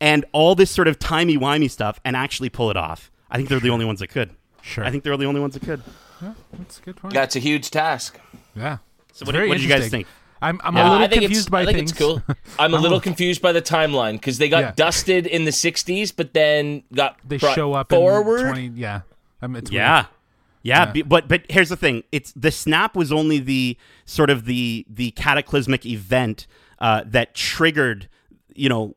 [SPEAKER 2] and all this sort of timey wimey stuff and actually pull it off. I think they're the only ones that could.
[SPEAKER 4] Sure.
[SPEAKER 2] I think they're the only ones that could.
[SPEAKER 4] Yeah, that's a good point.
[SPEAKER 3] That's a huge task.
[SPEAKER 4] Yeah.
[SPEAKER 2] So
[SPEAKER 4] It's
[SPEAKER 2] what, what do you guys think?
[SPEAKER 4] I'm, I'm
[SPEAKER 3] Yeah,
[SPEAKER 4] a little confused by
[SPEAKER 3] I think
[SPEAKER 4] things.
[SPEAKER 3] it's cool. I'm a little confused by the timeline because they got
[SPEAKER 4] Yeah.
[SPEAKER 3] dusted in the '60s, but then got
[SPEAKER 4] they
[SPEAKER 3] brought
[SPEAKER 4] show up
[SPEAKER 3] forward.
[SPEAKER 4] in 20 yeah. I mean, it's weird.
[SPEAKER 2] Yeah. Yeah,
[SPEAKER 4] Yeah.
[SPEAKER 2] but but here's the thing: it's the snap was only the sort of the the cataclysmic event uh, that triggered, you know,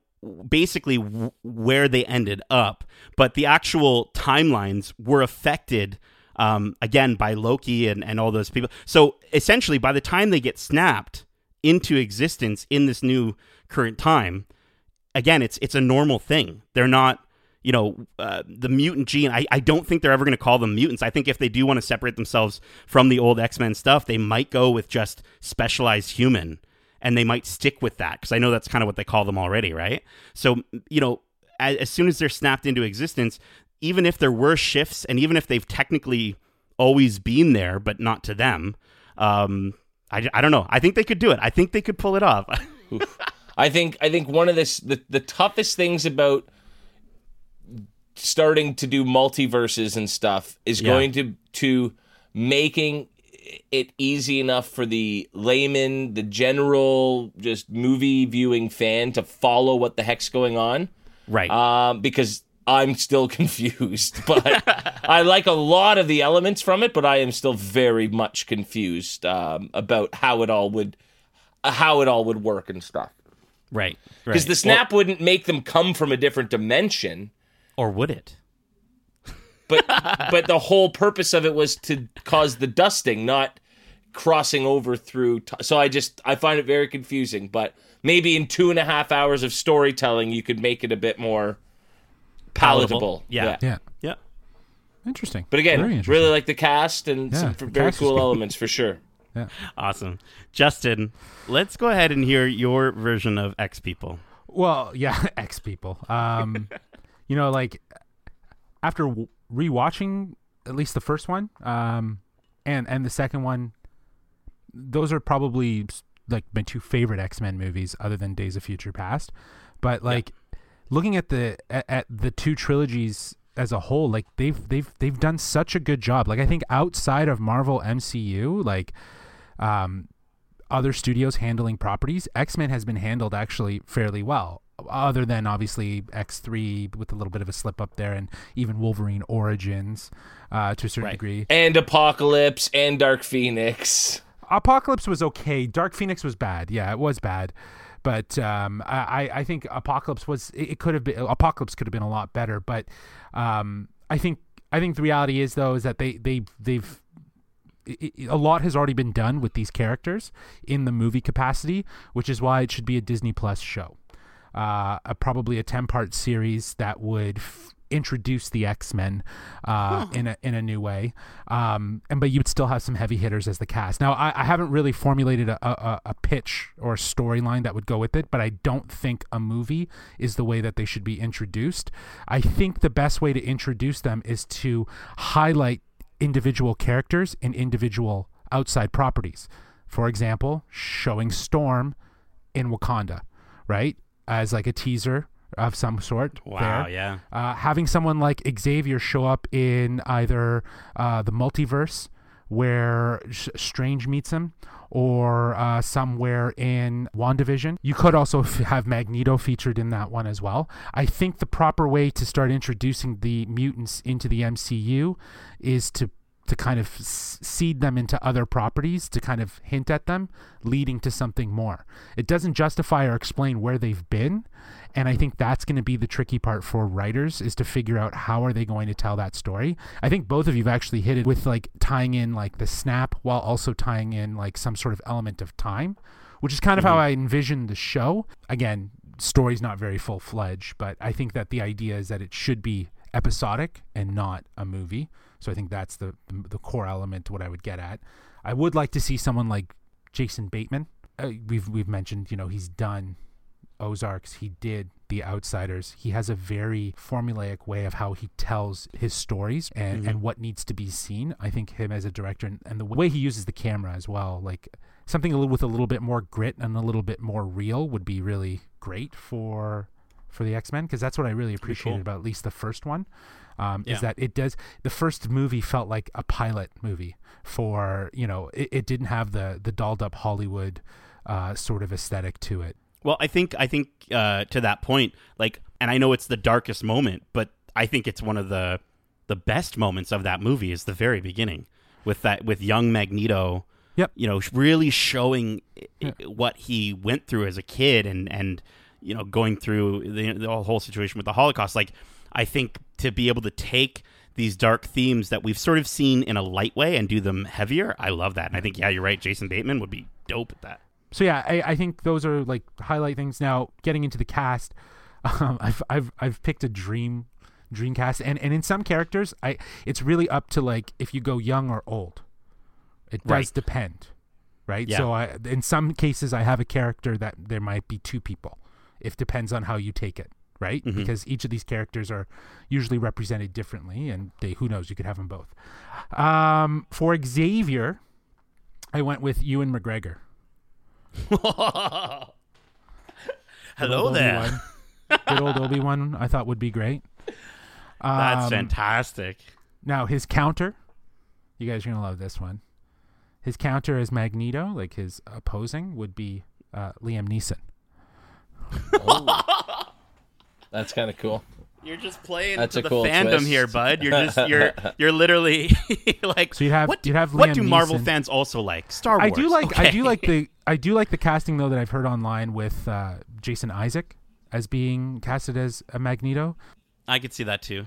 [SPEAKER 2] basically w- where they ended up, but the actual timelines were affected um, again by Loki and, and all those people. So essentially, by the time they get snapped into existence in this new current time, again, it's it's a normal thing. They're not. You know, uh, the mutant gene, I, I don't think they're ever going to call them mutants. I think if they do want to separate themselves from the old X Men stuff, they might go with just specialized human and they might stick with that because I know that's kind of what they call them already, right? So, you know, as, as soon as they're snapped into existence, even if there were shifts and even if they've technically always been there, but not to them, um, I, I don't know. I think they could do it. I think they could pull it off.
[SPEAKER 3] I think I think one of this the, the toughest things about starting to do multiverses and stuff is
[SPEAKER 2] Yeah.
[SPEAKER 3] going to to making it easy enough for the layman, the general just movie viewing fan to follow what the heck's going on.
[SPEAKER 2] right.
[SPEAKER 3] Um, because I'm still confused, but I like a lot of the elements from it, but I am still very much confused um, about how it all would how it all would work and stuff.
[SPEAKER 2] right.
[SPEAKER 3] Because
[SPEAKER 2] right.
[SPEAKER 3] the snap wouldn't make them come from a different dimension,
[SPEAKER 2] Or, or would it?
[SPEAKER 3] but but the whole purpose of it was to cause the dusting, not crossing over through. T- so I just I find it very confusing. But maybe in two and a half hours of storytelling, you could make it a bit more palatable.
[SPEAKER 2] Palatable. Yeah.
[SPEAKER 4] Yeah.
[SPEAKER 2] Yeah.
[SPEAKER 4] Interesting.
[SPEAKER 3] But again,
[SPEAKER 4] interesting.
[SPEAKER 3] really like the cast and
[SPEAKER 4] Yeah,
[SPEAKER 3] some very cool elements for sure. Yeah.
[SPEAKER 2] Awesome. Justin, let's go ahead and hear your version of X People.
[SPEAKER 4] Well, yeah, X people. Um, you know, like after rewatching at least the first one, um, and and the second one, those are probably like my two favorite X Men movies, other than Days of Future Past. But like looking at the at, at the two trilogies as a whole, like they've they've they've done such a good job. Like I think outside of Marvel MCU, like um, other studios handling properties, X Men has been handled actually fairly well. Other than obviously X three with a little bit of a slip up there, and even Wolverine Origins uh, to a certain
[SPEAKER 2] Right.
[SPEAKER 4] degree.
[SPEAKER 3] And Apocalypse and Dark Phoenix.
[SPEAKER 4] Apocalypse was okay. Dark Phoenix was bad. Yeah, it was bad. But um, I, I- think Apocalypse was it, could have been Apocalypse could have been a lot better. But um, I think I think the reality is though is that they they they've a lot has already been done with these characters in the movie capacity, which is why it should be a Disney Plus show. Uh, a, probably a ten part series that would f- introduce the X Men uh, in a in a new way, um, and but you'd still have some heavy hitters as the cast. Now, I, I haven't really formulated a, a, a pitch or a storyline that would go with it, but I don't think a movie is the way that they should be introduced. I think the best way to introduce them is to highlight individual characters and individual outside properties. For example, showing Storm in Wakanda, right? As like a teaser of some sort.
[SPEAKER 2] Wow,
[SPEAKER 4] there.
[SPEAKER 2] yeah.
[SPEAKER 4] Uh, having someone like Xavier show up in either uh, the multiverse where Strange meets him or uh, somewhere in WandaVision. You could also f- have Magneto featured in that one as well. I think the proper way to start introducing the mutants into the MCU is to to kind of s- seed them into other properties to kind of hint at them leading to something more. It doesn't justify or explain where they've been and i think that's going to be the tricky part for writers is to figure out how are they going to tell that story. I think both of you've actually hit it with like tying in like the snap while also tying in like some sort of element of time which is kind of how mm-hmm. i envision the show. Again story's not very full-fledged but i think that the idea is that it should be episodic and not a movie so I think that's the, the core element to what I would get at. I would like to see someone like Jason Bateman. Uh, we've we've mentioned, you know, he's done Ozarks, he did The Outsiders. He has a very formulaic way of how he tells his stories and, and what needs to be seen. I think him as a director and, and the way he uses the camera as well, like something a little with a little bit more grit and a little bit more real would be really great for for the X Men because that's what I really appreciated
[SPEAKER 2] cool.
[SPEAKER 4] about at least the first one. Um,
[SPEAKER 2] Yeah.
[SPEAKER 4] Is that it does the first movie felt like a pilot movie for you know it, it didn't have the the dolled up Hollywood uh, sort of aesthetic to it.
[SPEAKER 2] Well, I think I think uh, to that point, like, and I know it's the darkest moment, but I think it's one of the the best moments of that movie is the very beginning with that with young Magneto.
[SPEAKER 4] Yep.
[SPEAKER 2] You know, really showing i- what he went through as a kid, and and you know, going through the, the whole situation with the Holocaust. Like, I think to be able to take these dark themes that we've sort of seen in a light way and do them heavier, I love that. And I think, yeah, you're right. Jason Bateman would be dope at that.
[SPEAKER 4] So yeah, I, I think those are like highlight things. Now getting into the cast, um, I've I've I've picked a dream dream cast, and and in some characters, I it's really up to like if you go young or old. It does
[SPEAKER 2] Right.
[SPEAKER 4] depend, right?
[SPEAKER 2] Yeah.
[SPEAKER 4] So I in some cases I have a character that there might be two people. It depends on how you take it, right?
[SPEAKER 2] Mhm.
[SPEAKER 4] Because each of these characters are usually represented differently, and they who knows you could have them both. Um, for Xavier, I went with Ewan McGregor.
[SPEAKER 2] Hello
[SPEAKER 4] old
[SPEAKER 2] there.
[SPEAKER 4] Obi-Wan. Good old Obi Wan, I thought would be great.
[SPEAKER 2] That's
[SPEAKER 4] Um,
[SPEAKER 2] fantastic.
[SPEAKER 4] Now his counter, you guys are gonna love this one. His counter as Magneto, like his opposing, would be uh, Liam Neeson.
[SPEAKER 3] That's kind of cool.
[SPEAKER 2] You're just playing
[SPEAKER 3] That's
[SPEAKER 2] to
[SPEAKER 3] a
[SPEAKER 2] the
[SPEAKER 3] cool
[SPEAKER 2] fandom
[SPEAKER 3] twist.
[SPEAKER 2] here, bud. You're just you're you're literally like.
[SPEAKER 4] So you'd have-
[SPEAKER 2] what,
[SPEAKER 4] you'd have
[SPEAKER 2] what do Marvel
[SPEAKER 4] Neeson.
[SPEAKER 2] fans also like? Star Wars.
[SPEAKER 4] I do like I do like the I do like the casting though that I've heard online with uh, Jason Isaac as being casted as a Magneto.
[SPEAKER 2] I could see that too.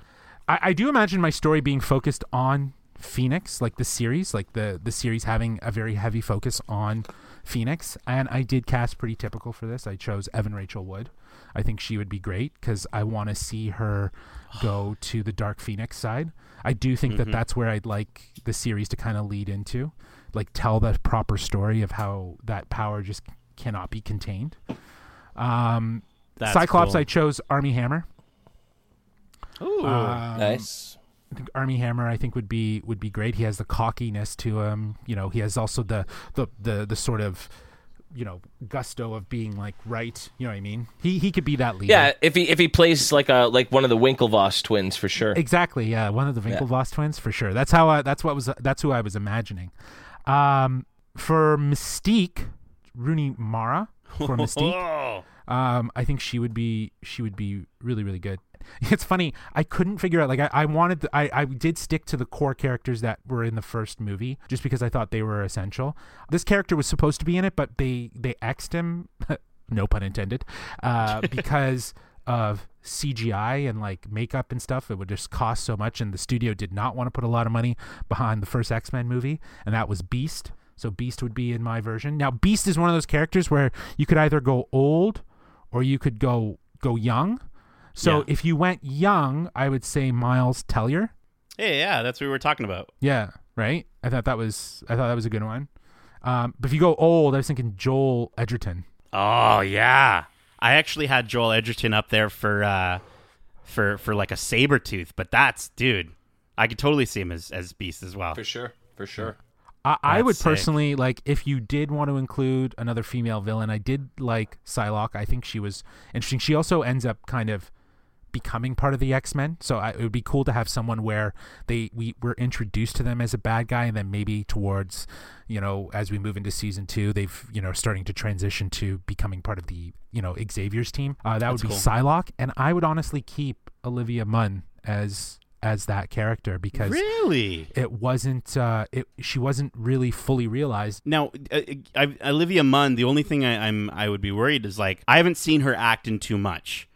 [SPEAKER 4] I, I do imagine my story being focused on Phoenix, like the series, like the the series having a very heavy focus on Phoenix, and I did cast pretty typical for this. I chose Evan Rachel Wood. I think she would be great because I want to see her go to the Dark Phoenix side. I do think that that's where I'd like the series to kind of lead into, like tell the proper story of how that power just cannot be contained. Um,
[SPEAKER 2] That's
[SPEAKER 4] Cyclops,
[SPEAKER 2] cool.
[SPEAKER 4] I chose Armie Hammer.
[SPEAKER 2] Ooh.
[SPEAKER 4] Um,
[SPEAKER 3] nice.
[SPEAKER 4] I think Armie Hammer I think would be would be great. He has the cockiness to him. You know, he has also the the the, the sort of you know gusto of being like right. You know what I mean? He he could be that leader.
[SPEAKER 3] Yeah, if he if he plays like a like one of the Winklevoss twins for sure.
[SPEAKER 4] Exactly. Yeah, one of the Winklevoss twins for sure. That's how I, that's what was that's who I was imagining. Um, for Mystique, Rooney Mara for Mystique.
[SPEAKER 2] Oh.
[SPEAKER 4] Um, I think she would be she would be really really good. It's funny. I couldn't figure out like I, I wanted the, I I did stick to the core characters that were in the first movie just because I thought they were essential. This character was supposed to be in it, but they they xed him, no pun intended, uh, because of CGI and like makeup and stuff. It would just cost so much, and the studio did not want to put a lot of money behind the first X Men movie, and that was Beast. So Beast would be in my version. Now Beast is one of those characters where you could either go old or you could go go young. So
[SPEAKER 2] Yeah.
[SPEAKER 4] if you went young, I would say Miles Teller.
[SPEAKER 2] Hey, yeah, that's what we were talking about.
[SPEAKER 4] Yeah, right. I thought that was I thought that was a good one. Um, but if you go old, I was thinking Joel Edgerton.
[SPEAKER 2] Oh yeah, I actually had Joel Edgerton up there for uh, for for like a saber tooth, but that's dude. I could totally see him as as Beast as well.
[SPEAKER 3] For sure. For sure.
[SPEAKER 4] I, I would
[SPEAKER 2] sick.
[SPEAKER 4] personally like if you did want to include another female villain. I did like Psylocke. I think she was interesting. She also ends up kind of becoming part of the X Men. So I, it would be cool to have someone where they we were introduced to them as a bad guy, and then maybe towards you know as we move into season two, they've you know starting to transition to becoming part of the you know Xavier's team. Uh, that would be
[SPEAKER 2] cool.
[SPEAKER 4] Psylocke, and I would honestly keep Olivia Munn as as that character because
[SPEAKER 2] Really?
[SPEAKER 4] it wasn't uh it she wasn't really fully realized
[SPEAKER 2] Now, uh, I, Olivia Munn. The only thing I, I'm I would be worried is like I haven't seen her act in too much,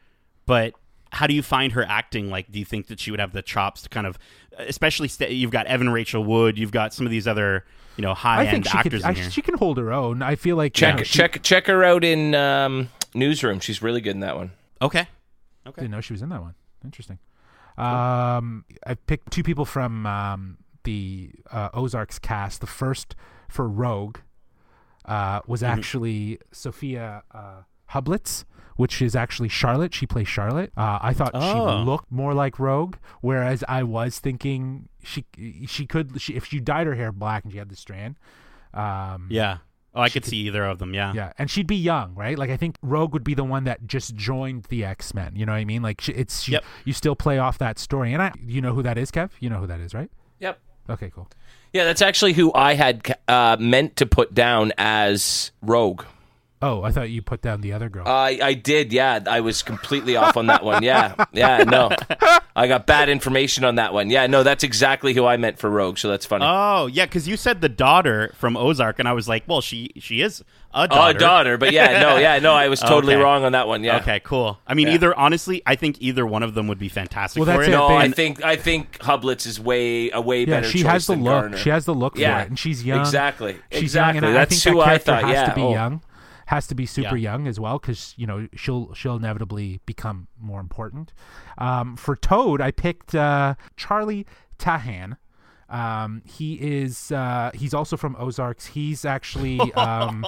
[SPEAKER 2] but how do you find her acting? Like, do you think that she would have the chops to kind of, especially st- you've got Evan Rachel Wood, you've got some of these other you know high
[SPEAKER 4] i
[SPEAKER 2] end
[SPEAKER 4] think
[SPEAKER 2] actors
[SPEAKER 4] could
[SPEAKER 2] in
[SPEAKER 4] I,
[SPEAKER 2] here.
[SPEAKER 4] she can hold her own i feel like
[SPEAKER 3] Check
[SPEAKER 4] you know, she-
[SPEAKER 3] check check her out in um, newsroom. She's really good in that one.
[SPEAKER 2] okay, okay.
[SPEAKER 4] didn't know she was in that one interesting um i picked two people from um the uh, ozarks cast the first for rogue uh was
[SPEAKER 2] Mm-hmm.
[SPEAKER 4] actually sophia uh hublitz which is actually Charlotte. She plays Charlotte. Uh, I thought
[SPEAKER 2] Oh.
[SPEAKER 4] she looked more like Rogue, whereas I was thinking she she could she, if she dyed her hair black and she had the strand. Um,
[SPEAKER 2] Yeah. Oh, I could
[SPEAKER 4] could-
[SPEAKER 2] see either of them. Yeah.
[SPEAKER 4] Yeah, and she'd be young, right? Like I think Rogue would be the one that just joined the X Men. You know what I mean? Like she, it's she,
[SPEAKER 2] Yep.
[SPEAKER 4] you still play off that story, and I, you know who that is, Kev? You know who that is, right?
[SPEAKER 3] Yep.
[SPEAKER 4] Okay, cool.
[SPEAKER 3] Yeah, that's actually who I had uh, meant to put down as Rogue.
[SPEAKER 4] Oh, I thought you put down the other girl.
[SPEAKER 3] I I did, yeah. I was completely off on that one. Yeah, yeah, no. I got bad information on that one. Yeah, no, that's exactly who I meant for Rogue. So that's funny.
[SPEAKER 2] Oh yeah, because you said the daughter from Ozark, and I was like, well, she she is a
[SPEAKER 3] oh,
[SPEAKER 2] daughter.
[SPEAKER 3] daughter, but yeah, no, yeah, no. I was totally
[SPEAKER 2] Okay.
[SPEAKER 3] wrong on that one. Yeah.
[SPEAKER 2] Okay, cool. I mean,
[SPEAKER 3] Yeah.
[SPEAKER 2] either honestly, I think either one of them would be fantastic
[SPEAKER 4] Well,
[SPEAKER 2] for
[SPEAKER 4] that's
[SPEAKER 2] it.
[SPEAKER 4] it.
[SPEAKER 3] No,
[SPEAKER 4] They-
[SPEAKER 3] I think I think Hublitz is way a way
[SPEAKER 4] yeah,
[SPEAKER 3] better
[SPEAKER 4] she
[SPEAKER 3] choice
[SPEAKER 4] has the
[SPEAKER 3] than
[SPEAKER 4] look.
[SPEAKER 3] Garner.
[SPEAKER 4] She has the look
[SPEAKER 3] Yeah,
[SPEAKER 4] for it, and she's young.
[SPEAKER 3] Exactly.
[SPEAKER 4] She's
[SPEAKER 3] exactly.
[SPEAKER 4] young, and I-
[SPEAKER 3] That's
[SPEAKER 4] I think
[SPEAKER 3] who
[SPEAKER 4] that
[SPEAKER 3] I
[SPEAKER 4] character
[SPEAKER 3] thought.
[SPEAKER 4] has
[SPEAKER 3] yeah.
[SPEAKER 4] to be
[SPEAKER 3] oh.
[SPEAKER 4] young, has to be super
[SPEAKER 2] Yeah.
[SPEAKER 4] young as well, because you know she'll she'll inevitably become more important. Um, for Toad, I picked uh, Charlie Tahan. Um, he is uh, he's also from Ozarks. He's actually um,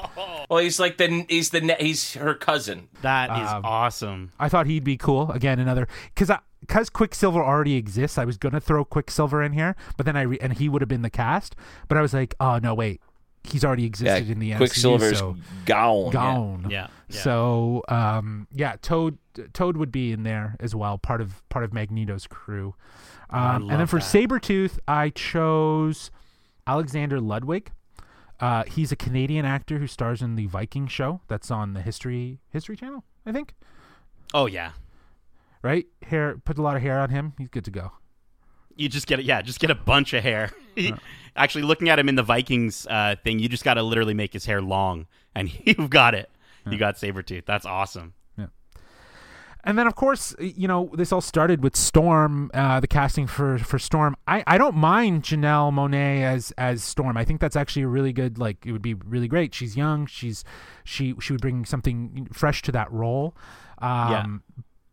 [SPEAKER 3] Well, he's like the he's the he's her cousin.
[SPEAKER 2] That is
[SPEAKER 4] Um,
[SPEAKER 2] awesome.
[SPEAKER 4] I thought he'd be cool. Again, another because I because Quicksilver already exists. I was gonna throw Quicksilver in here, but then I re- and he would have been the cast. But I was like, oh no, wait, he's already existed in the MCU.
[SPEAKER 3] Quicksilver's
[SPEAKER 4] so
[SPEAKER 3] gone.
[SPEAKER 4] gone.
[SPEAKER 2] Yeah, yeah.
[SPEAKER 4] So um, yeah, Toad Toad would be in there as well, part of part of Magneto's crew. Um, and then for
[SPEAKER 2] that.
[SPEAKER 4] Sabretooth, I chose Alexander Ludwig. Uh, he's a Canadian actor who stars in the Viking show that's on the History History Channel, I think.
[SPEAKER 2] Oh yeah.
[SPEAKER 4] Right? Hair put a lot of hair on him. He's good to go.
[SPEAKER 2] You just get yeah, just get a bunch of hair. Actually, looking at him in the Vikings uh, thing, you just got to literally make his hair long, and you've got it. You got Sabretooth. That's awesome. Yeah.
[SPEAKER 4] And then, of course, you know, this all started with Storm, uh, the casting for, for Storm. I, I don't mind Janelle Monáe as as Storm. I think that's actually a really good, like, it would be really great. She's young. She's she she would bring something fresh to that role. Um,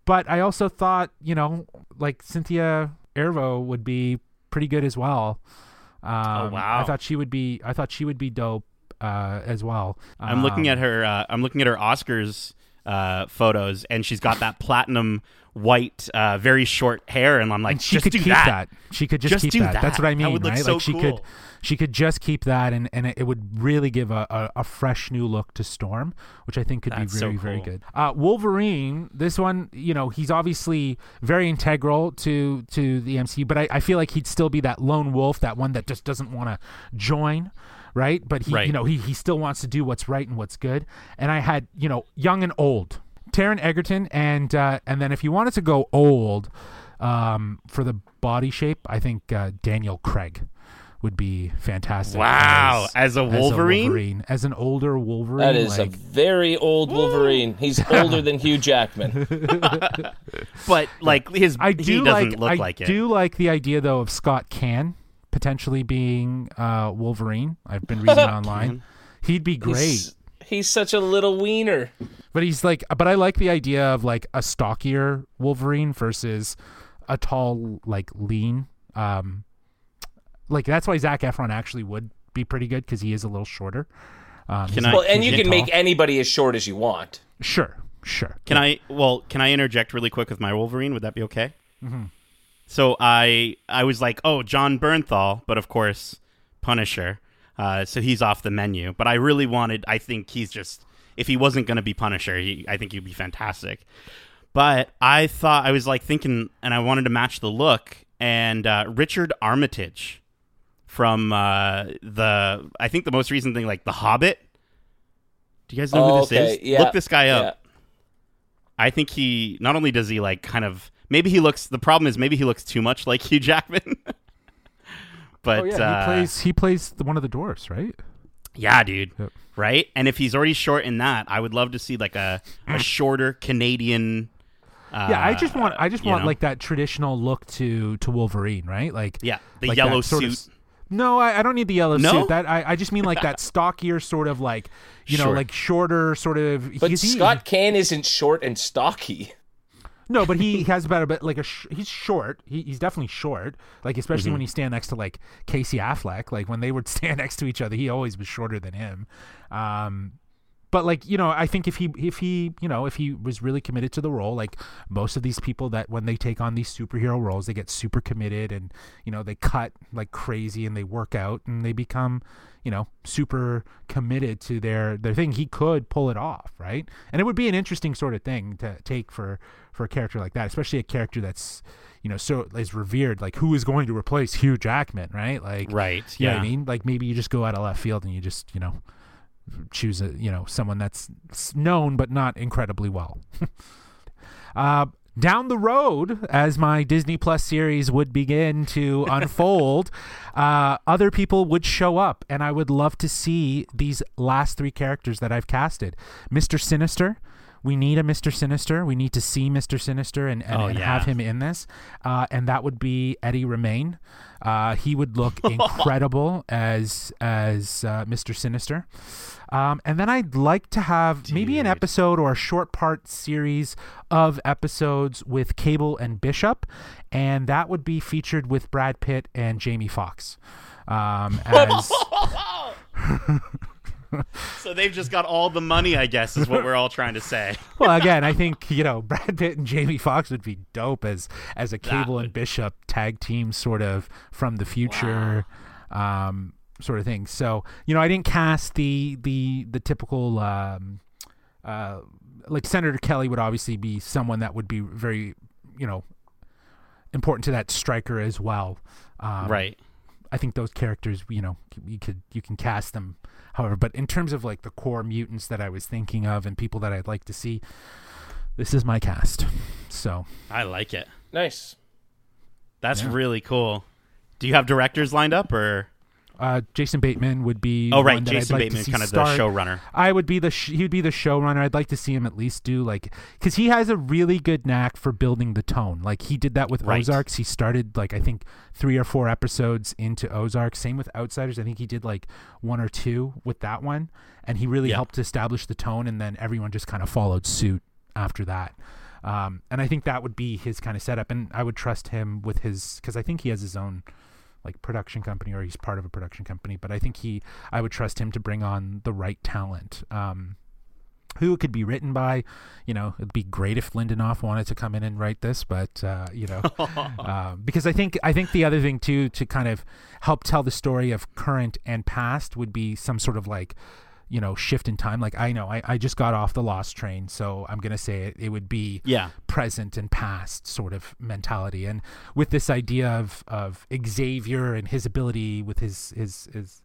[SPEAKER 4] But I also thought, you know, like Cynthia Erivo would be pretty good as well. Um,
[SPEAKER 2] wow.
[SPEAKER 4] I thought she would be. I thought she would be dope uh, as well.
[SPEAKER 2] I'm looking
[SPEAKER 4] Um,
[SPEAKER 2] at her. Uh, I'm looking at her Oscars uh, photos, and she's got that platinum white, uh, very short hair, and I'm like,
[SPEAKER 4] and she could keep
[SPEAKER 2] that.
[SPEAKER 4] She could just,
[SPEAKER 2] Just
[SPEAKER 4] keep
[SPEAKER 2] do
[SPEAKER 4] that. That's what I
[SPEAKER 2] That
[SPEAKER 4] mean,
[SPEAKER 2] look
[SPEAKER 4] right?
[SPEAKER 2] so
[SPEAKER 4] like she
[SPEAKER 2] cool.
[SPEAKER 4] could, she could just keep that, and and it would really give a, a, a fresh new look to Storm, which I think could
[SPEAKER 2] That's
[SPEAKER 4] be
[SPEAKER 2] so
[SPEAKER 4] very very good. Uh, Wolverine, this one, you know, he's obviously very integral to to the MCU, but I, I feel like he'd still be that lone wolf, that one that just doesn't want to join. Right, but he,
[SPEAKER 2] Right.
[SPEAKER 4] you know, he he still wants to do what's right and what's good. And I had, you know, young and old, Taron Egerton, and uh, and then if you wanted to go old, um, for the body shape, I think uh, Daniel Craig would be fantastic.
[SPEAKER 2] Wow, as a Wolverine?
[SPEAKER 4] Wolverine, as an older Wolverine.
[SPEAKER 3] That is a very old Wolverine. He's older than Hugh Jackman.
[SPEAKER 2] But like his,
[SPEAKER 4] I
[SPEAKER 2] he
[SPEAKER 4] do
[SPEAKER 2] doesn't
[SPEAKER 4] like.
[SPEAKER 2] look
[SPEAKER 4] I
[SPEAKER 2] like it.
[SPEAKER 4] I do like the idea though of Scott Caan potentially being uh, Wolverine. I've been reading online. He'd be great.
[SPEAKER 3] He's, he's such a little wiener.
[SPEAKER 4] But he's like, but I like the idea of like a stockier Wolverine versus a tall, like lean. Um, like that's why Zac Efron actually would be pretty good because he is a little shorter. Um,
[SPEAKER 2] Can I-
[SPEAKER 3] Well, and you
[SPEAKER 2] get
[SPEAKER 3] can make anybody as short as you want.
[SPEAKER 4] sure, sure.
[SPEAKER 2] Can I? Well, can I interject really quick with my Wolverine? Would that be okay?
[SPEAKER 4] Mm-hmm.
[SPEAKER 2] So I I was like, oh, Jon Bernthal, but of course, Punisher. Uh, so he's off the menu. But I really wanted. I think he's just. If he wasn't going to be Punisher, he, I think he'd be fantastic. But I thought I was like thinking, and I wanted to match the look. And uh, Richard Armitage from uh, the I think the most recent thing, like The Hobbit. Do you guys know
[SPEAKER 3] Oh,
[SPEAKER 2] who this
[SPEAKER 3] okay.
[SPEAKER 2] is?
[SPEAKER 3] Yeah.
[SPEAKER 2] Look this guy up.
[SPEAKER 3] Yeah.
[SPEAKER 2] I think he not only does he like kind of maybe he looks the problem is maybe he looks too much like Hugh Jackman. but
[SPEAKER 4] Oh yeah,
[SPEAKER 2] uh,
[SPEAKER 4] he plays. He plays the, one of the dwarfs, right?
[SPEAKER 2] yeah, dude.
[SPEAKER 4] Yep.
[SPEAKER 2] Right? And if he's already short in that, I would love to see like a, a shorter Canadian uh,
[SPEAKER 4] Yeah, I just want. I just want
[SPEAKER 2] know?
[SPEAKER 4] like that traditional look to to Wolverine, right? Like
[SPEAKER 2] Yeah, the
[SPEAKER 4] like
[SPEAKER 2] yellow
[SPEAKER 4] that sort of
[SPEAKER 2] suit.
[SPEAKER 4] s- no, I, I don't need the yellow
[SPEAKER 2] No?
[SPEAKER 4] suit. That I, I just mean like that stockier sort of like you know
[SPEAKER 2] Sure.
[SPEAKER 4] like shorter sort of.
[SPEAKER 3] But
[SPEAKER 4] he's- he-
[SPEAKER 3] Scott Caan isn't short and stocky.
[SPEAKER 4] No, but he has about a bit like a sh- he's short. He, he's definitely short. Like especially
[SPEAKER 2] Mm-hmm.
[SPEAKER 4] when you stand next to like Casey Affleck. Like when they would stand next to each other, he always was shorter than him. Um, but like you know, I think if he if he you know if he was really committed to the role, like most of these people that when they take on these superhero roles, they get super committed and you know they cut like crazy and they work out and they become you know super committed to their their thing. He could pull it off, right? And it would be an interesting sort of thing to take for for a character like that, especially a character that's you know so is revered. Like who is going to replace Hugh Jackman, right? Like
[SPEAKER 2] Right.
[SPEAKER 4] you know
[SPEAKER 2] Yeah.
[SPEAKER 4] I mean? Like maybe you just go out of left field and you just, you know, choose a you know someone that's known but not incredibly well. uh, down the road, as my Disney Plus series would begin to unfold, uh, other people would show up, and I would love to see these last three characters that I've casted. Mister Sinister. We need a Mister Sinister. We need to see Mister Sinister and, and,
[SPEAKER 2] Oh,
[SPEAKER 4] and
[SPEAKER 2] yeah.
[SPEAKER 4] have him in this, uh, and that would be Eddie Redmayne. Uh, he would look incredible as as uh, Mister Sinister. Um, and then I'd like to have maybe an episode or a short part series of episodes with Cable and Bishop, and that would be featured with Brad Pitt and Jamie Foxx. Um, as
[SPEAKER 2] So they've just got all the money, I guess, is what we're all trying to say.
[SPEAKER 4] well, again, I think you know Brad Pitt and Jamie Foxx would be dope as as a Cable and Bishop tag team, sort of from the future, um, sort of thing. So you know, I didn't cast the the the typical. Um, uh, like Senator Kelly would obviously be someone that would be very, you know, important to that striker as well. Um,
[SPEAKER 2] right.
[SPEAKER 4] I think those characters, you know, you could you can cast them however, but in terms of like the core mutants that I was thinking of and people that I'd like to see, this is my cast. So
[SPEAKER 2] I like it.
[SPEAKER 3] Nice.
[SPEAKER 2] That's
[SPEAKER 4] Yeah.
[SPEAKER 2] really cool. Do you have directors lined up or?
[SPEAKER 4] Uh, Jason Bateman would be
[SPEAKER 2] Oh, right.
[SPEAKER 4] one that I'd
[SPEAKER 2] Jason
[SPEAKER 4] like to
[SPEAKER 2] Bateman,
[SPEAKER 4] see
[SPEAKER 2] kind of
[SPEAKER 4] start.
[SPEAKER 2] the showrunner.
[SPEAKER 4] I would be the sh- he would be the showrunner. I'd like to see him at least do like because he has a really good knack for building the tone. Like he did that with
[SPEAKER 2] Right.
[SPEAKER 4] Ozarks. He started like I think three or four episodes into Ozarks. Same with Outsiders. I think he did like one or two with that one, and he really
[SPEAKER 2] Yeah.
[SPEAKER 4] helped establish the tone. And then everyone just kind of followed suit after that. Um, and I think that would be his kind of setup. And I would trust him with his because I think he has his own like production company or he's part of a production company but i think he i would trust him to bring on the right talent um who it could be written by you know it'd be great if lindelof wanted to come in and write this but uh you know um, because i think i think the other thing too to kind of help tell the story of current and past would be some sort of like you know shift in time like i know i, I just got off the lost train so i'm gonna say it, it would be
[SPEAKER 2] Yeah.
[SPEAKER 4] present and past sort of mentality and with this idea of of Xavier and his ability with his his his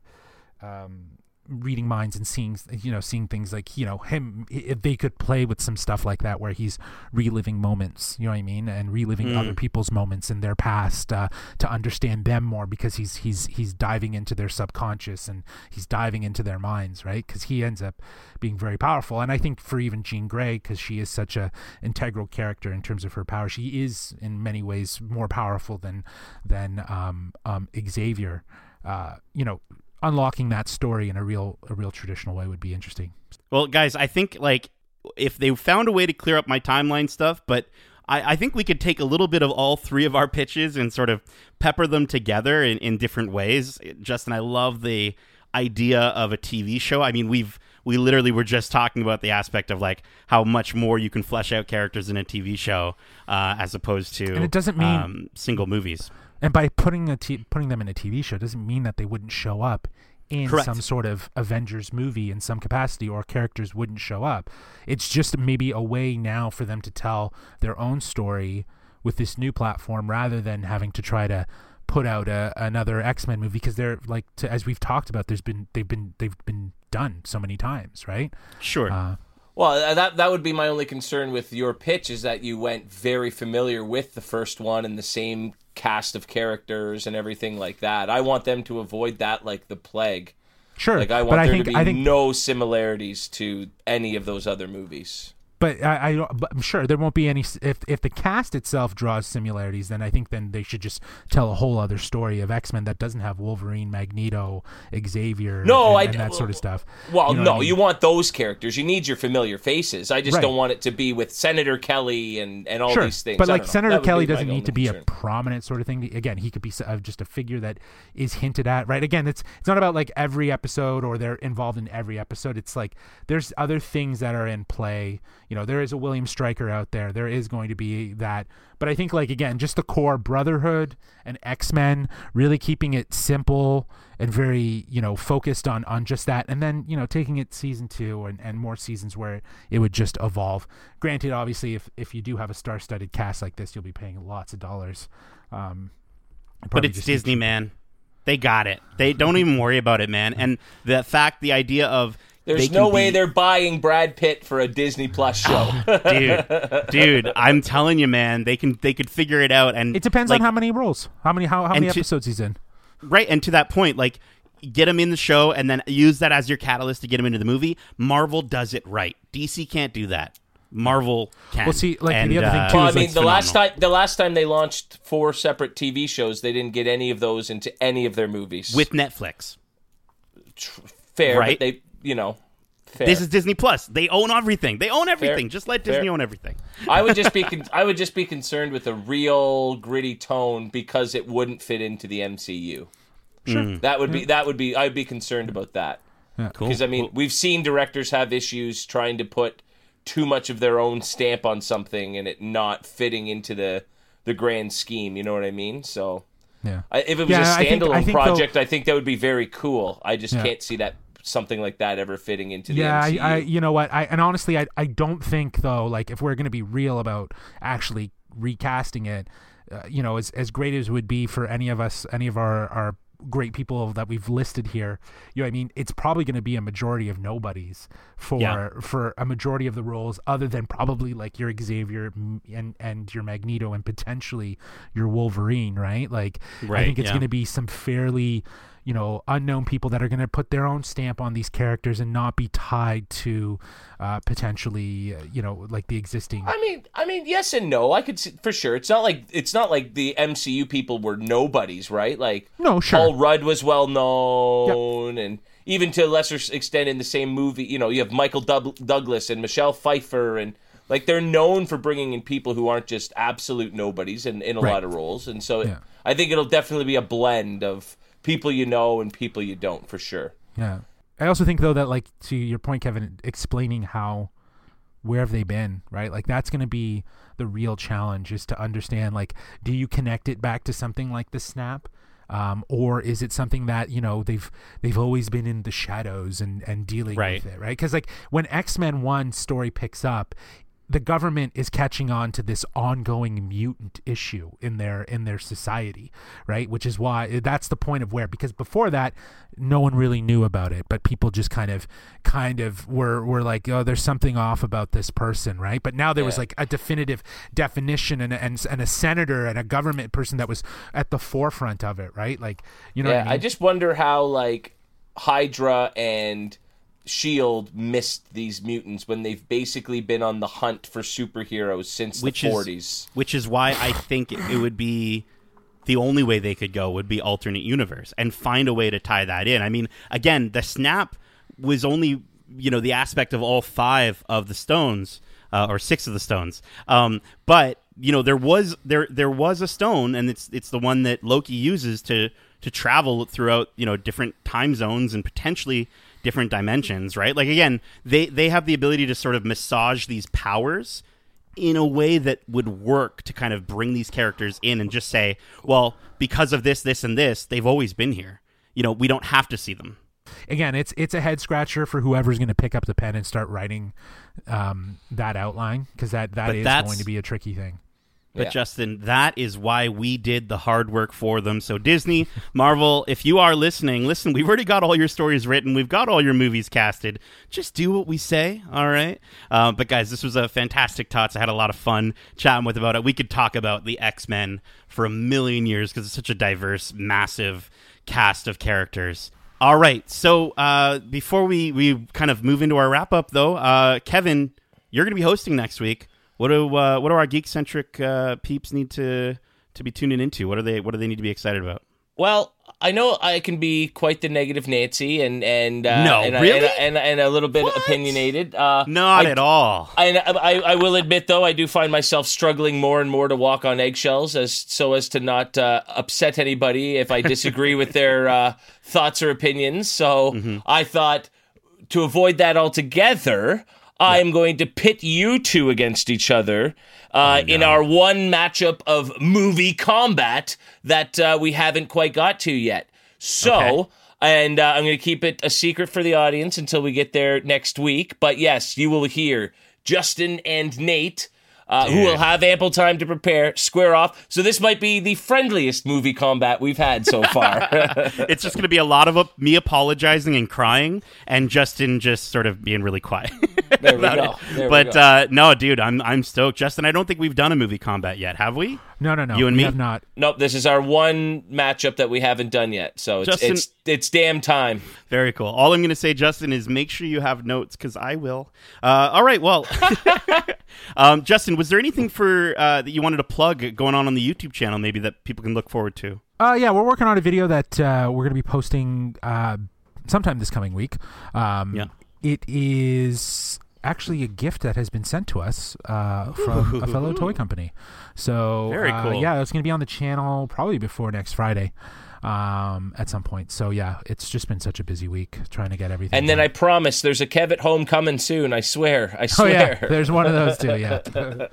[SPEAKER 4] um reading minds and seeing you know seeing things like you know him if they could play with some stuff like that where he's reliving moments you know what i mean? And reliving other people's moments in their past uh, to understand them more because he's he's he's diving into their subconscious and he's diving into their minds right? Because he ends up being very powerful. And i think for even jean grey because she is such a integral character in terms of her power she is in many ways more powerful than than um, um, xavier uh, you know unlocking that story in a real a real traditional way would be interesting.
[SPEAKER 2] Well, guys, I think like if they found a way to clear up my timeline stuff, but I, I think we could take a little bit of all three of our pitches and sort of pepper them together in, in different ways. Justin, I love the idea of a TV show. I mean, we've we literally were just talking about the aspect of like how much more you can flesh out characters in a TV show uh, as opposed to
[SPEAKER 4] And it doesn't mean-
[SPEAKER 2] um, single movies.
[SPEAKER 4] And by putting a t- putting them in a TV show doesn't mean that they wouldn't show up in
[SPEAKER 2] Correct.
[SPEAKER 4] some sort of Avengers movie in some capacity or characters wouldn't show up. It's just maybe a way now for them to tell their own story with this new platform rather than having to try to put out a, another X-Men movie because they're like to, as we've talked about there's been they've been they've been done so many times, right?
[SPEAKER 2] Sure.
[SPEAKER 4] Uh,
[SPEAKER 3] Well, uh, that that would be my only concern with your pitch is that you went very familiar with the first one and the same cast of characters and everything like that. I want them to avoid that like the plague.
[SPEAKER 4] sure.
[SPEAKER 3] Like I
[SPEAKER 4] but
[SPEAKER 3] want
[SPEAKER 4] I
[SPEAKER 3] there
[SPEAKER 4] think
[SPEAKER 3] to be
[SPEAKER 4] I think
[SPEAKER 3] no similarities to any of those other movies.
[SPEAKER 4] But I, I but I'm sure there won't be any. If if the cast itself draws similarities, then I think then they should just tell a whole other story of X Men that doesn't have Wolverine, Magneto, Xavier,
[SPEAKER 3] No,
[SPEAKER 4] and,
[SPEAKER 3] I
[SPEAKER 4] and that sort of stuff.
[SPEAKER 3] Well,
[SPEAKER 4] You know
[SPEAKER 3] no,
[SPEAKER 4] I mean?
[SPEAKER 3] you want those characters. You need your familiar faces. I just
[SPEAKER 4] Right.
[SPEAKER 3] don't want it to be with Senator Kelly and, and all
[SPEAKER 4] sure,
[SPEAKER 3] these things.
[SPEAKER 4] but like. Senator Kelly doesn't need to be a prominent sort of thing. Again, he could be uh, just a figure that is hinted at. Right? Again, it's it's not about like every episode or they're involved in every episode. It's like there's other things that are in play. You know, there is a William Stryker out there. There is going to be that. But I think like again, just the core Brotherhood and X Men, really keeping it simple and very you know focused on on just that, and then you know taking it season two and, and more seasons where it would just evolve. Granted, obviously, if if you do have a star-studded cast like this, you'll be paying lots of dollars. Um,
[SPEAKER 2] but it's Disney, man. They got it. They don't even worry about it, man. And the fact, the idea of
[SPEAKER 3] There's no way
[SPEAKER 2] be-
[SPEAKER 3] they're buying Brad Pitt for a Disney Plus show.
[SPEAKER 2] dude, dude. I'm telling you, man. They can they could figure it out, and
[SPEAKER 4] It depends
[SPEAKER 2] like,
[SPEAKER 4] on how many roles, how many how, how many
[SPEAKER 2] to-
[SPEAKER 4] episodes he's in.
[SPEAKER 2] right. And to that point, like get him in the show, and then use that as your catalyst to get him into the movie. Marvel does it right. DC can't do that. Marvel can.
[SPEAKER 4] Well, see, like,
[SPEAKER 2] And,
[SPEAKER 4] the other thing,
[SPEAKER 2] uh,
[SPEAKER 4] too,
[SPEAKER 3] well, I mean,
[SPEAKER 4] like,
[SPEAKER 3] the last time the last time they launched four separate TV shows, they didn't get any of those into any of their movies.
[SPEAKER 2] with Netflix.
[SPEAKER 3] fair,
[SPEAKER 2] right?
[SPEAKER 3] but they, you know, fair.
[SPEAKER 2] This is Disney Plus. They own everything. They own everything.
[SPEAKER 3] Fair.
[SPEAKER 2] Just let Disney
[SPEAKER 3] Fair.
[SPEAKER 2] own everything.
[SPEAKER 3] I would just be con- I would just be concerned with a real gritty tone because it wouldn't fit into the MCU. Sure. Mm. That would be mm. that would be I'd be concerned about that.
[SPEAKER 2] Cool.
[SPEAKER 3] Because I mean, we've seen directors have issues trying to put too much of their own stamp on something and it not fitting into the the grand scheme. You know what I mean? So
[SPEAKER 4] Yeah.
[SPEAKER 3] I, if it was
[SPEAKER 4] Yeah,
[SPEAKER 3] a
[SPEAKER 4] I think-
[SPEAKER 3] standalone
[SPEAKER 4] I think, though-
[SPEAKER 3] project, I think that would be very cool. I just
[SPEAKER 4] Yeah.
[SPEAKER 3] can't see that something like that ever fitting into
[SPEAKER 4] yeah,
[SPEAKER 3] the MCU.
[SPEAKER 4] I, I, you know what? I and honestly, I, I don't think though. Like, if we're going to be real about actually recasting it, uh, you know, as as great as it would be for any of us, any of our our great people that we've listed here, you know, I mean, it's probably going to be a majority of nobodies for
[SPEAKER 2] Yeah.
[SPEAKER 4] for a majority of the roles, other than probably like your Xavier and and your Magneto and potentially your Wolverine, right? Like, I think it's
[SPEAKER 2] yeah.
[SPEAKER 4] going to be some fairly you know unknown people that are going to put their own stamp on these characters and not be tied to uh, potentially uh, you know like the existing
[SPEAKER 3] I mean, I mean, yes and no. I could see, for sure. It's not like it's not like the MCU people were nobodies, right? Like
[SPEAKER 4] No, sure.
[SPEAKER 3] Paul Rudd was well known, and even to a lesser extent in the same movie, you know, you have Michael Dub- Douglas and Michelle Pfeiffer, and like they're known for bringing in people who aren't just absolute nobodies in, in a
[SPEAKER 4] Right.
[SPEAKER 3] lot of roles, and so
[SPEAKER 4] Yeah.
[SPEAKER 3] I think it'll definitely be a blend of people you know and people you don't, for sure.
[SPEAKER 4] yeah i also think though that like to your point kevin explaining how where have they been right like that's going to be the real challenge is to understand like do you connect it back to something like the snap um, or is it something that you know they've they've always been in the shadows and and dealing
[SPEAKER 2] Right.
[SPEAKER 4] with it right because like when x-men 1 story picks up the government is catching on to this ongoing mutant issue in their in their society right? Which is why that's the point of where because before that no one really knew about it but people just kind of kind of were were like oh there's something off about this person right? But now there was like a definitive definition and, and and a senator and a government person that was at the forefront of it right? Like you know
[SPEAKER 3] yeah,
[SPEAKER 4] what I,
[SPEAKER 3] I just wonder how like Hydra and Shield missed these mutants when they've basically been on the hunt for superheroes since
[SPEAKER 2] which
[SPEAKER 3] the 40s.
[SPEAKER 2] which is why I think it, it would be the only way they could go would be alternate universe and find a way to tie that in. I mean, again, the snap was only you know the aspect of all five of the stones uh, or six of the stones, um, but you know there was there there was a stone, and it's it's the one that Loki uses to to travel throughout you know different time zones and potentially different dimensions, right? Like again, they they have the ability to sort of massage these powers in a way that would work to kind of bring these characters in and just say, well, because of this, this, and this, they've always been here. You know, we don't have to see them.
[SPEAKER 4] again, it's it's a head scratcher for whoever's going to pick up the pen and start writing um, that outline because that that
[SPEAKER 2] But
[SPEAKER 4] is going to be a tricky thing.
[SPEAKER 2] But
[SPEAKER 3] Yeah.
[SPEAKER 2] Justin, that is why we did the hard work for them. So Disney, Marvel, if you are listening, listen, we've already got all your stories written. We've got all your movies casted. Just do what we say, all right? Uh, but guys, this was a fantastic tots. I had a lot of fun chatting with about it. We could talk about the X Men for a million years because it's such a diverse, massive cast of characters. All right, so uh, before we we kind of move into our wrap up, though, uh, Kevin, you're going to be hosting next week. What do uh, what do our geek centric uh, peeps need to to be tuning into? What do they what do they need to be excited about?
[SPEAKER 3] Well, I know I can be quite the negative Nancy and and uh,
[SPEAKER 2] No,
[SPEAKER 3] and, I-
[SPEAKER 2] really?
[SPEAKER 3] and, and, and a little bit opinionated. Uh,
[SPEAKER 2] Not
[SPEAKER 3] I,
[SPEAKER 2] at all.
[SPEAKER 3] I, I, I will admit though I do find myself struggling more and more to walk on eggshells as so as to not uh, upset anybody if I disagree with their uh, thoughts or opinions. So
[SPEAKER 2] Mm-hmm.
[SPEAKER 3] I thought to avoid that altogether, I am going to pit you two against each other
[SPEAKER 2] Oh,
[SPEAKER 3] uh, in our one matchup of movie combat that uh, we haven't quite got to yet. So.
[SPEAKER 2] Okay.
[SPEAKER 3] And uh, I'm going to keep it a secret for the audience until we get there next week. But yes, you will hear Justin and Nate uh, who will have ample time to prepare, square off. So this might be the friendliest movie combat we've had so far.
[SPEAKER 2] it's just going to be a lot of uh, me apologizing and crying, and Justin just sort of being really quiet.
[SPEAKER 3] there we go.
[SPEAKER 2] it.
[SPEAKER 3] There we
[SPEAKER 2] but
[SPEAKER 3] go.
[SPEAKER 2] uh, no, dude, I'm I'm stoked. Justin, I don't think we've done a movie combat yet, have we?
[SPEAKER 4] No, no, no.
[SPEAKER 2] You and
[SPEAKER 4] we
[SPEAKER 2] me?
[SPEAKER 4] have not.
[SPEAKER 3] Nope, this is our one matchup that we haven't done yet. So it's
[SPEAKER 2] Justin-
[SPEAKER 3] it's it's damn time.
[SPEAKER 2] Very cool. All I'm going to say, Justin, is make sure you have notes because I will. Uh, all right. Well, um, Justin, was there anything for uh, that you wanted to plug going on on the YouTube channel, maybe that people can look forward to?
[SPEAKER 4] Uh, yeah, we're working on a video that uh, we're going to be posting uh, sometime this coming week. Um,
[SPEAKER 2] Yeah.
[SPEAKER 4] It is actually a gift that has been sent to us uh, from a fellow toy company. So
[SPEAKER 2] Very
[SPEAKER 4] uh,
[SPEAKER 2] cool.
[SPEAKER 4] yeah, it's going to be on the channel probably before next Friday. Um, at some point. So yeah, it's just been such a busy week trying to get everything.
[SPEAKER 3] And then I promise there's a Kev at home coming soon. I swear. I swear.
[SPEAKER 4] Oh
[SPEAKER 3] swear.
[SPEAKER 4] yeah, there's one of those too. Yeah.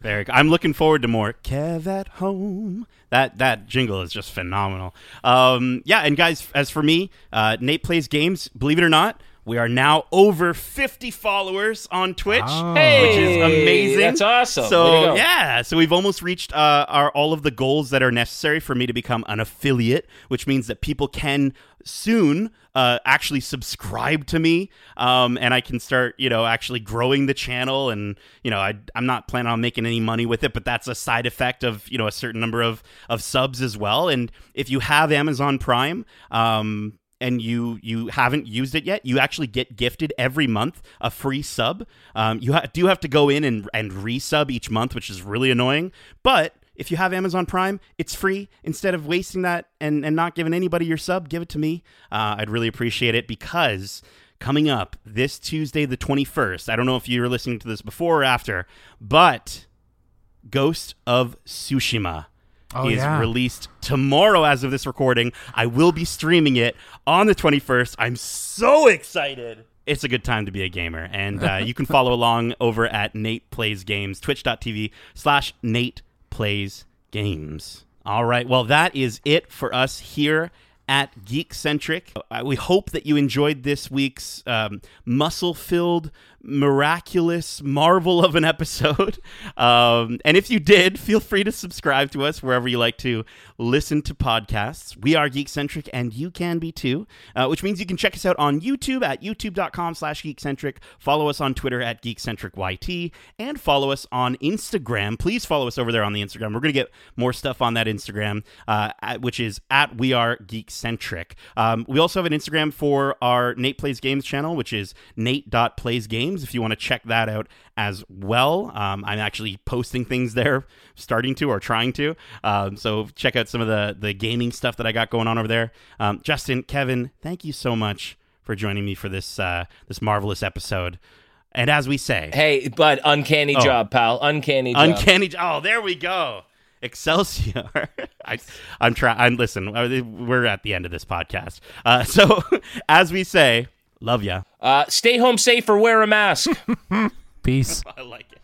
[SPEAKER 2] Very. cool. I'm looking forward to more Kev at home. That that jingle is just phenomenal. Um, yeah, and guys, as for me, uh, Nate plays games. Believe it or not, we are now over 50 followers on Twitch,
[SPEAKER 4] Oh.
[SPEAKER 2] which is
[SPEAKER 3] Hey,
[SPEAKER 2] amazing.
[SPEAKER 3] that's awesome.
[SPEAKER 2] So yeah, so we've almost reached uh, our all of the goals that are necessary for me to become an affiliate, which means that people can soon uh, actually subscribe to me, um, and I can start, you know, actually growing the channel. And you know, I, I'm not planning on making any money with it, but that's a side effect of you know a certain number of of subs as well. And if you have Amazon Prime, um, and you you haven't used it yet, you actually get gifted every month a free sub. Um, you ha- do have to go in and and resub each month, which is really annoying. But if you have Amazon Prime, it's free. Instead of wasting that and and not giving anybody your sub, give it to me. Uh, I'd really appreciate it because. Coming up this Tuesday, the 21st. I don't know if you were listening to this before or after, but Ghost of Tsushima
[SPEAKER 4] Oh,
[SPEAKER 2] is
[SPEAKER 4] yeah.
[SPEAKER 2] released tomorrow as of this recording. I will be streaming it on the 21st. I'm so excited. It's a good time to be a gamer. And uh, you can follow along over at Nate Plays Games, twitch.tv slash Nate Plays Games. All right. Well, that is it for us here at Geekcentric. Uh, we hope that you enjoyed this week's um, muscle filled, miraculous marvel of an episode. Um, and if you did, feel free to subscribe to us wherever you like to listen to podcasts. We are Geekcentric, and you can be too, uh, which means you can check us out on YouTube at youtube.com slash geekcentric. Follow us on Twitter at geekcentricyt, and follow us on Instagram. Please follow us over there on the Instagram. We're going to get more stuff on that Instagram, uh, at, which is at We Are Geekcentric. Um, we also have an Instagram for our Nate Plays Games channel, which is nate.playsgames if you want to check that out as well. Um, I'm actually posting things there, starting to or trying to. Um, so check out some of the, the gaming stuff that I got going on over there. Um, Justin, Kevin, thank you so much for joining me for this uh, this marvelous episode. And as we say,
[SPEAKER 3] Hey, but uncanny
[SPEAKER 2] Oh.
[SPEAKER 3] job, pal. Uncanny job.
[SPEAKER 2] Uncanny. Oh, there we go. Excelsior. I, I'm trying. I'm listen. uh, We're at the end of this podcast. Uh, so, as we say, Love ya.
[SPEAKER 3] Uh, stay home safe or wear a mask.
[SPEAKER 4] Peace.
[SPEAKER 2] I like it.